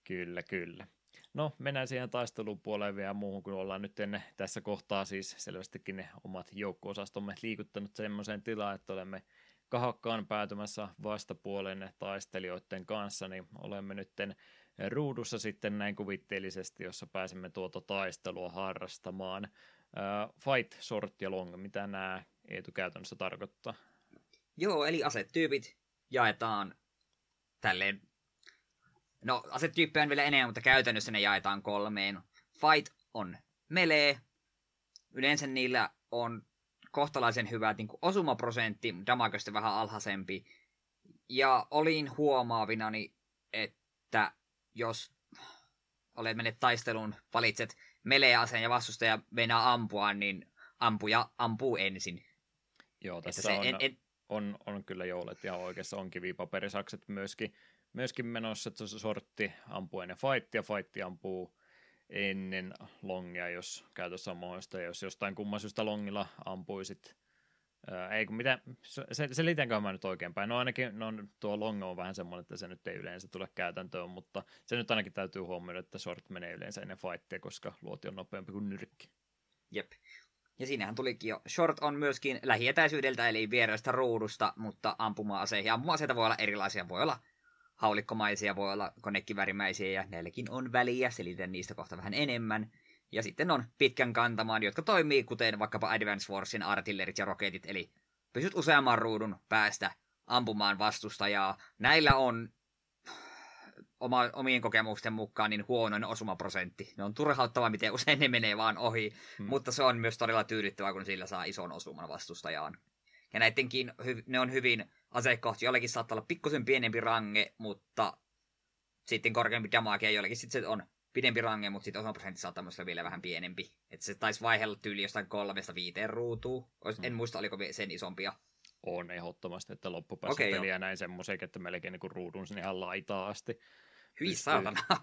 Kyllä, kyllä. No, mennään siihen taistelupuoleen vielä muuhun, kun ollaan nyt ennen tässä kohtaa siis selvästikin ne omat joukko-osastomme liikuttanut semmoiseen tilaan, että olemme kahakkaan päätymässä vastapuolen taistelijoiden kanssa, niin olemme nytten ruudussa sitten näin kuvitteellisesti, jossa pääsemme tuota taistelua harrastamaan. Uh, fight, short ja long, mitä nämä Eetu käytännössä tarkoittaa? Joo, eli asetyypit jaetaan tälleen. No, asetyyppejä on vielä enemmän, mutta käytännössä ne jaetaan kolmeen. Fight on melee. Yleensä niillä on kohtalaisen hyvä niin kuin osumaprosentti, damagosta vähän alhaisempi. Ja olin huomaavinani, että jos olet mennyt taisteluun, valitset melee-aseen ja vastustaja meinaa ampua, niin ampuja ampuu ensin. Joo, tässä se, on, en, en... On, on kyllä joulet ja oikeassa on kivipaperisakset myöskin, myöskin menossa, että se sortti ampuu ennen fightia, fightti ampuu ennen longia, jos käytössä on mahdollista, jos jostain kumman syystä longilla ampuisit ei kun mitä, se, mä nyt oikeinpäin. No ainakin no, tuo longo on vähän semmoinen, että se nyt ei yleensä tule käytäntöön, mutta se nyt ainakin täytyy huomioida, että short menee yleensä ennen fightia, koska luoti on nopeampi kuin nyrkki. Jep. Ja siinähän tulikin jo. Short on myöskin lähietäisyydeltä, eli vierestä ruudusta, mutta ampuma-aseihin. Ampuma-aseita voi olla erilaisia. Voi olla haulikkomaisia, voi olla konekivärimäisiä, ja näilläkin on väliä. Selitän niistä kohta vähän enemmän. Ja sitten on pitkän kantamaan, jotka toimii kuten vaikkapa Advance Forcein artillerit ja roketit, eli pysyt useamman ruudun päästä ampumaan vastustajaa. Näillä on oma, omien kokemusten mukaan niin huonoin osumaprosentti. Ne on turhauttava, miten usein ne menee vaan ohi, hmm. mutta se on myös todella tyydyttävää, kun sillä saa ison osuman vastustajaan. Ja näidenkin ne on hyvin asekohti. Jollekin saattaa olla pikkusen pienempi range, mutta sitten korkeampi damage ja jollekin sitten se on pidempi range, mutta sitten osumaprosentti saattaa myös olla vielä vähän pienempi. Että se taisi vaihella tyyli jostain kolmesta viiteen ruutuun. Ois, En mm. muista, oliko sen isompia. On ehdottomasti, että loppupäässä okay, peliä näin semmoisen, että melkein niin ruudun sinne ihan laitaa asti. Hyi pystyy,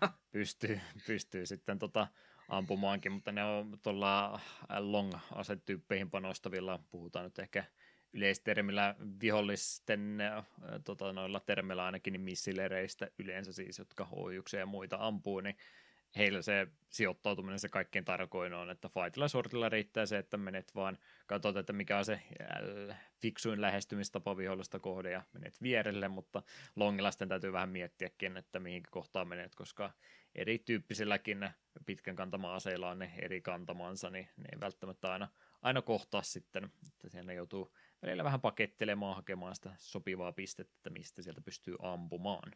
pystyy, pystyy sitten tota, ampumaankin, mutta ne on tuolla long-asetyyppeihin panostavilla, puhutaan nyt ehkä yleistermillä vihollisten tota, noilla termeillä ainakin niin missilereistä yleensä siis, jotka ohjuksia ja muita ampuu, niin heillä se sijoittautuminen se kaikkein tarkoin on, että fightilla sortilla riittää se, että menet vaan, katsot, että mikä on se fiksuin lähestymistapa vihollista kohde ja menet vierelle, mutta longilla sitten täytyy vähän miettiäkin, että mihin kohtaan menet, koska erityyppisilläkin pitkän kantama aseilla on ne eri kantamansa, niin ne ei välttämättä aina, aina kohtaa sitten, että siellä joutuu välillä vähän pakettelemaan, hakemaan sitä sopivaa pistettä, että mistä sieltä pystyy ampumaan.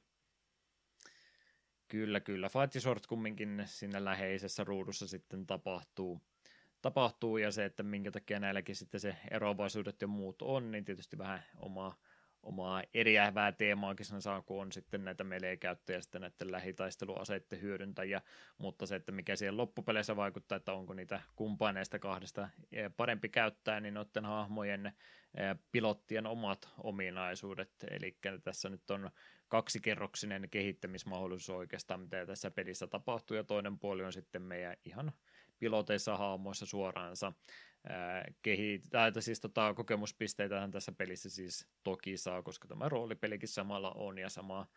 Kyllä, kyllä. Fight Short kumminkin siinä läheisessä ruudussa sitten tapahtuu. tapahtuu ja se, että minkä takia näilläkin sitten se eroavaisuudet ja muut on, niin tietysti vähän omaa, omaa eriävää teemaakin sen saa, kun on sitten näitä melee-käyttäjiä sitten näiden lähitaisteluaseiden hyödyntäjiä, mutta se, että mikä siihen loppupeleissä vaikuttaa, että onko niitä kumpaa näistä kahdesta parempi käyttää, niin noiden hahmojen pilottien omat ominaisuudet, eli tässä nyt on kaksikerroksinen kehittämismahdollisuus oikeastaan, mitä tässä pelissä tapahtuu, ja toinen puoli on sitten meidän ihan piloteissa haamoissa suoraansa kehitä, tai siis tota, kokemuspisteitä tässä pelissä siis toki saa, koska tämä roolipelikin samalla on, ja sama,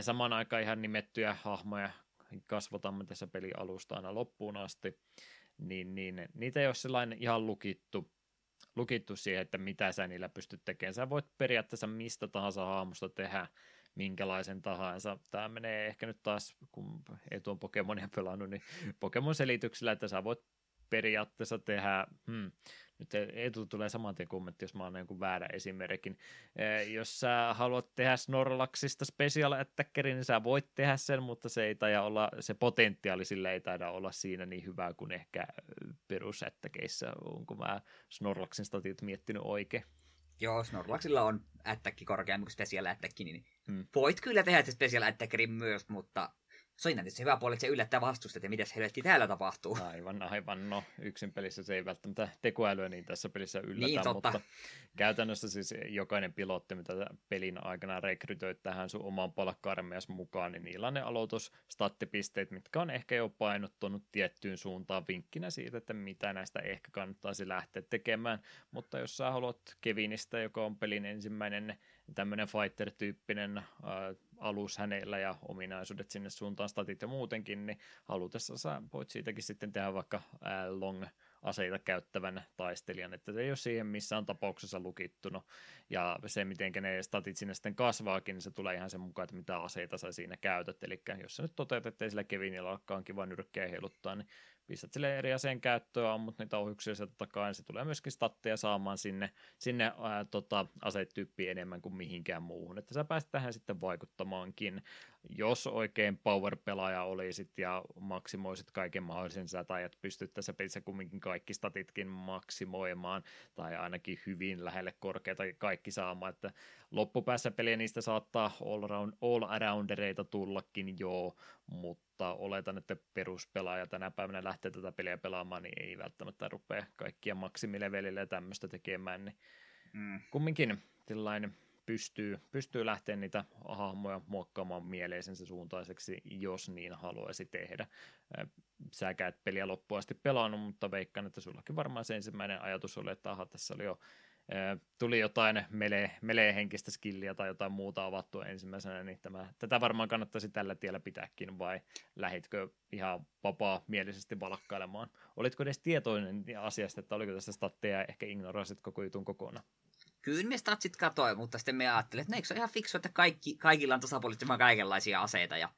samaan aikaan ihan nimettyjä hahmoja kasvatamme tässä peli alusta aina loppuun asti, niin, niin niitä ei ole sellainen ihan lukittu, lukittu siihen, että mitä sä niillä pystyt tekemään. Sä voit periaatteessa mistä tahansa haamusta tehdä minkälaisen tahansa. Tämä menee ehkä nyt taas, kun ei tuon Pokemonia pelannut, niin Pokemon selityksellä, että sä voit periaatteessa tehdä, hmm, nyt ei tulee saman tien kommentti, jos mä annan jonkun väärän esimerkin. Eh, jos sä haluat tehdä Snorlaxista special attackerin, niin sä voit tehdä sen, mutta se ei taida olla, se potentiaali sille ei taida olla siinä niin hyvä kuin ehkä perusättäkeissä. Onko mä Snorlaxin statit miettinyt oikein? Joo, Snorlaxilla on ättäkki korkeampi kuin special ättäkki, niin hmm. voit kyllä tehdä se special ättäkkirin myös, mutta se on tietysti hyvä puoli, että se yllättää vastustajat, että mitä helvetti täällä tapahtuu. Aivan, aivan. No, yksin pelissä se ei välttämättä tekoälyä niin tässä pelissä yllätä, niin, totta. mutta käytännössä siis jokainen pilotti, mitä pelin aikana rekrytoit tähän sun omaan palkka mukaan, niin niillä on ne aloitusstattipisteet, mitkä on ehkä jo painottunut tiettyyn suuntaan vinkkinä siitä, että mitä näistä ehkä kannattaisi lähteä tekemään, mutta jos sä haluat Kevinistä, joka on pelin ensimmäinen tämmöinen fighter-tyyppinen äh, alus hänellä ja ominaisuudet sinne suuntaan, statit ja muutenkin, niin halutessa sä voit siitäkin sitten tehdä vaikka long aseita käyttävän taistelijan, että se ei ole siihen missään tapauksessa lukittuna. Ja se, miten ne statit sinne sitten kasvaakin, niin se tulee ihan sen mukaan, että mitä aseita sä siinä käytät. Eli jos sä nyt toteat, että ei sillä Kevinillä olekaan kiva nyrkkeä heiluttaa, niin pistät sille eri aseen käyttöön, ammut niitä ohjuksia sieltä takaa, niin se tulee myöskin statteja saamaan sinne, sinne ää, tota, asetyyppiin enemmän kuin mihinkään muuhun, että sä pääset tähän sitten vaikuttamaankin. Jos oikein power-pelaaja olisit ja maksimoisit kaiken mahdollisen, sä tajat pystyt tässä pelissä kumminkin kaikki statitkin maksimoimaan, tai ainakin hyvin lähelle korkeata kaikki saamaan, että loppupäässä peliä niistä saattaa all, all-aroundereita tullakin joo, mutta oletan, että peruspelaaja tänä päivänä lähtee tätä peliä pelaamaan, niin ei välttämättä rupea kaikkia maksimilevelillä ja tämmöistä tekemään, niin mm. kumminkin tällainen pystyy, pystyy lähteä niitä hahmoja muokkaamaan mieleisensä suuntaiseksi, jos niin haluaisi tehdä. Säkään et peliä loppuun asti pelannut, mutta veikkaan, että sullakin varmaan se ensimmäinen ajatus oli, että aha, tässä oli jo tuli jotain melee, melee-henkistä skilliä tai jotain muuta avattua ensimmäisenä, niin tämä, tätä varmaan kannattaisi tällä tiellä pitääkin, vai lähitkö ihan vapaa-mielisesti valkkailemaan? Olitko edes tietoinen asiasta, että oliko tässä statteja, ehkä ignorasit koko jutun kokonaan? Kyllä me statsit katoi, mutta sitten me ajattelin, että no, eikö se ole ihan fiksu, että kaikki, kaikilla on tasapuolisesti kaikenlaisia aseita, ja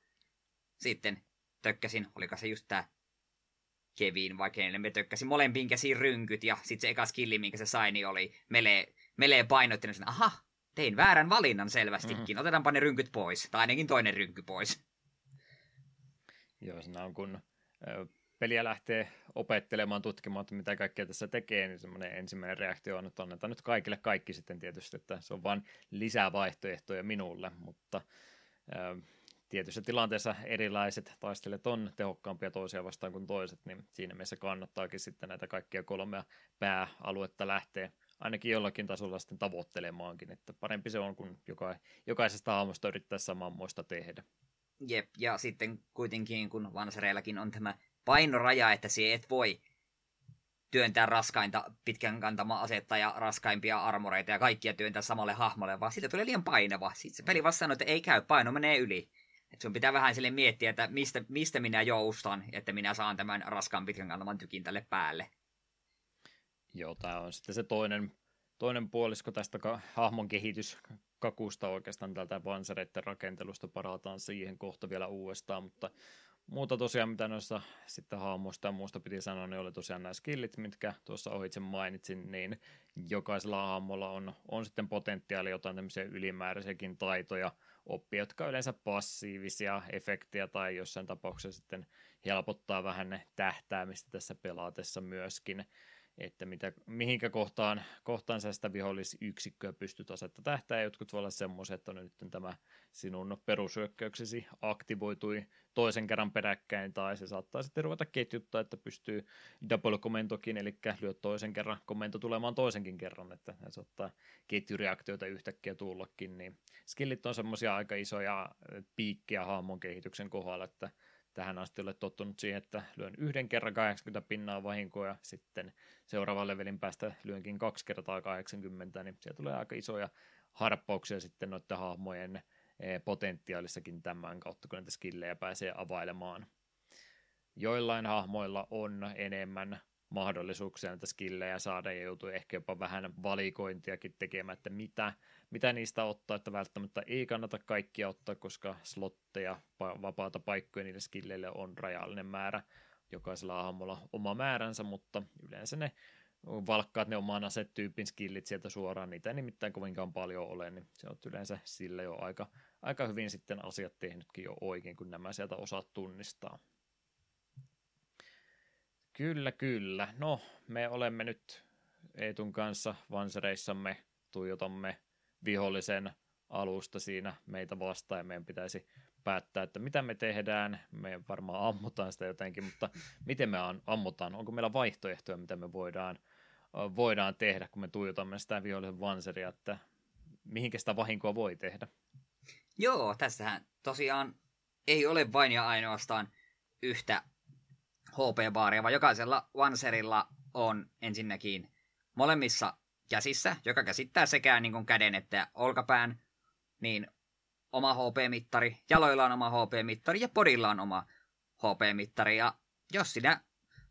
sitten tökkäsin, oliko se just tämä Kevin, vaikka me tökkäsi molempiin käsiin rynkyt, ja sitten se eka skilli, minkä se sai, niin oli melee, melee painottinen, sen, aha, tein väärän valinnan selvästikin, mm-hmm. otetaanpa ne rynkyt pois, tai ainakin toinen rynky pois. Joo, siinä on kun peliä lähtee opettelemaan, tutkimaan, että mitä kaikkea tässä tekee, niin semmoinen ensimmäinen reaktio on, että annetaan nyt kaikille kaikki sitten tietysti, että se on vain lisää vaihtoehtoja minulle, mutta tietyissä tilanteissa erilaiset taistelijat on tehokkaampia toisia vastaan kuin toiset, niin siinä mielessä kannattaakin sitten näitä kaikkia kolmea pääaluetta lähteä ainakin jollakin tasolla sitten tavoittelemaankin, että parempi se on, kun joka, jokaisesta hahmosta yrittää samanmoista tehdä. Jep, ja sitten kuitenkin, kun Vansareillakin on tämä painoraja, että se et voi työntää raskainta pitkän kantama asetta ja raskaimpia armoreita ja kaikkia työntää samalle hahmolle, vaan siitä tulee liian painava. Sitten se peli vasta sanoo, että ei käy, paino menee yli. Et sun pitää vähän sille miettiä, että mistä, mistä minä joustan, että minä saan tämän raskaan pitkän kantaman tykin tälle päälle. Joo, tämä on sitten se toinen, toinen puolisko tästä ka- hahmon kehityskakusta oikeastaan tältä vansereiden rakentelusta parataan siihen kohta vielä uudestaan, mutta muuta tosiaan, mitä noissa sitten hahmoista ja muusta piti sanoa, niin oli tosiaan nämä skillit, mitkä tuossa ohitse mainitsin, niin jokaisella hahmolla on, on sitten potentiaali jotain tämmöisiä ylimääräisiäkin taitoja oppia, jotka on yleensä passiivisia efektejä tai jossain tapauksessa sitten helpottaa vähän ne tähtäämistä tässä pelaatessa myöskin että mitä, mihinkä kohtaan, kohtaan sä sitä vihollisyksikköä pystyt asettaa tähtää. Jotkut voi olla semmoiset, että on nyt tämä sinun perusyökkäyksesi aktivoitui toisen kerran peräkkäin, tai se saattaa sitten ruveta ketjuttaa, että pystyy double komentokin, eli lyö toisen kerran komento tulemaan toisenkin kerran, että se saattaa ketjureaktioita yhtäkkiä tullakin, niin skillit on semmoisia aika isoja piikkiä hahmon kehityksen kohdalla, että tähän asti olet tottunut siihen, että lyön yhden kerran 80 pinnaa vahinkoa ja sitten seuraavan levelin päästä lyönkin kaksi kertaa 80, niin siellä tulee aika isoja harppauksia sitten noiden hahmojen eh, potentiaalissakin tämän kautta, kun näitä skillejä pääsee availemaan. Joillain hahmoilla on enemmän mahdollisuuksia näitä skillejä saada ja joutuu ehkä jopa vähän valikointiakin tekemään, että mitä, mitä niistä ottaa, että välttämättä ei kannata kaikkia ottaa, koska slotteja, vapaata paikkoja niille skilleille on rajallinen määrä. Jokaisella hahmolla oma määränsä, mutta yleensä ne valkkaat ne oman asetyypin skillit sieltä suoraan, niitä ei nimittäin kovinkaan paljon ole, niin se on yleensä sille jo aika, aika hyvin sitten asiat tehnytkin jo oikein, kun nämä sieltä osaat tunnistaa. Kyllä, kyllä. No, me olemme nyt Eetun kanssa vansereissamme tuijotamme vihollisen alusta siinä meitä vastaan ja meidän pitäisi päättää, että mitä me tehdään. Me varmaan ammutaan sitä jotenkin, mutta miten me ammutaan? Onko meillä vaihtoehtoja, mitä me voidaan, voidaan tehdä, kun me tuijotamme sitä vihollisen vanseria, että mihinkä sitä vahinkoa voi tehdä? Joo, tässähän tosiaan ei ole vain ja ainoastaan yhtä HP-baaria, vaan jokaisella vanserilla on ensinnäkin molemmissa käsissä, joka käsittää sekä niin kuin käden että olkapään, niin oma HP-mittari, jaloilla on oma HP-mittari ja podilla on oma HP-mittari. Ja jos, sinä,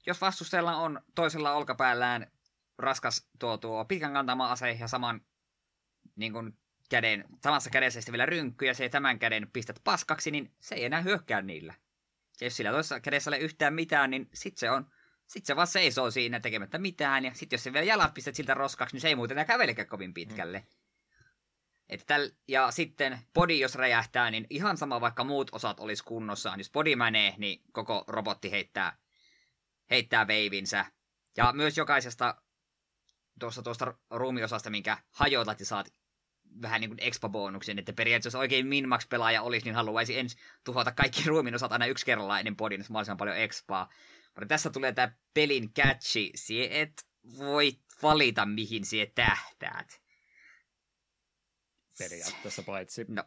jos vastustajalla on toisella olkapäällään raskas tuo, tuo pitkän kantama ase ja saman niin kuin käden, samassa kädessä sitten vielä rynkky ja se tämän käden pistät paskaksi, niin se ei enää hyökkää niillä. Ja jos sillä toisessa kädessä ei ole yhtään mitään, niin sit se on sitten se vaan seisoo siinä tekemättä mitään, ja sitten jos se vielä jalat pistät siltä roskaksi, niin se ei muuten enää kävelekään kovin pitkälle. Mm. Että täl, ja sitten body, jos räjähtää, niin ihan sama vaikka muut osat olisi kunnossa. Jos body menee, niin koko robotti heittää, heittää veivinsä. Ja myös jokaisesta tuosta, tuosta ruumiosasta, minkä hajotat ja saat vähän niin kuin expo-bonuksen, että periaatteessa jos oikein Minmax-pelaaja olisi, niin haluaisi ensin tuhota kaikki ruumiin osat aina yksi kerrallaan ennen bodin, niin mahdollisimman paljon expaa. Mutta tässä tulee tämä pelin catchi, sie et voi valita mihin sie tähtäät. Periaatteessa paitsi no.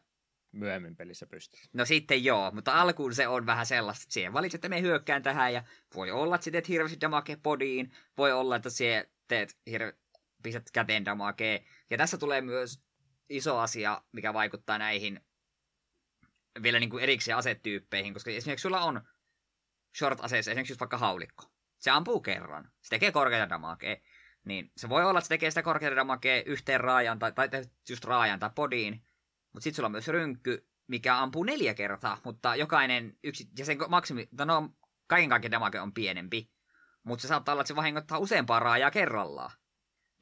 myöhemmin pelissä pystyy. No sitten joo, mutta alkuun se on vähän sellaista, että siihen valitset, että me hyökkään tähän ja voi olla, että teet hirveästi damage podiin, voi olla, että sie teet hirve... pistät käteen damage. Ja tässä tulee myös iso asia, mikä vaikuttaa näihin vielä niin kuin erikseen asetyyppeihin, koska esimerkiksi sulla on short-aseessa esimerkiksi just vaikka haulikko. Se ampuu kerran. Se tekee korkeita damakea. Niin se voi olla, että se tekee sitä korkeita damakea yhteen raajan tai, tai just raajan tai podiin. Mutta sitten sulla on myös rynkky, mikä ampuu neljä kertaa, mutta jokainen yksi, ja sen maksimi, no kaiken kaikkiaan damake on pienempi. Mutta se saattaa olla, että se vahingoittaa useampaa raajaa kerrallaan.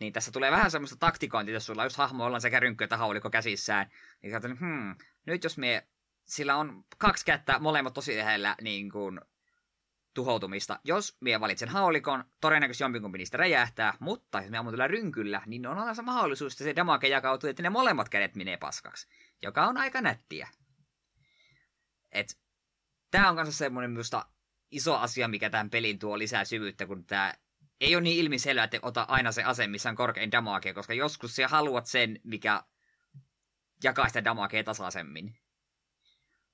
Niin tässä tulee vähän semmoista taktikointia, jos sulla just hahmoilla on sekä rynkky että haulikko käsissään. Niin katson, hmm, nyt jos me, sillä on kaksi kättä molemmat tosi lähellä niin kuin, tuhoutumista. Jos minä valitsen haulikon, todennäköisesti jompikumpi niistä räjähtää, mutta jos me ammutella rynkyllä, niin on olemassa mahdollisuus, että se damage jakautuu, että ne molemmat kädet menee paskaksi, joka on aika nättiä. Et, tää on kanssa semmoinen minusta iso asia, mikä tämän pelin tuo lisää syvyyttä, kun tämä ei ole niin ilmiselvä, että ota aina se ase, missä on korkein damage, koska joskus sä haluat sen, mikä jakaa sitä damagea tasaisemmin.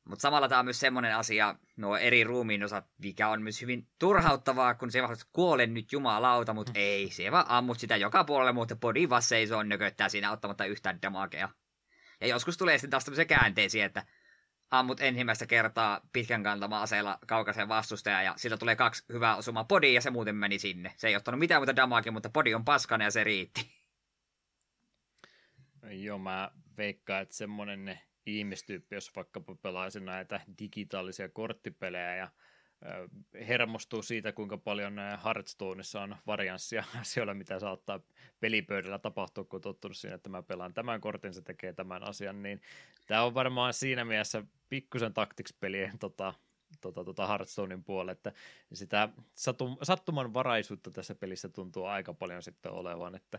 Mutta samalla tämä on myös semmoinen asia, nuo eri ruumiin osat, mikä on myös hyvin turhauttavaa, kun se vaan kuolen nyt jumalauta, mutta mm. ei, se vaan ammut sitä joka puolelle, mutta body vaan seisoo nököttää siinä ottamatta yhtään damagea. Ja joskus tulee sitten taas tämmöisiä käänteisiä, että ammut ensimmäistä kertaa pitkän kantama aseella kaukaisen vastustaja ja siitä tulee kaksi hyvää osumaa body ja se muuten meni sinne. Se ei ottanut mitään muuta damagea, mutta body on paskana ja se riitti. Joo, mä veikkaan, että semmonen ihmistyyppi, jos vaikkapa pelaisi näitä digitaalisia korttipelejä ja hermostuu siitä, kuinka paljon Hearthstoneissa on varianssia. Asioilla, mitä saattaa pelipöydällä tapahtua, kun on tottunut siihen, että mä pelaan tämän kortin, se tekee tämän asian, niin tämä on varmaan siinä mielessä pikkusen taktikspelien tota, tota, tota Hearthstonein puolelle, että sitä satum, sattumanvaraisuutta tässä pelissä tuntuu aika paljon sitten olevan, että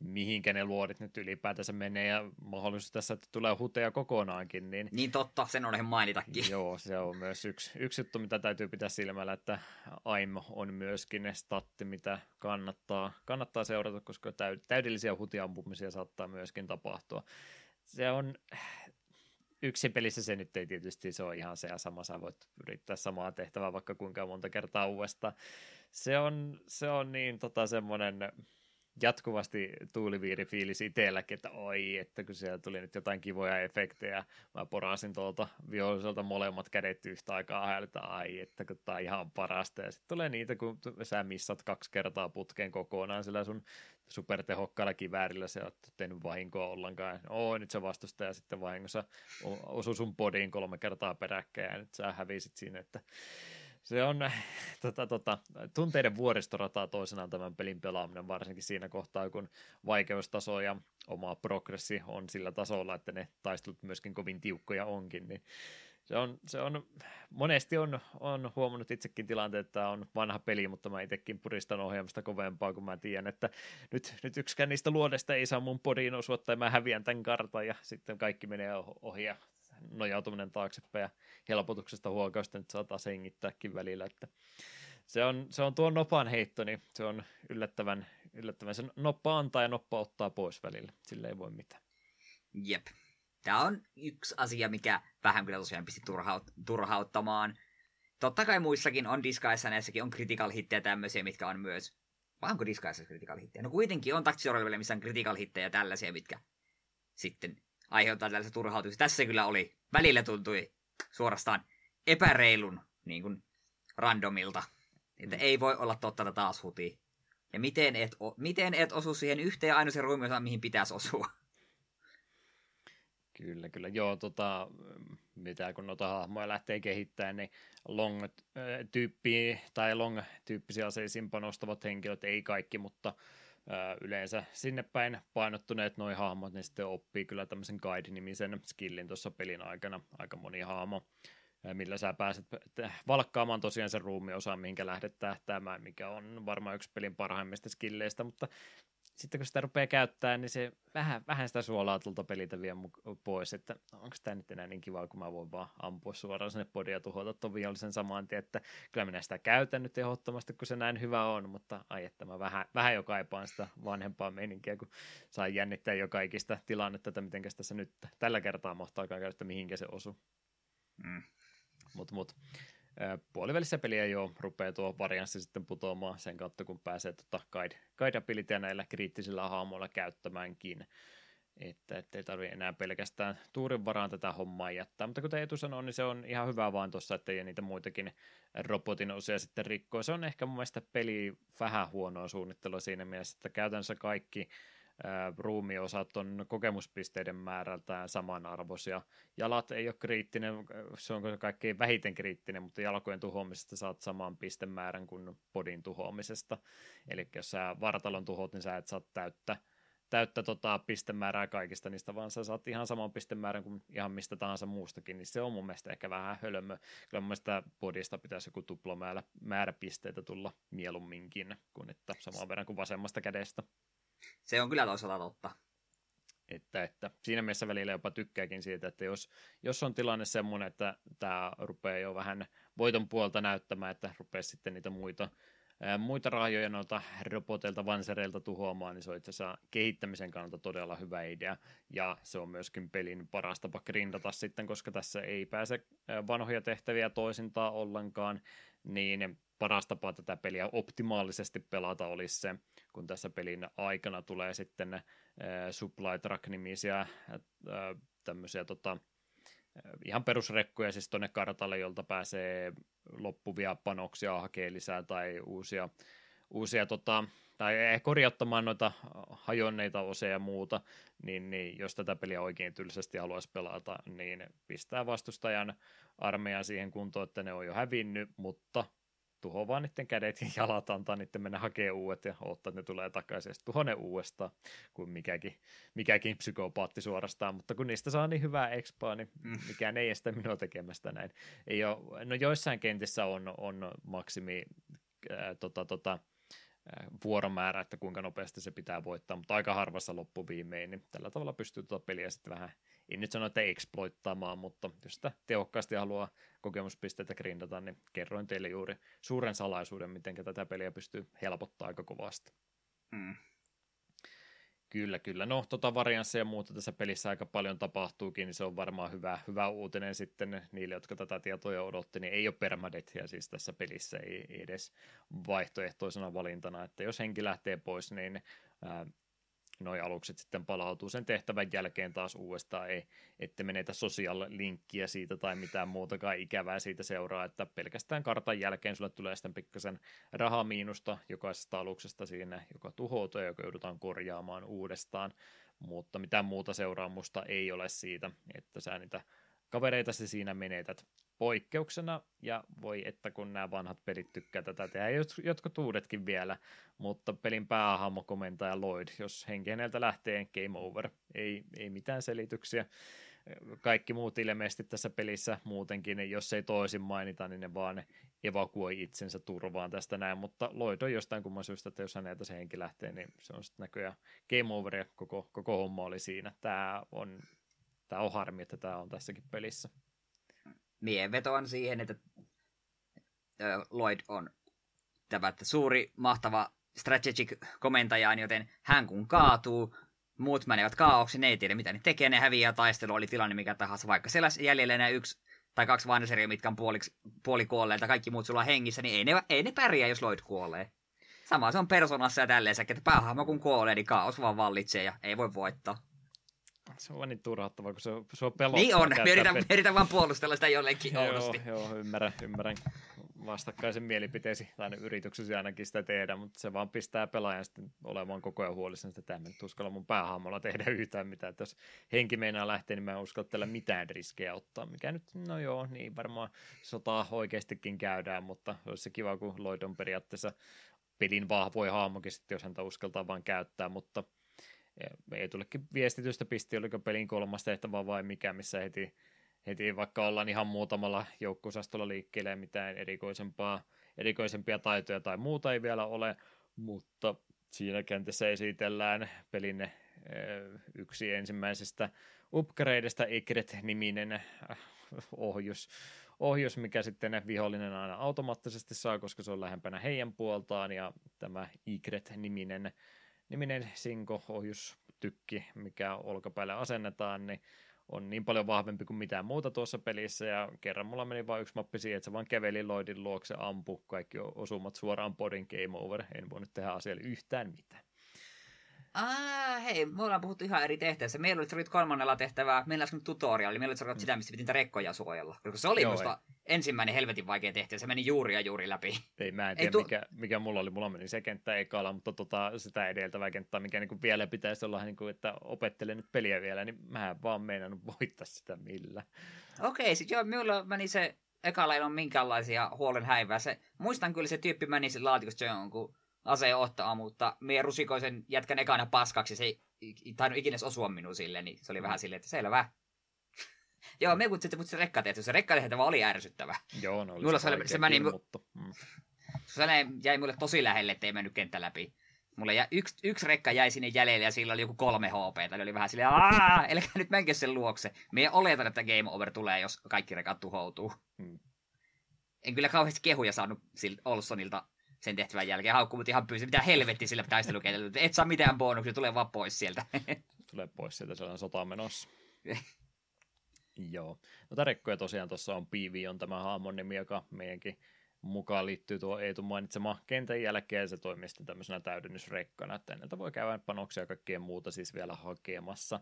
mihinkä ne luodit nyt ylipäätänsä menee ja mahdollisuus tässä, että tulee huteja kokonaankin. Niin, niin totta, sen on ihan mainitakin. Joo, se on myös yksi, yksi juttu, mitä täytyy pitää silmällä, että AIM on myöskin statti, mitä kannattaa, kannattaa seurata, koska täydellisiä hutiampumisia saattaa myöskin tapahtua. Se on, yksi pelissä se nyt ei tietysti, se on ihan se ja sama, sä voit yrittää samaa tehtävää vaikka kuinka monta kertaa uudestaan. Se on, se on niin tota semmoinen, jatkuvasti tuuliviirifiilis itselläkin, että oi, että kun siellä tuli nyt jotain kivoja efektejä, mä porasin tuolta viholliselta molemmat kädet yhtä aikaa häältä, ai, että kun tää on ihan parasta, ja sitten tulee niitä, kun sä missat kaksi kertaa putkeen kokonaan sillä sun supertehokkaalla kiväärillä, se on tehnyt vahinkoa ollenkaan, oi, nyt se vastustaja sitten vahingossa osui sun podiin kolme kertaa peräkkäin, ja nyt sä hävisit siinä, että se on tota, tota, tunteiden vuoristorataa toisenaan tämän pelin pelaaminen, varsinkin siinä kohtaa, kun vaikeustaso ja oma progressi on sillä tasolla, että ne taistelut myöskin kovin tiukkoja onkin, niin se on, se on, monesti on, on huomannut itsekin tilanteet, että on vanha peli, mutta mä itsekin puristan ohjelmasta kovempaa, kun mä tiedän, että nyt, nyt yksikään niistä luodesta ei saa mun podiin osua, tai mä häviän tämän kartan, ja sitten kaikki menee ohi, ja nojautuminen taaksepäin, ja helpotuksesta huokausta nyt saa taas hengittääkin välillä, että se on, se on tuo nopan heitto, niin se on yllättävän, yllättävän se noppa antaa ja noppa ottaa pois välillä, sille ei voi mitään. Jep. Tämä on yksi asia, mikä vähän kyllä tosiaan pisti turhaut- turhauttamaan. Totta kai muissakin on Disguise näissäkin on critical hittejä tämmöisiä, mitkä on myös... Vai onko Disguise critical hittejä? No kuitenkin on taksiorville, missä on critical hittejä tällaisia, mitkä sitten aiheuttaa tällaisia turhautumista. Tässä kyllä oli. Välillä tuntui suorastaan epäreilun niin kuin randomilta. Että mm. ei voi olla totta, että taas huti. Ja miten et, miten et osu siihen yhteen ainoaseen ruumiosaan, mihin pitäisi osua. Kyllä, kyllä. Joo, tota, mitä kun noita hahmoja lähtee kehittämään, niin long-tyyppiä tai long-tyyppisiä aseisiin panostavat henkilöt, ei kaikki, mutta yleensä sinne päin painottuneet noin hahmot, niin sitten oppii kyllä tämmöisen guide-nimisen skillin tuossa pelin aikana. Aika moni hahmo, millä sä pääset valkkaamaan tosiaan sen ruumiosaan, minkä lähdet tähtäämään, mikä on varmaan yksi pelin parhaimmista skilleistä, mutta sitten kun sitä rupeaa käyttämään, niin se vähän, vähän sitä suolaa tuolta pelitä vie pois, että onko tämä nyt enää niin kiva, kun mä voin vaan ampua suoraan sinne podia ja tuhota tuon vihollisen saman tien, että kyllä minä sitä käytän nyt ehdottomasti, kun se näin hyvä on, mutta ai että mä vähän, vähän jo kaipaan sitä vanhempaa meininkiä, kun saa jännittää jo kaikista tilannetta, että miten tässä nyt tällä kertaa mahtaa käyttää, mihinkä se osuu. Mm. Mutta mut, puolivälissä peliä jo rupeaa tuo varianssi sitten putoamaan sen kautta, kun pääsee tota guide, guide näillä kriittisillä haamoilla käyttämäänkin. Että ei tarvitse enää pelkästään tuurin varaan tätä hommaa jättää. Mutta kuten Etu sanoi, niin se on ihan hyvä vaan tuossa, että ei niitä muitakin robotin osia sitten rikkoa. Se on ehkä mun mielestä peli vähän huonoa suunnittelua siinä mielessä, että käytännössä kaikki ruumiosat on kokemuspisteiden määrältään samanarvoisia. Jalat ei ole kriittinen, se on kaikkein vähiten kriittinen, mutta jalkojen tuhoamisesta saat saman pistemäärän kuin podin tuhoamisesta. Eli jos sä vartalon tuhot, niin sä et saa täyttä, täyttä tota pistemäärää kaikista niistä, vaan sä saat ihan saman pistemäärän kuin ihan mistä tahansa muustakin, niin se on mun mielestä ehkä vähän hölmö. Kyllä mun mielestä podista pitäisi joku tuplamäärä määrä pisteitä tulla mieluumminkin, kuin että samaan verran kuin vasemmasta kädestä. Se on kyllä toisaalta totta. Että, että siinä mielessä välillä jopa tykkääkin siitä, että jos, jos on tilanne semmoinen, että tämä rupeaa jo vähän voiton puolta näyttämään, että rupeaa sitten niitä muita, ää, muita rajoja noilta roboteilta, vansereilta tuhoamaan, niin se on itse asiassa kehittämisen kannalta todella hyvä idea, ja se on myöskin pelin paras tapa grindata sitten, koska tässä ei pääse vanhoja tehtäviä toisintaan ollenkaan, niin paras tapa tätä peliä optimaalisesti pelata olisi se, kun tässä pelin aikana tulee sitten äh, supply truck-nimisiä äh, tämmöisiä tota, äh, ihan perusrekkoja siis tuonne kartalle, jolta pääsee loppuvia panoksia hakee lisää tai uusia, uusia tota, tai korjauttamaan noita hajonneita osia ja muuta, niin, niin jos tätä peliä oikein tylsästi haluaisi pelata, niin pistää vastustajan armeijan siihen kuntoon, että ne on jo hävinnyt, mutta tuho vaan niiden kädet ja jalat, antaa niiden mennä hakemaan uudet ja odottaa, että ne tulee takaisin ja tuho ne uudestaan, kuin mikäkin, mikäkin psykopaatti suorastaan, mutta kun niistä saa niin hyvää expaa, niin mm. mikään ei estä minua tekemästä näin. Ei ole, no joissain kentissä on, on maksimi ää, tota, tota, vuoromäärä, että kuinka nopeasti se pitää voittaa, mutta aika harvassa loppuviimein, niin tällä tavalla pystyy tuota peliä sitten vähän, en nyt sano, että exploittamaan, mutta jos sitä tehokkaasti haluaa kokemuspisteitä grindata, niin kerroin teille juuri suuren salaisuuden, miten tätä peliä pystyy helpottaa aika kovasti. Mm. Kyllä, kyllä. No, tota varianssia ja muuta tässä pelissä aika paljon tapahtuukin, niin se on varmaan hyvä, hyvä uutinen sitten niille, jotka tätä tietoja odotti, niin ei ole permadetia siis tässä pelissä, ei, ei edes vaihtoehtoisena valintana, että jos henki lähtee pois, niin ää, noi alukset sitten palautuu sen tehtävän jälkeen taas uudestaan, ei, ette menetä sosiaalinkkiä siitä tai mitään muutakaan ikävää siitä seuraa, että pelkästään kartan jälkeen sulle tulee sitten pikkasen rahamiinusta jokaisesta aluksesta siinä, joka tuhoutuu ja joka joudutaan korjaamaan uudestaan, mutta mitään muuta seuraamusta ei ole siitä, että sä niitä kavereita siinä menetät poikkeuksena, ja voi että kun nämä vanhat pelit tykkää tätä tehdä, jotkut uudetkin vielä, mutta pelin päähahmo komentaja Lloyd, jos henki häneltä lähtee, game over, ei, ei mitään selityksiä. kaikki muut ilmeisesti tässä pelissä muutenkin, niin jos ei toisin mainita, niin ne vaan evakuoi itsensä turvaan tästä näin, mutta Lloyd on jostain kumman syystä, että jos häneltä se henki lähtee, niin se on sitten näköjään game over ja koko, koko homma oli siinä. Tämä on, tämä on harmi, että tämä on tässäkin pelissä. Mie vetoan siihen, että Lloyd on tämä suuri, mahtava strategic komentaja, joten hän kun kaatuu, muut menevät kaaoksi, ne ei tiedä mitä ne tekee, ne häviää taistelu, oli tilanne mikä tahansa, vaikka siellä jäljellä enää yksi tai kaksi vanseria, mitkä on puoliksi, puoli kuolleita, kaikki muut sulla hengissä, niin ei ne, ei ne pärjää, jos Lloyd kuolee. Sama se on personassa ja tälleen, että päähahmo kun kuolee, niin kaos vaan vallitsee ja ei voi voittaa. Se on niin turhauttavaa, kun se se on pelottaa. Niin on, me yritän, yritän vaan puolustella sitä jollekin joo, joo, ymmärrän, ymmärrän vastakkaisen mielipiteesi, tai yrityksesi ainakin sitä tehdä, mutta se vaan pistää pelaajan sitten olemaan koko ajan huolissaan, että tämä nyt uskalla mun päähahmolla tehdä yhtään mitään. Että jos henki meinaa lähteä, niin mä en uskalla tällä mitään riskejä ottaa, mikä nyt, no joo, niin varmaan sotaa oikeastikin käydään, mutta olisi se kiva, kun Lloyd on periaatteessa pelin vahvoja hahmokin sitten, jos häntä uskaltaa vaan käyttää, mutta ei tulekin viestitystä pisti, oliko pelin kolmas tehtävä vai mikä, missä heti heti vaikka ollaan ihan muutamalla joukkuosastolla liikkeelle ja mitään erikoisempaa, erikoisempia taitoja tai muuta ei vielä ole, mutta siinä kentässä esitellään pelin eh, yksi ensimmäisestä upgradeista Egret-niminen äh, ohjus, ohjus, mikä sitten vihollinen aina automaattisesti saa, koska se on lähempänä heidän puoltaan, ja tämä Egret-niminen niminen Sinko-ohjustykki, mikä olkapäälle asennetaan, niin on niin paljon vahvempi kuin mitään muuta tuossa pelissä, ja kerran mulla meni vain yksi mappi siihen, että se vaan käveli Lloydin luokse, ampu kaikki osumat suoraan podin game over, en voinut tehdä asialle yhtään mitään. Ah, hei, me ollaan puhuttu ihan eri tehtävissä. Meillä oli kolmannella tehtävää, meillä oli tutoriali, meillä oli mm. sitä, mistä piti niitä rekkoja suojella. Koska se oli Joo, musta ei. ensimmäinen helvetin vaikea tehtävä, se meni juuri ja juuri läpi. Ei, mä en tiedä, tu- mikä, mikä mulla oli. Mulla meni se kenttä ekalla, mutta tota, sitä edeltävää kenttää, mikä niin vielä pitäisi olla, niin kuin, että opettelen nyt peliä vielä, niin mä en vaan meinannut voittaa sitä millä. Okei, okay, sit joo, minulla meni se ekalla ei ole minkäänlaisia huolen häivää. Se, muistan kyllä se tyyppi meni se laatikosta jonkun aseen ottaa, mutta me rusikoisen jätkän ekana paskaksi, se ei tainnut ikinä osua minun sille, niin se oli mm. vähän silleen, että selvä. Joo, me kutsutte mutta se rekkatehtävä. Se rekkatehtävä oli ärsyttävä. Joo, no oli Mulla se, se, se meni, mutta... mm. se jäi mulle tosi lähelle, ettei mennyt kenttä läpi. Mulle jäi, yksi, yksi rekka jäi sinne jäljelle ja sillä oli joku kolme HP. Eli oli vähän silleen, aah, eli nyt menkö sen luokse. Me oletan, että game over tulee, jos kaikki rekat tuhoutuu. Hmm. En kyllä kauheasti kehuja saanut Olsonilta sen tehtävän jälkeen haukkuu, mutta ihan pyysi, mitä helvetti sillä taistelukentällä. Et saa mitään bonuksia, tulee vaan pois sieltä. tulee pois sieltä, sellainen sota menossa. Joo. No rekkoja tosiaan tuossa on Piivi on tämä haamon nimi, joka meidänkin mukaan liittyy tuo Eetu mainitsema kentän jälkeen, ja se toimii sitten tämmöisenä täydennysrekkana, että enneltä voi käydä panoksia ja kaikkea muuta siis vielä hakemassa.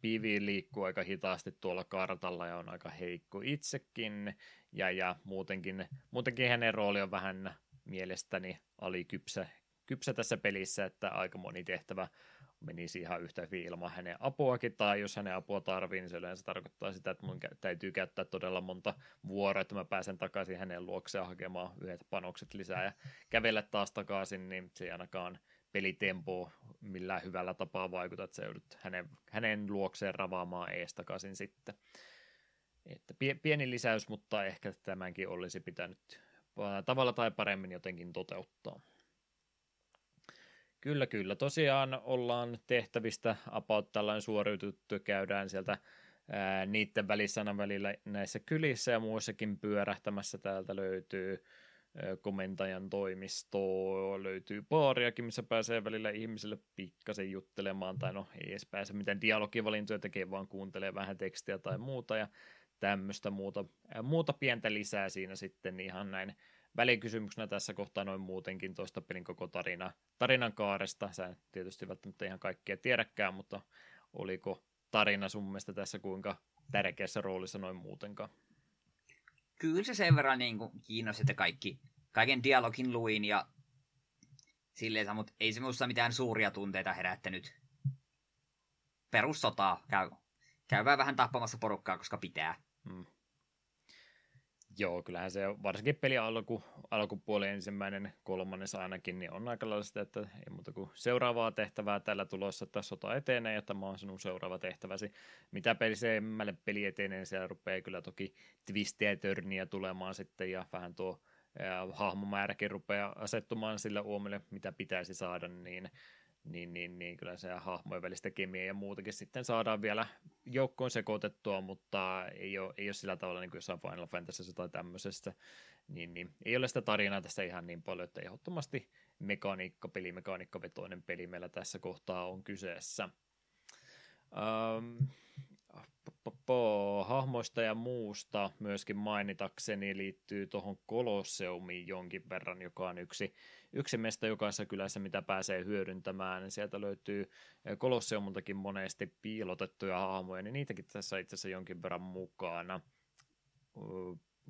Piivi liikkuu aika hitaasti tuolla kartalla ja on aika heikko itsekin, ja, ja muutenkin, muutenkin hänen rooli on vähän mielestäni alikypsä kypsä tässä pelissä, että aika moni tehtävä menisi ihan yhtä hyvin ilman hänen apuakin, tai jos hänen apua tarvii, niin se yleensä tarkoittaa sitä, että mun täytyy käyttää todella monta vuoroa, että mä pääsen takaisin hänen luokseen hakemaan yhdet panokset lisää ja kävellä taas takaisin, niin se ei ainakaan pelitempo millään hyvällä tapaa vaikuta, että se joudut hänen, hänen luokseen ravaamaan ees takaisin sitten. Että pieni lisäys, mutta ehkä tämänkin olisi pitänyt tavalla tai paremmin jotenkin toteuttaa. Kyllä, kyllä. Tosiaan ollaan tehtävistä about tällainen suoriutettu, käydään sieltä ää, niiden välissä välillä näissä kylissä ja muissakin pyörähtämässä täältä löytyy ää, komentajan toimisto, löytyy baariakin, missä pääsee välillä ihmisille pikkasen juttelemaan, tai no ei edes pääse mitään dialogivalintoja tekee, vaan kuuntelee vähän tekstiä tai muuta, ja tämmöistä muuta, muuta pientä lisää siinä sitten ihan näin välikysymyksenä tässä kohtaa noin muutenkin tuosta pelin koko tarina, tarinan kaaresta. Sä tietysti välttämättä ihan kaikkea tiedäkään, mutta oliko tarina sun mielestä tässä kuinka tärkeässä roolissa noin muutenkaan? Kyllä se sen verran niin kiinnosti, että kaikki, kaiken dialogin luin ja silleen, mutta ei se minusta mitään suuria tunteita herättänyt. Perussotaa, käy, käy vähän tappamassa porukkaa, koska pitää. Hmm. Joo, kyllähän se varsinkin peli alku, alkupuoli ensimmäinen kolmannes ainakin, niin on aika lailla sitä, että ei muuta kuin seuraavaa tehtävää tällä tulossa, että sota etenee ja tämä on sinun seuraava tehtäväsi. Mitä pelisemmälle peli etenee, siellä rupeaa kyllä toki twistejä ja törniä tulemaan sitten ja vähän tuo ja hahmomääräkin rupeaa asettumaan sillä uomille, mitä pitäisi saada, niin niin, niin, niin kyllä se hahmojen välistä kemiä ja muutakin sitten saadaan vielä joukkoon sekoitettua, mutta ei ole, ei ole sillä tavalla niin kuin jossain Final Fantasy tai tämmöisestä, niin, niin ei ole sitä tarinaa tässä ihan niin paljon, että ehdottomasti mekaniikka, pelimekaniikkavetoinen peli meillä tässä kohtaa on kyseessä. Um, hahmoista ja muusta myöskin mainitakseni liittyy tuohon Kolosseumiin jonkin verran, joka on yksi, yksi mesta jokaisessa kylässä, mitä pääsee hyödyntämään. Sieltä löytyy Kolosseumultakin monesti piilotettuja hahmoja, niin niitäkin tässä itse asiassa jonkin verran mukana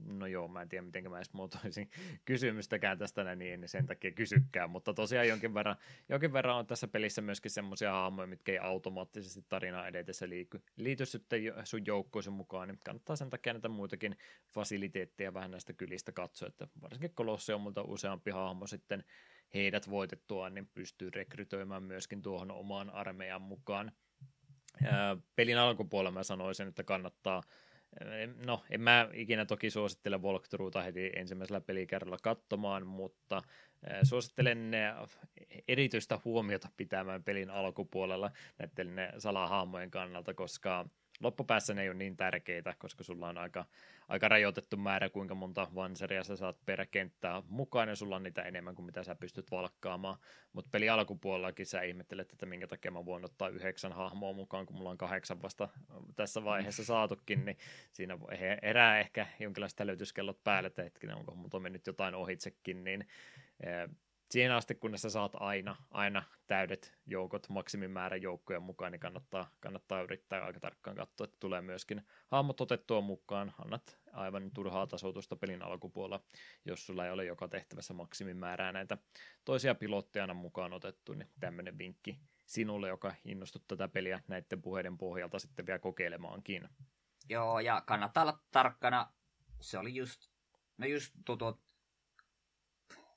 no joo, mä en tiedä miten mä edes muotoisin kysymystäkään tästä niin sen takia kysykään, mutta tosiaan jonkin verran, jonkin verran on tässä pelissä myöskin semmoisia hahmoja, mitkä ei automaattisesti tarinaa edetessä liiky, liity sitten sun joukkoisen mukaan, niin kannattaa sen takia näitä muitakin fasiliteetteja vähän näistä kylistä katsoa, että varsinkin Kolosseumulta useampi hahmo sitten heidät voitettua, niin pystyy rekrytoimaan myöskin tuohon omaan armeijan mukaan. pelin alkupuolella mä sanoisin, että kannattaa No, en mä ikinä toki suosittele walkthroughta heti ensimmäisellä pelikerralla katsomaan, mutta suosittelen erityistä huomiota pitämään pelin alkupuolella näiden salahahmojen kannalta, koska loppupäässä ne ei ole niin tärkeitä, koska sulla on aika, aika rajoitettu määrä, kuinka monta vanseria sä saat per kenttää mukaan, ja sulla on niitä enemmän kuin mitä sä pystyt valkkaamaan. Mutta peli alkupuolellakin sä ihmettelet, että minkä takia mä voin ottaa yhdeksän hahmoa mukaan, kun mulla on kahdeksan vasta tässä vaiheessa saatukin, niin siinä erää ehkä jonkinlaista löytyskellot päälle, että hetkinen, onko mutta mennyt jotain ohitsekin, niin siihen asti, kunnes sä saat aina, aina täydet joukot, maksimimäärän joukkojen mukaan, niin kannattaa, kannattaa yrittää aika tarkkaan katsoa, että tulee myöskin hahmot otettua mukaan. Annat aivan turhaa tasoitusta pelin alkupuolella, jos sulla ei ole joka tehtävässä maksimimäärää näitä toisia pilotteja mukaan otettu, niin tämmöinen vinkki sinulle, joka innostut tätä peliä näiden puheiden pohjalta sitten vielä kokeilemaankin. Joo, ja kannattaa olla tarkkana. Se oli just, no just tutut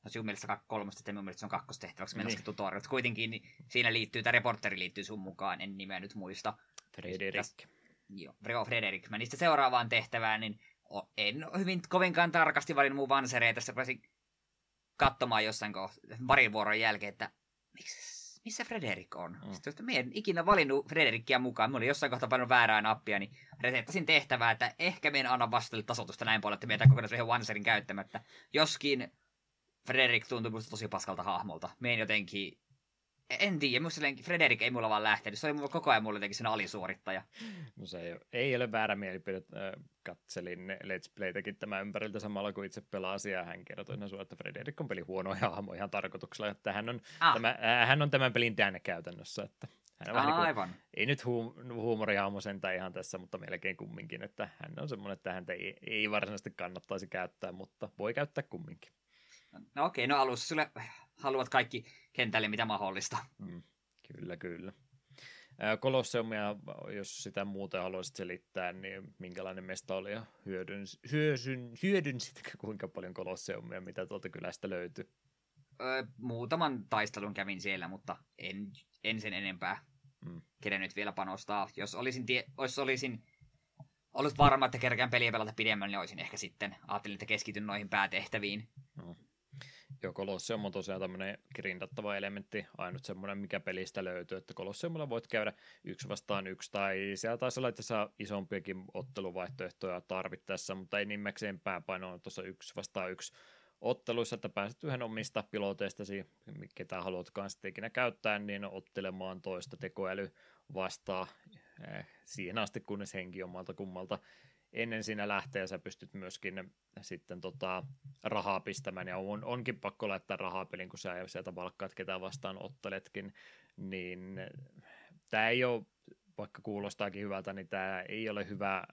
no sinun mielestä kolmosta, että minun mielestä se on kakkostehtäväksi menossa niin. tutorialit. Kuitenkin niin siinä liittyy, tämä reporteri liittyy sun mukaan, en nimeä nyt muista. Frederik. Joo, joo, Frederik. Mä niistä seuraavaan tehtävään, niin en hyvin kovinkaan tarkasti valinnut mun vansereita. Tässä pääsin katsomaan jossain kohtaa, parin vuoron jälkeen, että miksi, missä Frederik on? Mm. Sitten, että en ikinä valinnut Frederikkiä mukaan. Mä olin jossain kohtaa pannut väärää nappia, niin resettasin tehtävää, että ehkä en anna vastalle tasotusta näin paljon, että meitä kokonaan yhden vanserin käyttämättä. Joskin Frederik tuntui musta tosi paskalta hahmolta. Meen jotenkin... En tiedä, musta Frederik ei mulla vaan lähtenyt. Se oli mulla koko ajan mulla jotenkin sen alisuorittaja. No se ei ole, ei ole väärä mielipide. Katselin Let's Playtäkin tämä ympäriltä samalla kuin itse pelasi ja hän kertoi sinne että Frederik on peli huono hahmo ihan tarkoituksella, että hän on, ah. tämä, äh, hän on tämän pelin tänne käytännössä, että hän on ah, aivan. Niin kuin, ei nyt huum- huumorihahmo sentään ihan tässä, mutta melkein kumminkin, että hän on semmoinen, että häntä ei, ei varsinaisesti kannattaisi käyttää, mutta voi käyttää kumminkin. No okei, no alussa sulle haluat kaikki kentälle mitä mahdollista. Mm, kyllä, kyllä. Kolosseumia, jos sitä muuta haluaisit selittää, niin minkälainen mesta oli ja hyödyn, hyödyn, hyödynsitkö kuinka paljon Kolosseumia, mitä tuolta kylästä löytyi? Öö, muutaman taistelun kävin siellä, mutta en, en sen enempää mm. nyt vielä panostaa. Jos olisin, tie, jos olisin ollut varma, että kerkään peliä pelata pidemmän, niin olisin ehkä sitten ajattelin, että keskityn noihin päätehtäviin. No. Joo, Colosseum on tosiaan tämmöinen grindattava elementti, ainut semmoinen, mikä pelistä löytyy, että Colosseumilla voit käydä yksi vastaan yksi, tai siellä taisi olla itse isompiakin otteluvaihtoehtoja tarvittaessa, mutta ei nimmäkseen pääpaino on tuossa yksi vastaan yksi otteluissa, että pääset yhden omista piloteistasi, ketä haluatkaan sitten ikinä käyttää, niin ottelemaan toista tekoäly vastaa eh, siihen asti, kunnes henki omalta kummalta ennen siinä lähtee sä pystyt myöskin sitten tota, rahaa pistämään, ja on, onkin pakko laittaa rahaa pelin, kun sä sieltä valkkaat ketään vastaan otteletkin, niin tämä ei ole, vaikka kuulostaakin hyvältä, niin tämä ei ole hyvä,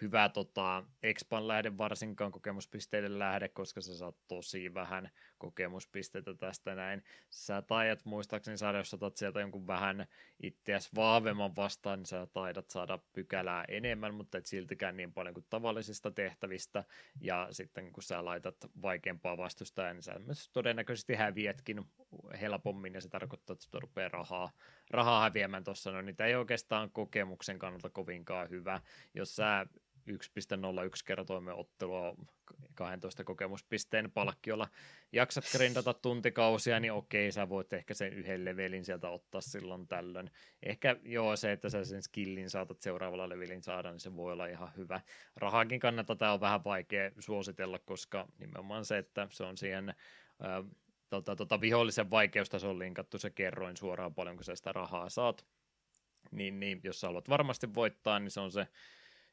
hyvä tota, expan lähde varsinkaan kokemuspisteiden lähde, koska sä saat tosi vähän kokemuspisteitä tästä näin. Sä taidat muistaakseni saada, jos otat sieltä jonkun vähän itseäsi vahvemman vastaan, niin sä taidat saada pykälää enemmän, mutta et siltikään niin paljon kuin tavallisista tehtävistä. Ja sitten kun sä laitat vaikeampaa vastustajaa, niin sä myös todennäköisesti häviätkin helpommin, ja se tarkoittaa, että se rupeaa rahaa, rahaa häviämään tuossa. No niitä ei oikeastaan kokemuksen kannalta kovinkaan hyvä. Jos sä 1.01 kertoimen ottelua 12 kokemuspisteen palkkiolla jaksat grindata tuntikausia, niin okei, sä voit ehkä sen yhden levelin sieltä ottaa silloin tällöin. Ehkä joo, se, että sä sen skillin saatat seuraavalla levelin saada, niin se voi olla ihan hyvä. Rahaakin kannattaa, tämä on vähän vaikea suositella, koska nimenomaan se, että se on siihen ää, tota, tota, vihollisen vaikeustason linkattu se kerroin suoraan paljon, kun sä sitä rahaa saat. Niin, niin jos sä haluat varmasti voittaa, niin se on se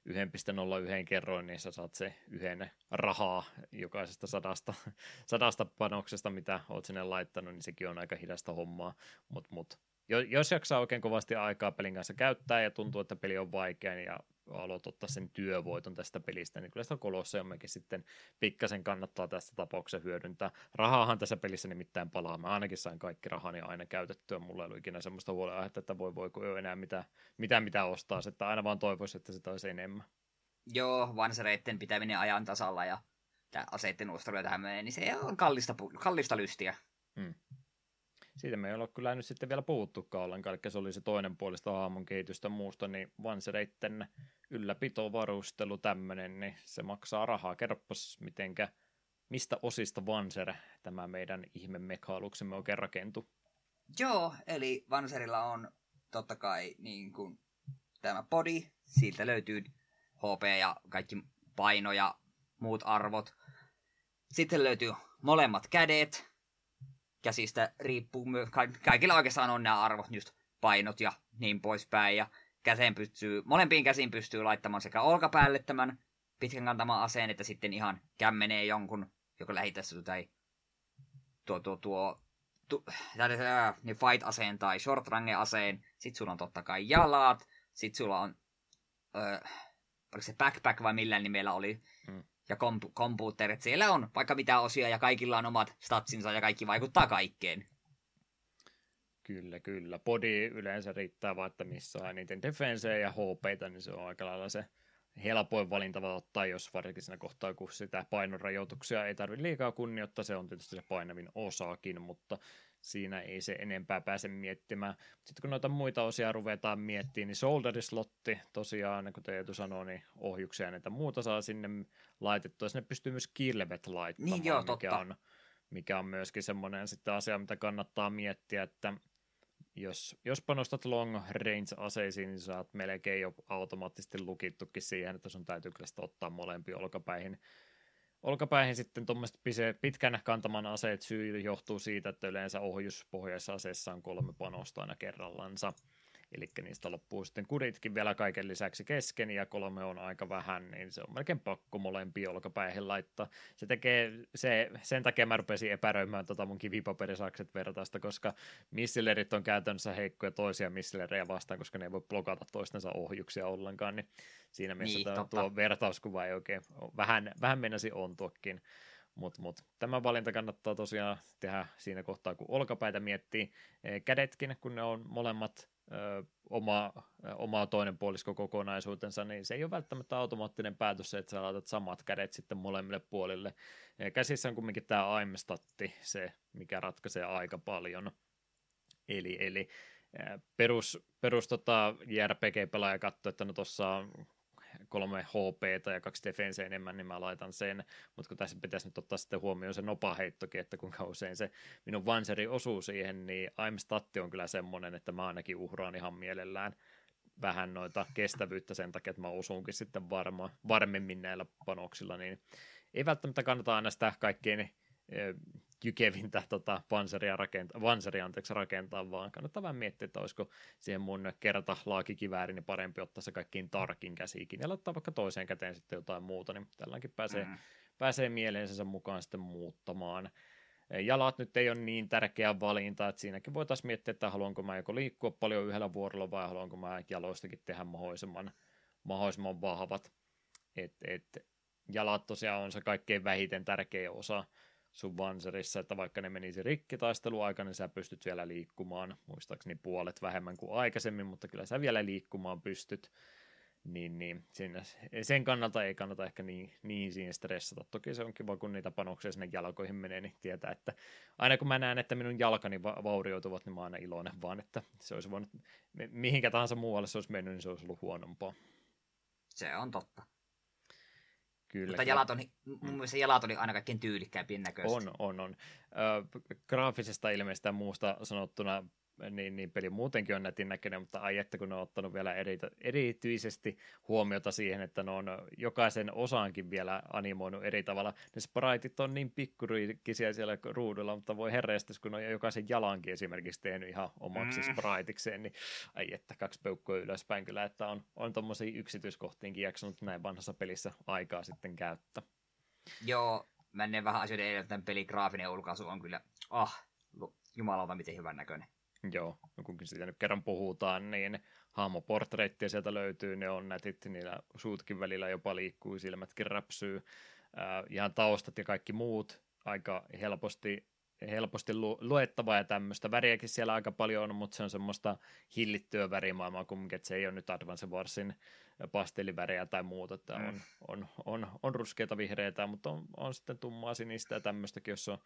1.01 kerroin, niin sä saat se yhden rahaa jokaisesta sadasta, sadasta panoksesta, mitä oot sinne laittanut, niin sekin on aika hidasta hommaa, mutta mut, jos jaksaa oikein kovasti aikaa pelin kanssa käyttää ja tuntuu, että peli on vaikea niin ja haluat ottaa sen työvoiton tästä pelistä, niin kyllä sitä Kolosseummekin sitten pikkasen kannattaa tässä tapauksessa hyödyntää. Rahaahan tässä pelissä nimittäin palaa. Mä ainakin sain kaikki rahani aina käytettyä. Mulla ei ollut ikinä semmoista huolta, että voi voiko jo enää mitä, mitä, mitä ostaa. Että aina vaan toivoisi, että sitä olisi enemmän. Joo, vansareitten pitäminen ajan tasalla ja aseiden uustelu tähän menee, niin se on kallista, kallista lystiä. Hmm. Siitä me ei ole kyllä nyt sitten vielä puhuttukaan ollenkaan, eli se oli se toinen puolesta hahmon kehitystä muusta, niin vansereitten ylläpito, varustelu, tämmöinen, niin se maksaa rahaa. Kerropas, mitenkä, mistä osista Vanser tämä meidän ihme mekaaluksemme oikein rakentu? Joo, eli Vanserilla on totta kai niin kuin tämä body, siitä löytyy HP ja kaikki paino ja muut arvot. Sitten löytyy molemmat kädet, käsistä riippuu kaikilla oikeastaan on nämä arvot, just painot ja niin poispäin. Ja käteen pystyy, molempiin käsiin pystyy laittamaan sekä olkapäälle tämän pitkän kantaman aseen, että sitten ihan kämmenee jonkun, joka lähitässä tai tuo, tuo, tuo, tu, niin fight-aseen tai short range aseen. Sitten sulla on totta kai jalat, sitten sulla on, öö, oliko se backpack vai millään nimellä oli, hmm ja komp- kompuutterit. Siellä on vaikka mitä osia ja kaikilla on omat statsinsa ja kaikki vaikuttaa kaikkeen. Kyllä, kyllä. Body yleensä riittää vaan, että missä on eniten defenseä ja HPtä, niin se on aika lailla se helpoin valinta ottaa, jos varsinkin siinä kohtaa, kun sitä painorajoituksia ei tarvitse liikaa kunnioittaa, se on tietysti se painavin osaakin, mutta siinä ei se enempää pääse miettimään. Sitten kun noita muita osia ruvetaan miettimään, niin shoulderislotti tosiaan, kun Teetu sanoi, niin ohjuksia ja näitä muuta saa sinne laitettua. Sinne pystyy myös kilvet laittamaan, niin joo, totta. mikä, on, mikä on myöskin semmoinen sitten asia, mitä kannattaa miettiä, että jos, jos panostat long range-aseisiin, niin saat melkein jo automaattisesti lukittukin siihen, että sun täytyy kyllä ottaa molempi olkapäihin olkapäihin sitten tuommoiset pitkän kantaman aseet syy johtuu siitä, että yleensä ohjuspohjaisessa aseessa on kolme panosta aina kerrallansa. Eli niistä loppuu sitten kuritkin vielä kaiken lisäksi kesken, ja kolme on aika vähän, niin se on melkein pakko molempia olkapäihin laittaa. Se tekee, se, sen takia mä rupesin epäröimään tota mun kivipaperisakset vertaista, koska missilerit on käytännössä heikkoja toisia missilerejä vastaan, koska ne ei voi blokata toistensa ohjuksia ollenkaan, niin siinä mielessä niin, tuo vertauskuva ei oikein, vähän, vähän mennäsi ontuakin. Mutta mut, tämä valinta kannattaa tosiaan tehdä siinä kohtaa, kun olkapäitä miettii. Kädetkin, kun ne on molemmat oma, oma toinen puolisko kokonaisuutensa, niin se ei ole välttämättä automaattinen päätös että sä laitat samat kädet sitten molemmille puolille. Käsissä on kumminkin tämä aimstatti, se mikä ratkaisee aika paljon. Eli, eli perus, perus tota, JRPG-pelaaja katsoi, että no tuossa on kolme HP ja kaksi defense enemmän, niin mä laitan sen, mutta kun tässä pitäisi nyt ottaa sitten huomioon se nopaheittokin, että kuinka usein se minun vanseri osuu siihen, niin I'm Statti on kyllä semmoinen, että mä ainakin uhraan ihan mielellään vähän noita kestävyyttä sen takia, että mä osuunkin sitten varma, varmemmin näillä panoksilla, niin ei välttämättä kannata aina sitä kaikkein jykevintä tota, panseria, rakentaa, panseria anteeksi, rakentaa, vaan kannattaa vähän miettiä, että olisiko siihen mun kerta laakikiväärini parempi ottaa se kaikkiin tarkin käsiikin ja laittaa vaikka toiseen käteen sitten jotain muuta, niin tälläkin pääsee, mm. pääsee mieleensä mukaan sitten muuttamaan. Jalat nyt ei ole niin tärkeä valinta, että siinäkin voitaisiin miettiä, että haluanko mä joko liikkua paljon yhdellä vuorolla vai haluanko mä jaloistakin tehdä mahdollisimman, mahdollisimman vahvat Et, et, jalat tosiaan on se kaikkein vähiten tärkeä osa sun vanserissa, että vaikka ne menisi rikki taisteluaikana, niin sä pystyt vielä liikkumaan, muistaakseni puolet vähemmän kuin aikaisemmin, mutta kyllä sä vielä liikkumaan pystyt, niin, niin siinä, sen kannalta ei kannata ehkä niin, niin siinä stressata. Toki se on kiva, kun niitä panoksia sinne jalkoihin menee, niin tietää, että aina kun mä näen, että minun jalkani va- vaurioituvat, niin mä oon aina iloinen, vaan että se olisi voinut, mihinkä tahansa muualle se olisi mennyt, niin se olisi ollut huonompaa. Se on totta. Kyllä. Mutta jalat on, mun mm. mielestä jalat oli aina kaikkein tyylikkäämpien näköistä. On, on, on. Ö, graafisesta ilmeistä muusta sanottuna niin, niin peli muutenkin on nätin näköinen, mutta ai että kun ne on ottanut vielä eri, erityisesti huomiota siihen, että ne on jokaisen osaankin vielä animoinut eri tavalla. Ne spriteit on niin pikkuriikkisiä siellä ruudulla, mutta voi herreästi, kun on jokaisen jalankin esimerkiksi tehnyt ihan omaksi mm. spritekseen, niin ai että kaksi peukkoa ylöspäin kyllä, että on, on tuommoisia yksityiskohtiinkin jaksanut näin vanhassa pelissä aikaa sitten käyttää. Joo, menneen vähän asioiden edellä, tämän pelin graafinen ulkaisu on kyllä, ah, jumalauta miten hyvän näköinen. Joo, no kun siitä nyt kerran puhutaan, niin hahmoportreittia sieltä löytyy, ne on nätit, niillä suutkin välillä jopa liikkuu, silmätkin räpsyy, äh, ihan taustat ja kaikki muut aika helposti, helposti lu- luettavaa ja tämmöistä. Väriäkin siellä aika paljon on, mutta se on semmoista hillittyä värimaailmaa kumminkin, että se ei ole nyt Advance Warsin pastelliväriä tai muuta, että on, mm. on, on, on ruskeita vihreitä, mutta on, on sitten tummaa sinistä ja tämmöistäkin, jos on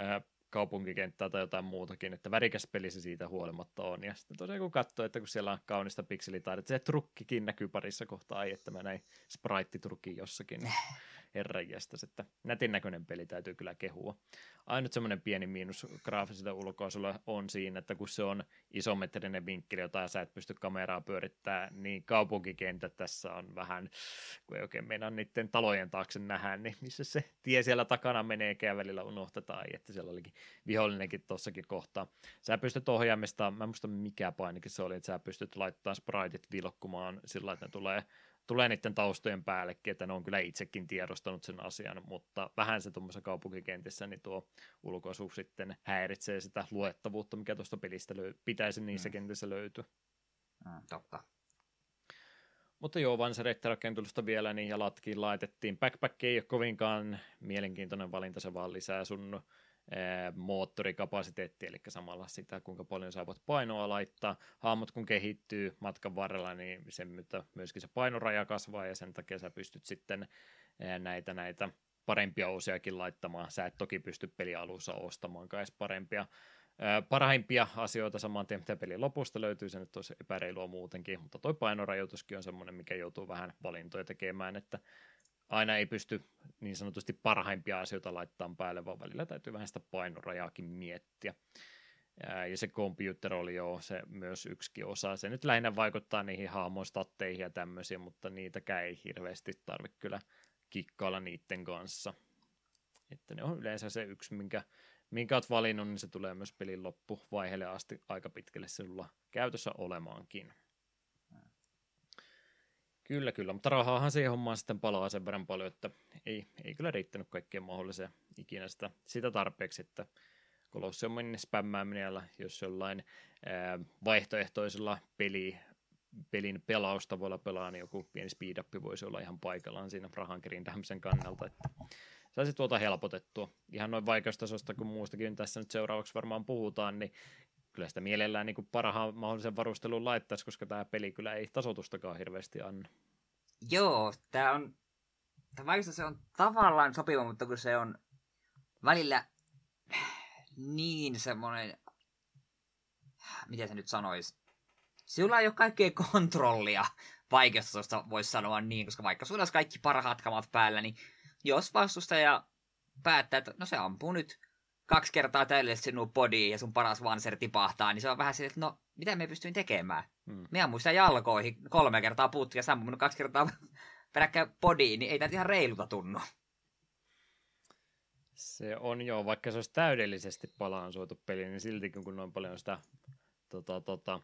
äh, kaupunkikenttää tai jotain muutakin, että värikäs peli se siitä huolimatta on. Ja sitten tosiaan kun katsoo, että kun siellä on kaunista pikselitaidetta, se trukkikin näkyy parissa kohtaa, ai että mä näin sprite-trukki jossakin. Herranjestas, että nätin näköinen peli täytyy kyllä kehua. Ainut semmoinen pieni miinus graafisella ulkoasulla on siinä, että kun se on isometrinen vinkkeli, jota sä et pysty kameraa pyörittämään, niin kaupunkikentät tässä on vähän, kun ei oikein meinaa niiden talojen taakse nähdä, niin missä se tie siellä takana menee välillä unohtataan, että siellä olikin vihollinenkin tuossakin kohtaa. Sä pystyt ohjaamista, mä en muista mikä painikin se oli, että sä pystyt laittamaan spriteit vilkkumaan sillä, että ne tulee tulee niiden taustojen päällekin, että ne on kyllä itsekin tiedostanut sen asian, mutta vähän se tuommoisessa kaupunkikentissä, niin tuo ulkoisuus sitten häiritsee sitä luettavuutta, mikä tuosta pelistä löy- pitäisi niissä mm. kentissä löytyä. Mm, totta. Mutta joo, vansereittirakentelusta vielä, niin jalatkin laitettiin. Backpack ei ole kovinkaan mielenkiintoinen valinta, se vaan lisää sun moottorikapasiteetti, eli samalla sitä, kuinka paljon sä voit painoa laittaa. Hahmot kun kehittyy matkan varrella, niin sen myötä myöskin se painoraja kasvaa, ja sen takia sä pystyt sitten näitä, näitä parempia osiakin laittamaan. Sä et toki pysty pelialussa ostamaan edes parempia. Parhaimpia asioita saman tien, mitä pelin lopusta löytyy, se nyt olisi epäreilua muutenkin, mutta toi painorajoituskin on semmoinen, mikä joutuu vähän valintoja tekemään, että aina ei pysty niin sanotusti parhaimpia asioita laittamaan päälle, vaan välillä täytyy vähän sitä painorajaakin miettiä. Ja se computer oli jo se myös yksi osa. Se nyt lähinnä vaikuttaa niihin hahmoistatteihin ja tämmöisiä, mutta niitäkään ei hirveästi tarvitse kyllä kikkailla niiden kanssa. Että ne on yleensä se yksi, minkä, minkä olet valinnut, niin se tulee myös pelin loppuvaiheelle asti aika pitkälle sinulla käytössä olemaankin. Kyllä, kyllä, mutta rahaahan siihen hommaan sitten palaa sen verran paljon, että ei, ei kyllä riittänyt kaikkeen mahdolliseen ikinä sitä, sitä tarpeeksi, että Colosseum spämmääminen, jos jollain ää, vaihtoehtoisella peli, pelin pelausta voi olla pelaa, niin joku pieni speed voisi olla ihan paikallaan siinä rahan tämmöisen kannalta, että saisi tuota helpotettua. Ihan noin vaikeustasosta kuin muustakin tässä nyt seuraavaksi varmaan puhutaan, niin kyllä sitä mielellään niin kuin parhaan mahdollisen varustelun laittaisi, koska tämä peli kyllä ei tasotustakaan hirveästi anna. Joo, tämä on, tämä se on tavallaan sopiva, mutta kun se on välillä niin semmoinen, miten se nyt sanoisi, Sillä ei ole kaikkea kontrollia vaikeustasosta, voisi sanoa niin, koska vaikka sulla olisi kaikki parhaat kamat päällä, niin jos vastustaja päättää, että no se ampuu nyt kaksi kertaa täydellisesti sinun bodiin ja sun paras vanser tipahtaa, niin se on vähän silleen, että no, mitä me pystyin tekemään? Hmm. Minä muistan jalkoihin kolme kertaa puuttu ja sammunut kaksi kertaa peräkkäin bodiin, niin ei tämä ihan reiluta tunnu. Se on jo, vaikka se olisi täydellisesti suotu peli, niin siltikin kun noin paljon sitä tota, tota,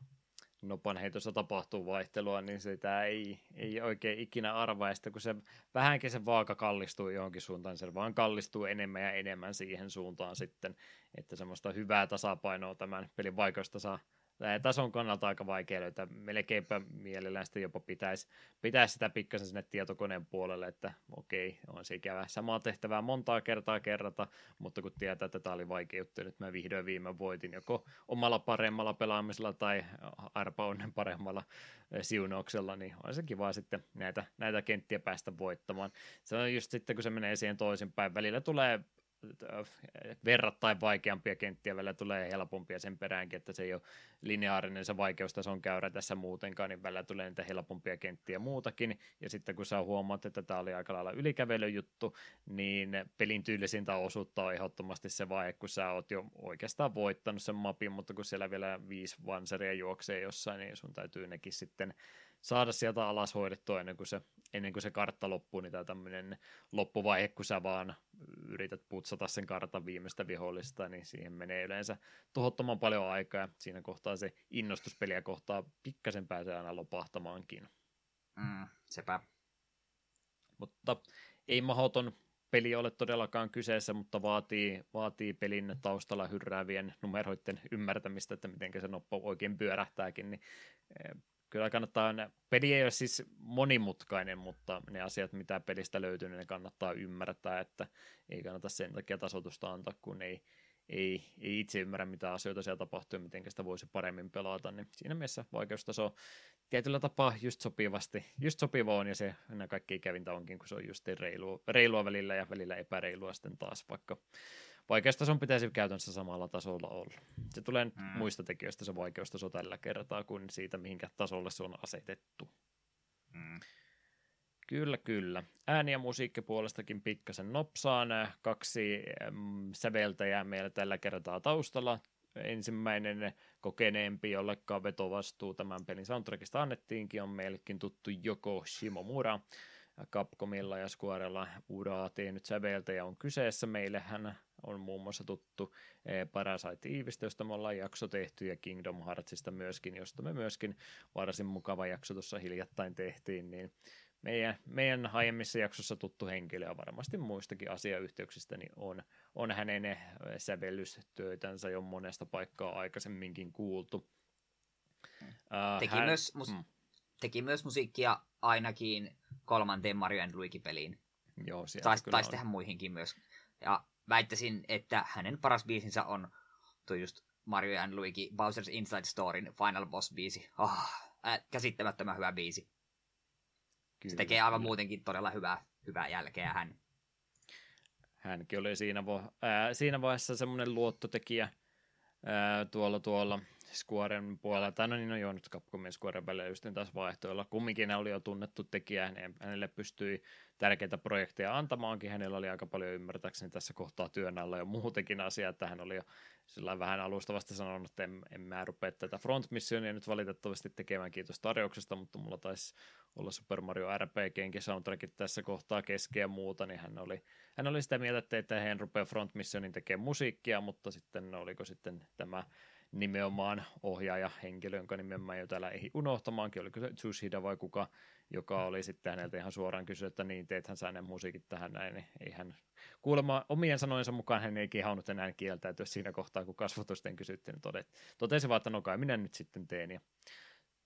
nopan heitossa tapahtuu vaihtelua, niin sitä ei, ei oikein ikinä arvaa. Ja kun se vähänkin se vaaka kallistuu johonkin suuntaan, se vaan kallistuu enemmän ja enemmän siihen suuntaan sitten, että semmoista hyvää tasapainoa tämän pelin vaikeudesta tason kannalta aika vaikea löytää. Melkeinpä mielellään sitten jopa pitäisi, pitäisi sitä pikkasen sinne tietokoneen puolelle, että okei, on se ikävä samaa tehtävää montaa kertaa kerrata, mutta kun tietää, että tämä oli vaikea juttu, nyt mä vihdoin viime voitin joko omalla paremmalla pelaamisella tai arpa onnen paremmalla siunauksella, niin on se kiva sitten näitä, näitä kenttiä päästä voittamaan. Se on just sitten, kun se menee siihen toisinpäin, välillä tulee verrattain vaikeampia kenttiä, välillä tulee helpompia sen peräänkin, että se ei ole lineaarinen se vaikeustason käyrä tässä muutenkaan, niin välillä tulee niitä helpompia kenttiä muutakin, ja sitten kun sä huomaat, että tämä oli aika lailla ylikävelyjuttu, niin pelin tyylisintä osuutta on ehdottomasti se vaihe, kun sä oot jo oikeastaan voittanut sen mapin, mutta kun siellä vielä viisi vanseria juoksee jossain, niin sun täytyy nekin sitten saada sieltä alas hoidettua ennen kuin se, ennen kuin se kartta loppuu, niin tämä tämmöinen loppuvaihe, kun sä vaan yrität putsata sen kartan viimeistä vihollista, niin siihen menee yleensä tuhottoman paljon aikaa, ja siinä kohtaa se innostuspeliä kohtaa pikkasen pääsee aina lopahtamaankin. Mm, sepä. Mutta ei mahoton peli ole todellakaan kyseessä, mutta vaatii, vaatii pelin taustalla hyrräävien numeroiden ymmärtämistä, että miten se noppa oikein pyörähtääkin, niin eh, kyllä kannattaa, peli ei ole siis monimutkainen, mutta ne asiat, mitä pelistä löytyy, niin ne kannattaa ymmärtää, että ei kannata sen takia tasotusta antaa, kun ei, ei, ei itse ymmärrä, mitä asioita siellä tapahtuu ja miten sitä voisi paremmin pelata, niin siinä mielessä vaikeustaso tietyllä tapaa just sopivasti, just sopiva on, ja se kaikki ikävintä onkin, kun se on just reilua, reilua välillä ja välillä epäreilua sitten taas, vaikka vaikeustason pitäisi käytännössä samalla tasolla olla. Se tulee mm. muista tekijöistä se vaikeustaso tällä kertaa kuin siitä, mihinkä tasolle se on asetettu. Mm. Kyllä, kyllä. Ääni- ja musiikkipuolestakin pikkasen nopsaan. Kaksi mm, säveltäjää meillä tällä kertaa taustalla. Ensimmäinen kokeneempi, jollekaan vetovastuu tämän pelin soundtrackista annettiinkin, on meillekin tuttu Joko Shimomura. Capcomilla ja Squarella uraa tehnyt säveltäjä on kyseessä. Meille hän on muun muassa tuttu eh, Parasite Evestä, josta me ollaan jakso tehty, ja Kingdom Heartsista myöskin, josta me myöskin varsin mukava jakso tuossa hiljattain tehtiin, niin meidän, meidän aiemmissa jaksossa tuttu henkilö ja varmasti muistakin asiayhteyksistä niin on, on hänen eh, sävellystöitänsä jo monesta paikkaa aikaisemminkin kuultu. Uh, teki, hän, myös mus- mm. teki myös musiikkia ainakin kolmanteen Mario Luigi-peliin. Joo, Taisi tais tehdä muihinkin myös. Ja väittäisin, että hänen paras biisinsä on tuo just Mario and Luigi Bowser's Inside Storyn Final Boss-biisi. Oh, äh, käsittämättömän hyvä biisi. Kyllä, Se tekee aivan kyllä. muutenkin todella hyvää, hyvää jälkeä hän. Hänkin oli siinä, vo- ää, siinä vaiheessa semmoinen luottotekijä ää, tuolla tuolla Squaren puolella, tai no niin, no joo, nyt Capcomin Squaren välillä just taas vaihtoilla. Kumminkin hän oli jo tunnettu tekijä, niin hänelle pystyi tärkeitä projekteja antamaankin. Hänellä oli aika paljon ymmärtääkseni tässä kohtaa työn alla jo muutenkin asiaa, että hän oli jo sillä vähän alustavasti sanonut, että en, en mä rupea tätä front missionia nyt valitettavasti tekemään, kiitos tarjouksesta, mutta mulla taisi olla Super Mario RPGnkin soundtrackit tässä kohtaa keskeä ja muuta, niin hän oli, hän oli sitä mieltä, että hän rupeaa front missionin tekemään musiikkia, mutta sitten oliko sitten tämä nimenomaan ohjaaja henkilö, jonka nimen mä jo täällä ei unohtamaankin, oliko se Tsushida vai kuka, joka oli sitten häneltä ihan suoraan kysynyt, että niin, teethän sä ne musiikit tähän näin, niin ei hän kuulemma omien sanojensa mukaan hän ei kehannut enää kieltäytyä siinä kohtaa, kun kasvatusten kysyttiin, niin todet, totesi vaan, että no kai minä nyt sitten teen, ja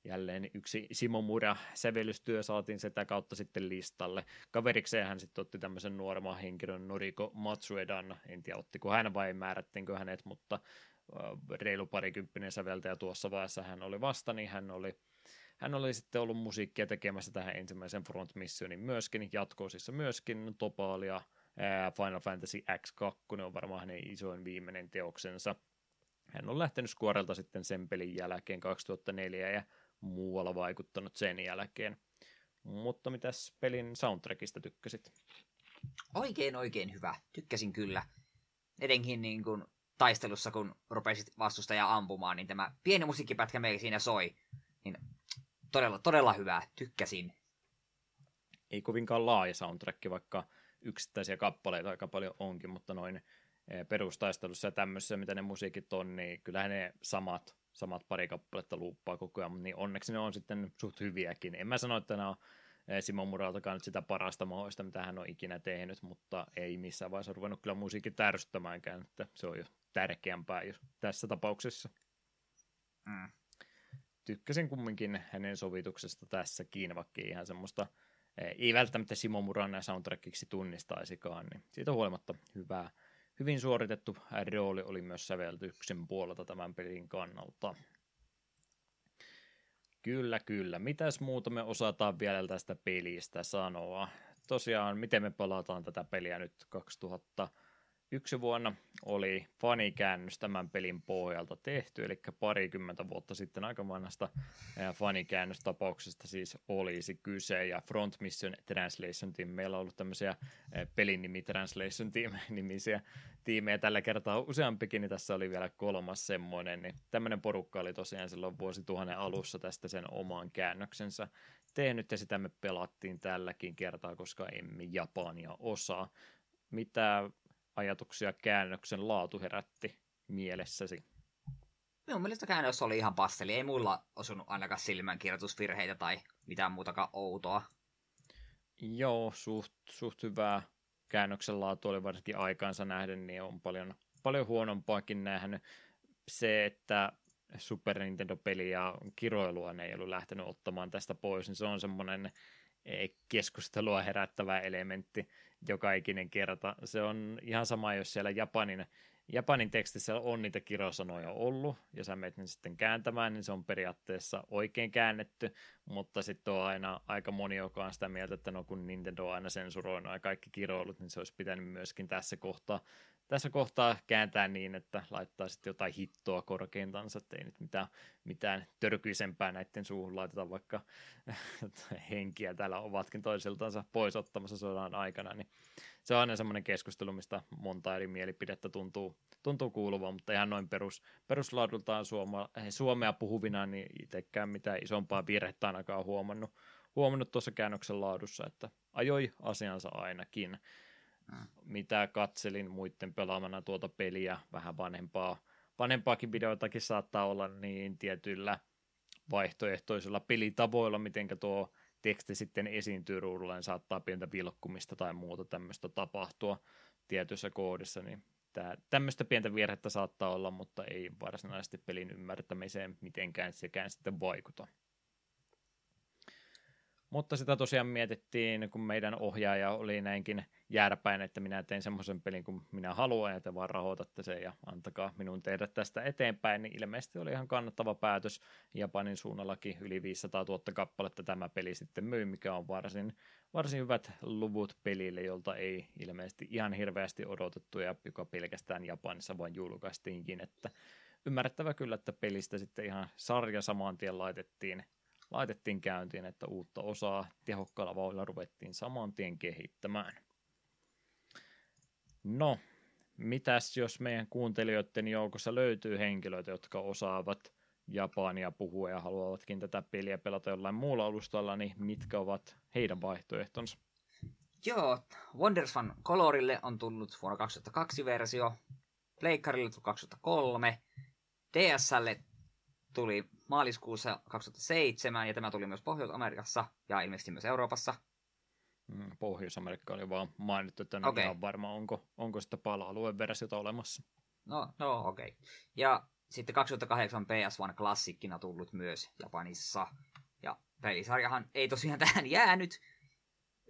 jälleen yksi Simo Mura sävellystyö saatiin sitä kautta sitten listalle. Kaverikseen hän sitten otti tämmöisen nuoremman henkilön Noriko Matsuedan, en tiedä ottiko hän vai määrättiinkö hänet, mutta reilu parikymppinen säveltäjä tuossa vaiheessa hän oli vasta, niin hän oli, hän oli sitten ollut musiikkia tekemässä tähän ensimmäisen Front Missionin myöskin, jatkoosissa myöskin Topalia, Final Fantasy X2 on varmaan hänen isoin viimeinen teoksensa. Hän on lähtenyt Squarelta sitten sen pelin jälkeen 2004 ja muualla vaikuttanut sen jälkeen. Mutta mitäs pelin soundtrackista tykkäsit? Oikein oikein hyvä. Tykkäsin kyllä. Etenkin niin kuin taistelussa, kun rupesit vastustajaa ampumaan, niin tämä pieni musiikkipätkä meillä siinä soi. Niin todella, todella hyvää, tykkäsin. Ei kovinkaan laaja soundtrack, vaikka yksittäisiä kappaleita aika paljon onkin, mutta noin e, perustaistelussa ja tämmöisessä, mitä ne musiikit on, niin kyllähän ne samat, samat pari kappaletta luuppaa koko ajan, niin onneksi ne on sitten suht hyviäkin. En mä sano, että ne on e, Simon Muraltakaan nyt sitä parasta mahdollista, mitä hän on ikinä tehnyt, mutta ei missään vaiheessa ruvennut kyllä musiikki tärsyttämäänkään, että se on jo tärkeämpää tässä tapauksessa. Mm. tykkäsin kumminkin hänen sovituksesta tässäkin, vaikka ihan semmoista ei välttämättä Simo Muran soundtrackiksi tunnistaisikaan, niin siitä huolimatta hyvää, hyvin suoritettu rooli oli myös säveltyksen puolelta tämän pelin kannalta. Kyllä, kyllä. Mitäs muuta me osataan vielä tästä pelistä sanoa? Tosiaan, miten me pelataan tätä peliä nyt 2000 yksi vuonna oli fanikäännös tämän pelin pohjalta tehty, eli parikymmentä vuotta sitten aika vanhasta fanikäännöstapauksesta siis olisi kyse, ja Front Mission Translation Team, meillä on ollut tämmöisiä pelinimi Translation Team nimisiä tiimejä tällä kertaa useampikin, niin tässä oli vielä kolmas semmoinen, niin tämmöinen porukka oli tosiaan silloin vuosituhannen alussa tästä sen oman käännöksensä tehnyt, ja sitä me pelattiin tälläkin kertaa, koska emme Japania osaa. Mitä ajatuksia käännöksen laatu herätti mielessäsi? Minun mielestä käännös oli ihan pasteli. Ei mulla osunut ainakaan silmän kirjoitusvirheitä tai mitään muutakaan outoa. Joo, suht, suht hyvää käännöksen laatu oli varsinkin aikaansa nähden, niin on paljon, paljon huonompaakin nähnyt. Se, että Super Nintendo-peli ja kiroilua ne ei ollut lähtenyt ottamaan tästä pois, niin se on semmoinen keskustelua herättävä elementti joka ikinen kerta. Se on ihan sama, jos siellä Japanin, Japanin tekstissä on niitä kirosanoja ollut, ja sä menet ne sitten kääntämään, niin se on periaatteessa oikein käännetty, mutta sitten on aina aika moni, joka on sitä mieltä, että no kun Nintendo on aina sensuroinut ja kaikki kiroilut, niin se olisi pitänyt myöskin tässä kohtaa tässä kohtaa kääntää niin, että laittaa sitten jotain hittoa korkeintansa, että ei nyt mitään, mitään törkyisempää näiden suuhun laiteta, vaikka henkiä täällä ovatkin toisiltansa pois ottamassa sodan aikana, niin se on aina semmoinen keskustelu, mistä monta eri mielipidettä tuntuu, tuntuu kuuluvan, mutta ihan noin perus, peruslaadultaan suoma, suomea puhuvina, niin itsekään mitään isompaa virhettä ainakaan huomannut, huomannut tuossa käännöksen laadussa, että ajoi asiansa ainakin mitä katselin muiden pelaamana tuota peliä, vähän vanhempaa, vanhempaakin videoitakin saattaa olla, niin tietyillä vaihtoehtoisilla pelitavoilla, miten tuo teksti sitten esiintyy ruudulla, niin saattaa pientä vilkkumista tai muuta tämmöistä tapahtua tietyssä koodissa, niin tää, tämmöistä pientä virhettä saattaa olla, mutta ei varsinaisesti pelin ymmärtämiseen mitenkään sekään sitten vaikuta. Mutta sitä tosiaan mietittiin, kun meidän ohjaaja oli näinkin jääräpäin, että minä teen semmoisen pelin kuin minä haluan, ja te vaan rahoitatte sen ja antakaa minun tehdä tästä eteenpäin, niin ilmeisesti oli ihan kannattava päätös. Japanin suunnallakin yli 500 000 kappaletta tämä peli sitten myy, mikä on varsin, varsin hyvät luvut pelille, jolta ei ilmeisesti ihan hirveästi odotettu, ja joka pelkästään Japanissa vain julkaistiinkin, että ymmärrettävä kyllä, että pelistä sitten ihan sarja saman tien laitettiin laitettiin käyntiin, että uutta osaa tehokkaalla vauhdilla ruvettiin saman tien kehittämään. No, mitäs jos meidän kuuntelijoiden joukossa löytyy henkilöitä, jotka osaavat Japania puhua ja haluavatkin tätä peliä pelata jollain muulla alustalla, niin mitkä ovat heidän vaihtoehtonsa? Joo, Wonderswan Colorille on tullut vuonna 2002 versio, Pleikkarille 2003, DSlle tuli maaliskuussa 2007, ja tämä tuli myös Pohjois-Amerikassa ja ilmeisesti myös Euroopassa. Mm, Pohjois-Amerikka oli vaan mainittu, että en okay. ihan varma, onko, onko sitä pala-alueen versiota olemassa. No, no okei. Okay. Ja sitten 2008 PS1 klassikkina tullut myös Japanissa. Ja pelisarjahan ei tosiaan tähän jäänyt.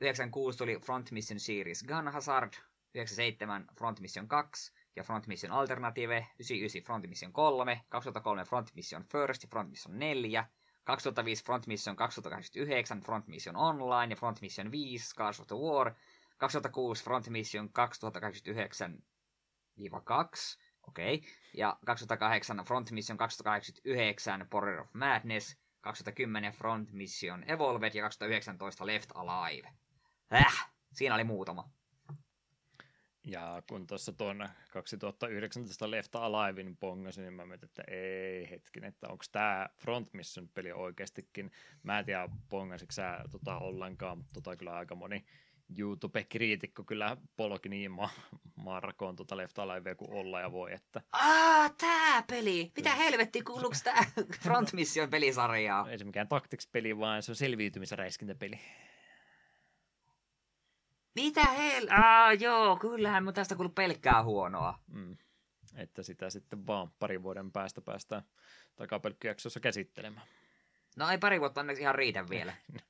96 tuli Front Mission Series Gun Hazard, 97 Front Mission 2, ja Front Mission Alternative, 99 Front Mission 3, 2003 Front Mission First ja Front Mission 4, 2005 Front Mission 2089, Front Mission Online ja Front Mission 5, Scars of the War, 2006 Front Mission 2089 2, okei, okay. ja 2008 Front Mission 2089 Border of Madness, 2010 Front Mission Evolved ja 2019 Left Alive. Äh, siinä oli muutama. Ja kun tuossa tuon 2019 Left Alivein pongasin, niin mä mietin, että ei hetkin, että onko tämä Front Mission-peli oikeastikin. Mä en tiedä, pongasitko sä tota ollenkaan, mutta tota kyllä aika moni YouTube-kriitikko kyllä polki niin ma- markoon tuota Left Alivea kuin olla ja voi, että... Aa, tää peli! Mitä helvetti, kuuluuko tää Front Mission pelisarjaa? Ei se mikään Tactics-peli, vaan se on selviytymisräiskintäpeli. Mitä hel... Ah, joo, kyllähän mä tästä kuullut pelkkää huonoa. Mm. Että sitä sitten vaan parin vuoden päästä päästään takapelkkyjaksossa käsittelemään. No ei pari vuotta onneksi ihan riitä vielä.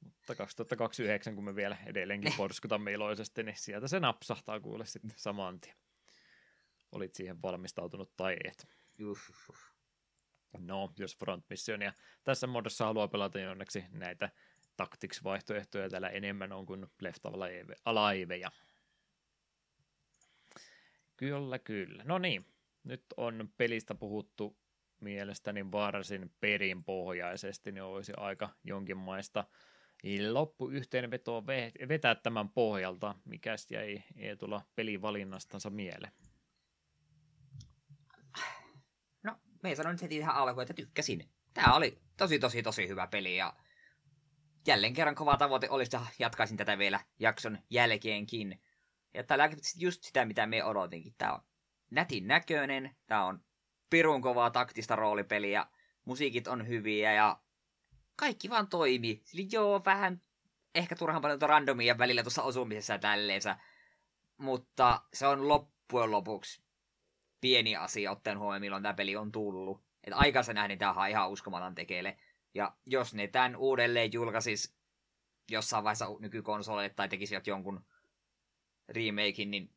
Mutta 2029, kun me vielä edelleenkin porskutamme iloisesti, niin sieltä se napsahtaa kuule sitten saman tien. Olit siihen valmistautunut tai et. Uff. No, jos Front Missionia tässä muodossa haluaa pelata, niin onneksi näitä Tactics-vaihtoehtoja täällä enemmän on kuin Left Aliveja. Kyllä, kyllä. No niin, nyt on pelistä puhuttu mielestäni varsin perinpohjaisesti, niin olisi aika jonkinmaista loppuyhteenvetoa vetää tämän pohjalta. Mikäs jäi Eetula pelivalinnastansa mieleen? No, me sanoin heti tähän alkuun, että tykkäsin. Tämä oli tosi, tosi, tosi hyvä peli ja jälleen kerran kova tavoite olisi, että jatkaisin tätä vielä jakson jälkeenkin. Ja täällä on just sitä, mitä me odotinkin. Tämä on nätin näköinen, tämä on pirun kovaa taktista roolipeliä, musiikit on hyviä ja kaikki vaan toimii. Sillä joo, vähän ehkä turhan paljon randomia välillä tuossa osumisessa ja tälleensä, mutta se on loppujen lopuksi pieni asia ottaen huomioon, milloin tämä peli on tullut. Että aikansa nähden tämä on ihan uskomaton tekele. Ja jos ne tämän uudelleen julkaisis jossain vaiheessa nykykonsoleille tai tekisivät jonkun remakein, niin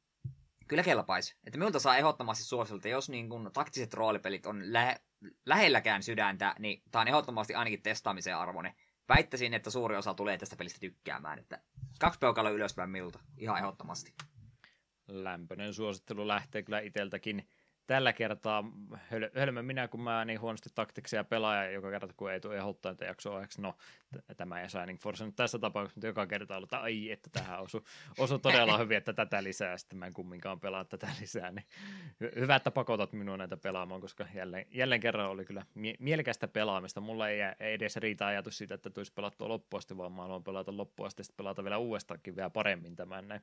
kyllä kelpaisi. Että minulta saa ehdottomasti suosilta, jos niin kun taktiset roolipelit on lä- lähelläkään sydäntä, niin tämä on ehdottomasti ainakin testaamisen arvoinen. Väittäisin, että suuri osa tulee tästä pelistä tykkäämään, että kaksi peukaloa ylöspäin minulta, ihan ehdottomasti. Lämpöinen suosittelu lähtee kyllä iteltäkin tällä kertaa höl- hölmö minä, kun mä niin huonosti taktiksia pelaaja joka kerta, kun ei tule ehdottaa että jaksoa no tämä ei Shining Force nyt tässä tapauksessa, mutta joka kerta ollut, että ai, että tähän osu, osu todella hyvin, että tätä lisää, sitten mä en kumminkaan pelaa tätä lisää, niin hyvä, että pakotat minua näitä pelaamaan, koska jälleen, jälleen kerran oli kyllä mie- mielekästä pelaamista, mulla ei, ei edes riitä ajatus siitä, että tulisi pelattua loppuun asti, vaan mä haluan pelata loppuun asti, sitten pelata vielä uudestaankin vielä paremmin tämän näin.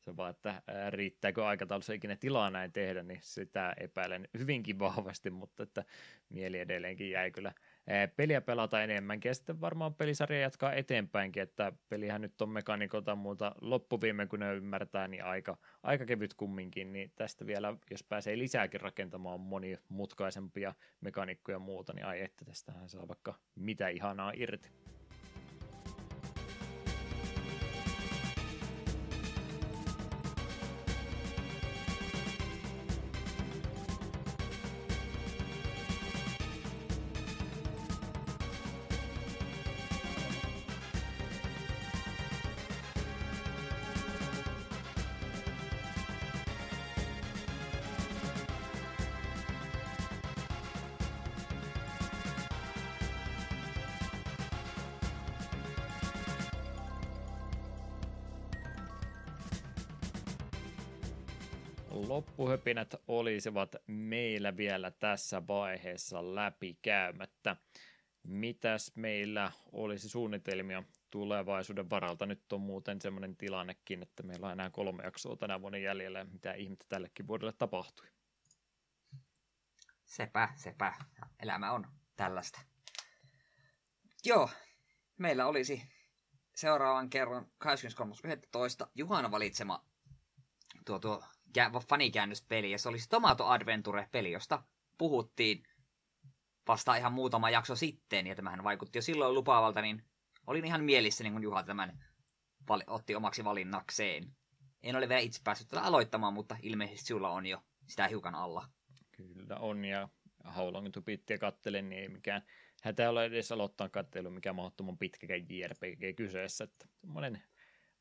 Se vaan, että riittääkö aikataulussa ikinä tilaa näin tehdä, niin sitä epäilen hyvinkin vahvasti, mutta että mieli edelleenkin jäi kyllä peliä pelata enemmänkin ja sitten varmaan pelisarja jatkaa eteenpäinkin, että pelihän nyt on mekanikolta muuta loppuviime kun ne ymmärtää, niin aika, aika kevyt kumminkin, niin tästä vielä, jos pääsee lisääkin rakentamaan monimutkaisempia mekanikkoja ja muuta, niin ai että tästähän saa vaikka mitä ihanaa irti. Loppuhöpinät olisivat meillä vielä tässä vaiheessa läpikäymättä. Mitäs meillä olisi suunnitelmia tulevaisuuden varalta? Nyt on muuten semmoinen tilannekin, että meillä on enää kolme jaksoa tänä vuonna jäljellä, mitä ihmettä tällekin vuodelle tapahtui. Sepä, sepä. Elämä on tällaista. Joo, meillä olisi seuraavan kerran 23.11. Juhana valitsema tuo, tuo fanikäännöspeli, ja se olisi Tomato Adventure-peli, josta puhuttiin vasta ihan muutama jakso sitten, ja tämähän vaikutti jo silloin lupaavalta, niin olin ihan mielissä, niin kun Juha tämän vali- otti omaksi valinnakseen. En ole vielä itse päässyt tätä aloittamaan, mutta ilmeisesti sulla on jo sitä hiukan alla. Kyllä on, ja How Long to Beatia kattelen, niin ei mikään hätä ole edes aloittaa kattelu, mikä mahdottoman pitkäkään JRPG kyseessä. Että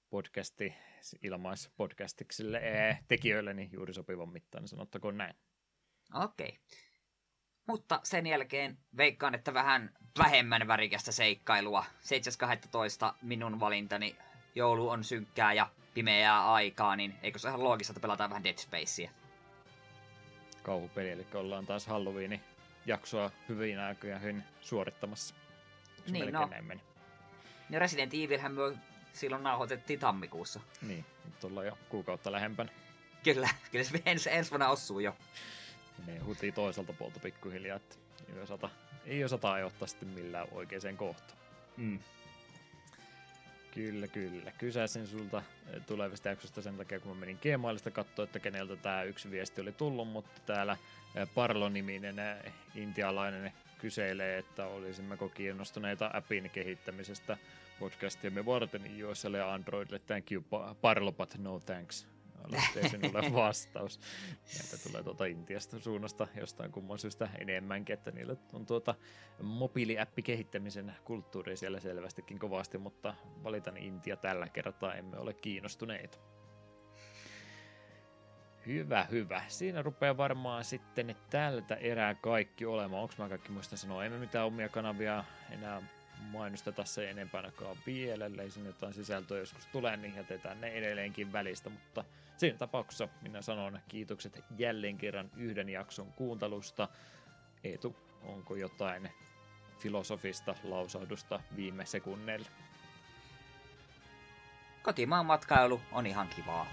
podcasti, ilmais podcastiksille ee, tekijöille, niin juuri sopivan mittainen, sanottakoon näin. Okei. Okay. Mutta sen jälkeen veikkaan, että vähän vähemmän värikästä seikkailua. 7.12. minun valintani joulu on synkkää ja pimeää aikaa, niin eikö se ihan loogista, että pelataan vähän Dead Spacea? Kauhupeli, eli ollaan taas Halloweenin jaksoa hyvin aikoihin suorittamassa. niin, no. Näin meni. No Resident Evilhän myö silloin nauhoitettiin tammikuussa. Niin, nyt ollaan jo kuukautta lähempänä. Kyllä, kyllä se ensi, ensi vuonna osuu jo. Ne hutii toiselta puolta pikkuhiljaa, että ei osata, ei osata ajoittaa sitten millään oikeaan kohtaan. Mm. Kyllä, kyllä. Kysäsin sulta eh, tulevista jaksosta sen takia, kun mä menin Gmailista katsoa, että keneltä tämä yksi viesti oli tullut, mutta täällä eh, Parlo-niminen eh, intialainen kyselee, että olisimmeko kiinnostuneita appin kehittämisestä podcastiemme varten iOSlle ja Androidille. Thank you, Parlo, but no thanks. Lähtee sinulle vastaus. Näitä tulee tuota Intiasta suunnasta jostain kumman syystä enemmänkin, että niillä on tuota mobiiliäppi kehittämisen kulttuuri siellä selvästikin kovasti, mutta valitan Intia tällä kertaa, emme ole kiinnostuneita. Hyvä, hyvä. Siinä rupeaa varmaan sitten tältä erää kaikki olemaan. Onko mä kaikki muista sanoa? Emme mitään omia kanavia enää mainosteta se enempääkään vielä, ellei sinne jotain sisältöä joskus tulee, niin jätetään ne edelleenkin välistä, mutta siinä tapauksessa minä sanon kiitokset jälleen kerran yhden jakson kuuntelusta. Eetu, onko jotain filosofista lausahdusta viime sekunneilla? Kotimaan matkailu on ihan kivaa.